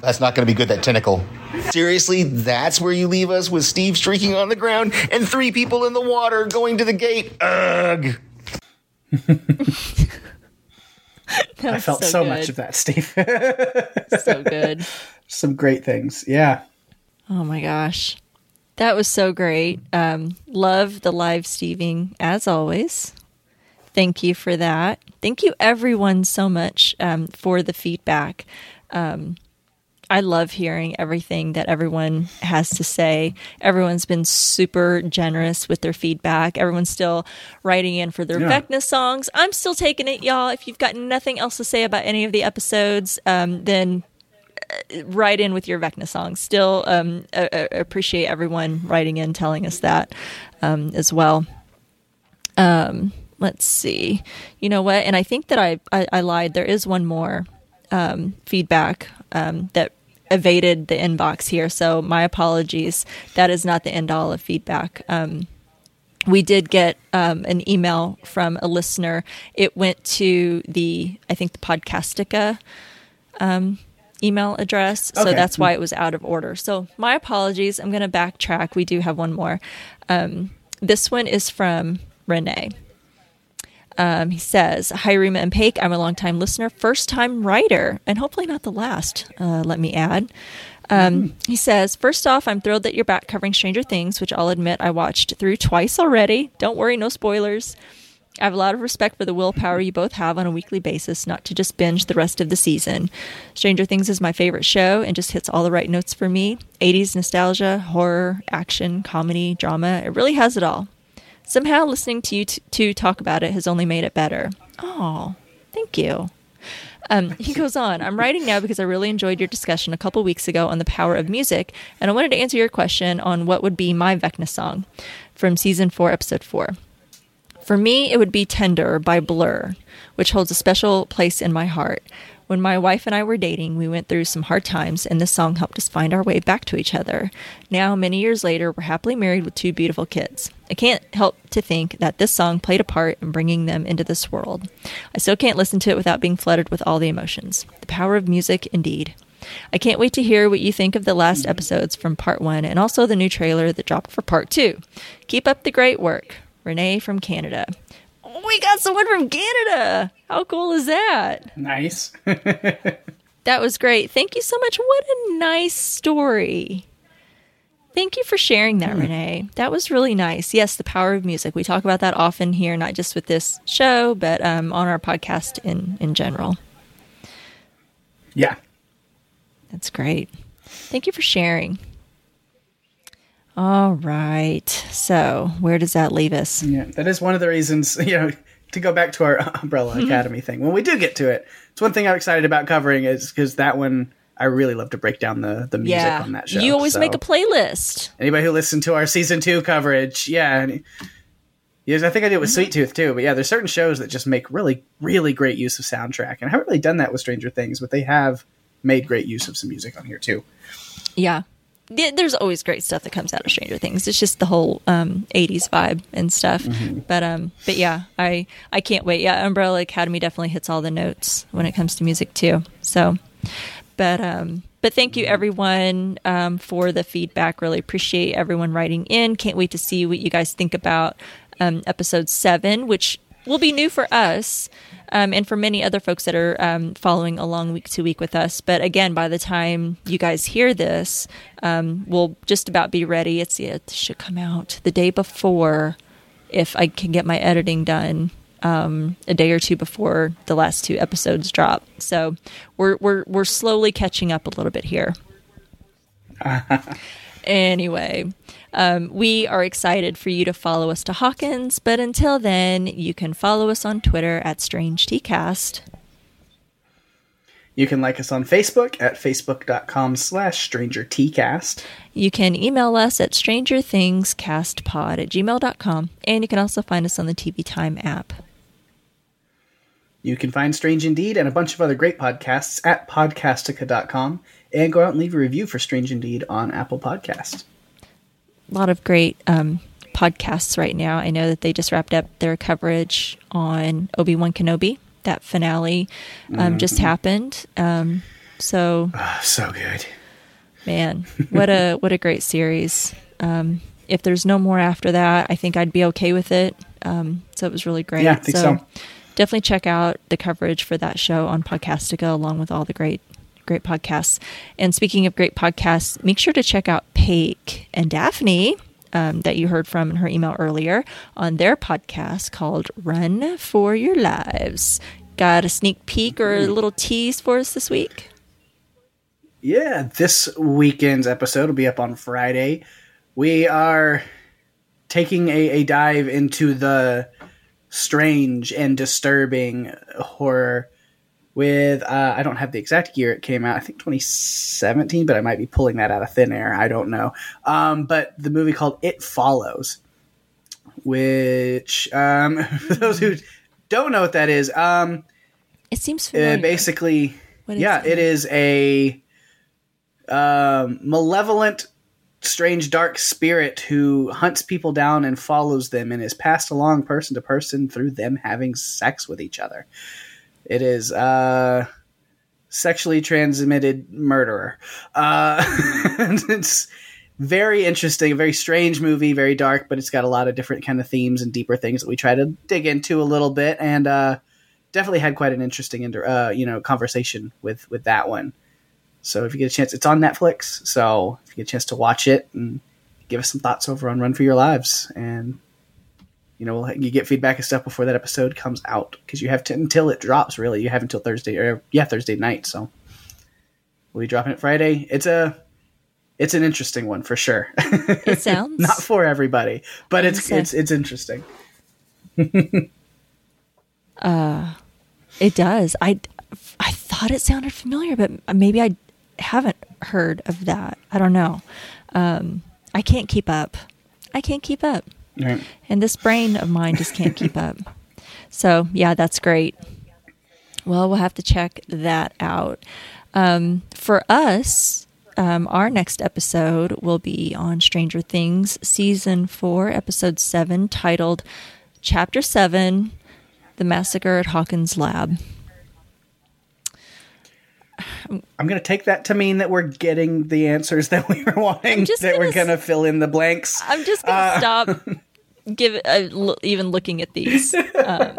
That's not going to be good. That tentacle. Seriously, that's where you leave us with Steve streaking on the ground and three people in the water going to the gate. Ugh. I felt so, much of that, Steve. So good. Some great things. Yeah. Oh my gosh. That was so great. Um, love the live Steving as always. Thank you for that. Thank you, everyone, so much um, for the feedback. Um, I love hearing everything that everyone has to say. Everyone's been super generous with their feedback. Everyone's still writing in for their Yeah. Vecna songs. I'm still taking it, y'all. If you've got nothing else to say about any of the episodes, um, then write in with your Vecna songs. Still um, appreciate everyone writing in, telling us that um, as well. Um, let's see. You know what? And I think that I, I, I lied. There is one more um, feedback um, that evaded the inbox here. So my apologies. That is not the end all of feedback. Um, we did get um, an email from a listener. It went to the, I think, the Podcastica um, email address. So Okay. that's why it was out of order. So my apologies. I'm going to backtrack. We do have one more. Um, this one is from Renee. Um, he says, Hi, Rima and Paik. I'm a longtime listener, first time writer, and hopefully not the last, uh, let me add. Um, he says, First off, I'm thrilled that you're back covering Stranger Things, which I'll admit I watched through twice already. Don't worry, no spoilers. I have a lot of respect for the willpower you both have on a weekly basis not to just binge the rest of the season. Stranger Things is my favorite show and just hits all the right notes for me 80s nostalgia, horror, action, comedy, drama. It really has it all. Somehow, listening to you t- two talk about it has only made it better. Oh, thank you. Um, he goes on, I'm writing now because I really enjoyed your discussion a couple weeks ago on the power of music, and I wanted to answer your question on what would be my Vecna song from season 4, episode 4. For me, it would be Tender by Blur, which holds a special place in my heart. When my wife and I were dating, we went through some hard times, and this song helped us find our way back to each other. Now, many years later, we're happily married with two beautiful kids. I can't help to think that this song played a part in bringing them into this world. I still can't listen to it without being flooded with all the emotions. The power of music, indeed. I can't wait to hear what you think of the last episodes from part one and also the new trailer that dropped for part two. Keep up the great work. Renee from Canada. Oh, we got someone from Canada. How cool is that? Nice. <laughs> that was great. Thank you so much. What a nice story. Thank you for sharing that, Renee. That was really nice. Yes, the power of music. We talk about that often here, not just with this show, but um, on our podcast in, in general. Yeah. That's great. Thank you for sharing. All right. So, where does that leave us? Yeah, that is one of the reasons, <laughs> you know, to go back to our <laughs> Umbrella Mm-hmm. Academy thing. When we do get to it, it's one thing I'm excited about covering is because that one I really love to break down the the music yeah. on that show. You always So make a playlist. anybody who listened to our season two coverage, yeah. Yes, I think I did with Mm-hmm. Sweet Tooth too. But yeah, there's certain shows that just make really, really great use of soundtrack, and I haven't really done that with Stranger Things, but they have made great use of some music on here too. Yeah. There's always great stuff that comes out of Stranger Things. It's just the whole um, '80s vibe and stuff. Mm-hmm. But um, but yeah, I I can't wait. Yeah, Umbrella Academy definitely hits all the notes when it comes to music too. So, but um, but thank you everyone um, for the feedback. Really appreciate everyone writing in. Can't wait to see what you guys think about um, episode seven, which will be new for us. Um, and for many other folks that are um, following along week to week with us. But again, by the time you guys hear this, um, we'll just about be ready. It's it should come out the day before, if I can get my editing done um, a day or two before the last two episodes drop. So we're we're we're slowly catching up a little bit here. <laughs> anyway, um, we are excited for you to follow us to Hawkins, but until then, you can follow us on Twitter at Strange TCast. You can like us on Facebook at facebook.com slash strangertcast. You can email us at strangerthingscastpod at gmail.com, and you can also find us on the TV Time app. You can find Strange Indeed and a bunch of other great podcasts at podcastica.com and go out and leave a review for Strange Indeed on Apple Podcast. A lot of great um, podcasts right now. I know that they just wrapped up their coverage on Obi Wan Kenobi. That finale um, just happened. Um, so Ah, so good. man <laughs> what a what a great series um if there's no more after that i think i'd be okay with it um so it was really great Yeah, I think so. definitely check out the coverage for that show on podcastica along with all the great great podcasts. And speaking of great podcasts make sure to check out Paige and daphne um, that you heard from in her email earlier on their podcast called run for your lives. Got a sneak peek or a little tease for us this week? Yeah, this weekend's episode will be up on Friday. We are taking a, a dive into the strange and disturbing horror with uh, I don't have the exact year it came out. I think 2017, but I might be pulling that out of thin air. I don't know. Um, but the movie called It Follows, which um, <laughs> for those who don't know what that is, um, it seems uh, basically, What is yeah, it? it is a um, malevolent, strange, dark spirit who hunts people down and follows them and is passed along person to person through them having sex with each other. It is uh, sexually transmitted murderer. Uh, <laughs> it's very interesting, very strange movie, very dark, but it's got a lot of different kind of themes and deeper things that we try to dig into a little bit, and uh, definitely had quite an interesting, inter- uh, you know, conversation with with that one. So if you get a chance, it's on Netflix. So if you get a chance to watch it and give us some thoughts over on Run for Your Lives, and you know, we'll, you get feedback and stuff before that episode comes out because you have to until it drops. Really, you have until Thursday or yeah, Thursday night. So we'll be dropping it Friday. It's a it's an interesting one for sure. It <laughs> sounds not for everybody, but it's say. it's it's interesting. <laughs> uh, It does. I, I thought it sounded familiar, but maybe I haven't heard of that. I don't know. Um, I can't keep up. I can't keep up. Right. And this brain of mine just can't keep <laughs> up. So, yeah, that's great. Well, we'll have to check that out. Um, for us, um, our next episode will be on Stranger Things, Season 4, Episode 7, titled Chapter 7 The Massacre at Hawkins Lab. I'm going to take that to mean that we're getting the answers that we were wanting. That we're gonna going to fill in the blanks. I'm just gonna stop <laughs> give uh, l- even looking at these. Um,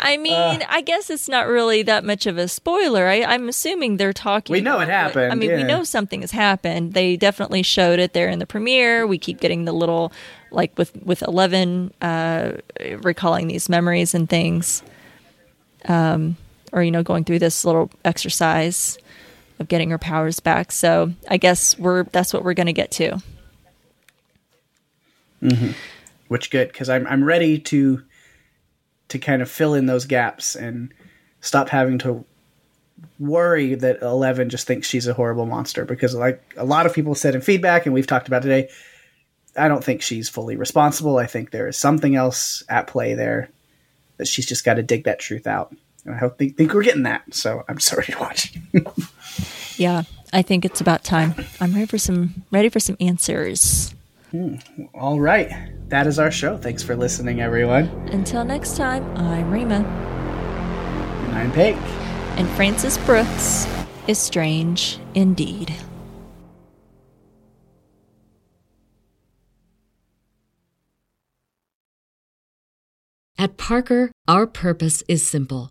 I mean, I guess it's not really that much of a spoiler. I, I'm assuming they're talking. We know it what- happened, I mean, we know something has happened. They definitely showed it there in the premiere. We keep getting the little, like with with Eleven, uh, recalling these memories and things, um, or you know, going through this little exercise of getting her powers back. So I guess we're that's what we're going to get to. Mm-hmm. which good because I'm I'm ready to to kind of fill in those gaps and stop having to worry that Eleven just thinks she's a horrible monster because like a lot of people said in feedback and we've talked about today, I don't think she's fully responsible. I think there is something else at play there that she's just got to dig that truth out. And I hope think, think we're getting that. So I'm sorry to watch. Yeah, I think it's about time. I'm ready for some ready for some answers. Hmm. All right, that is our show. Thanks for listening, everyone. Until next time, I'm Rima, And I'm Peg. and Francis Brooks is strange indeed. At Parker, our purpose is simple.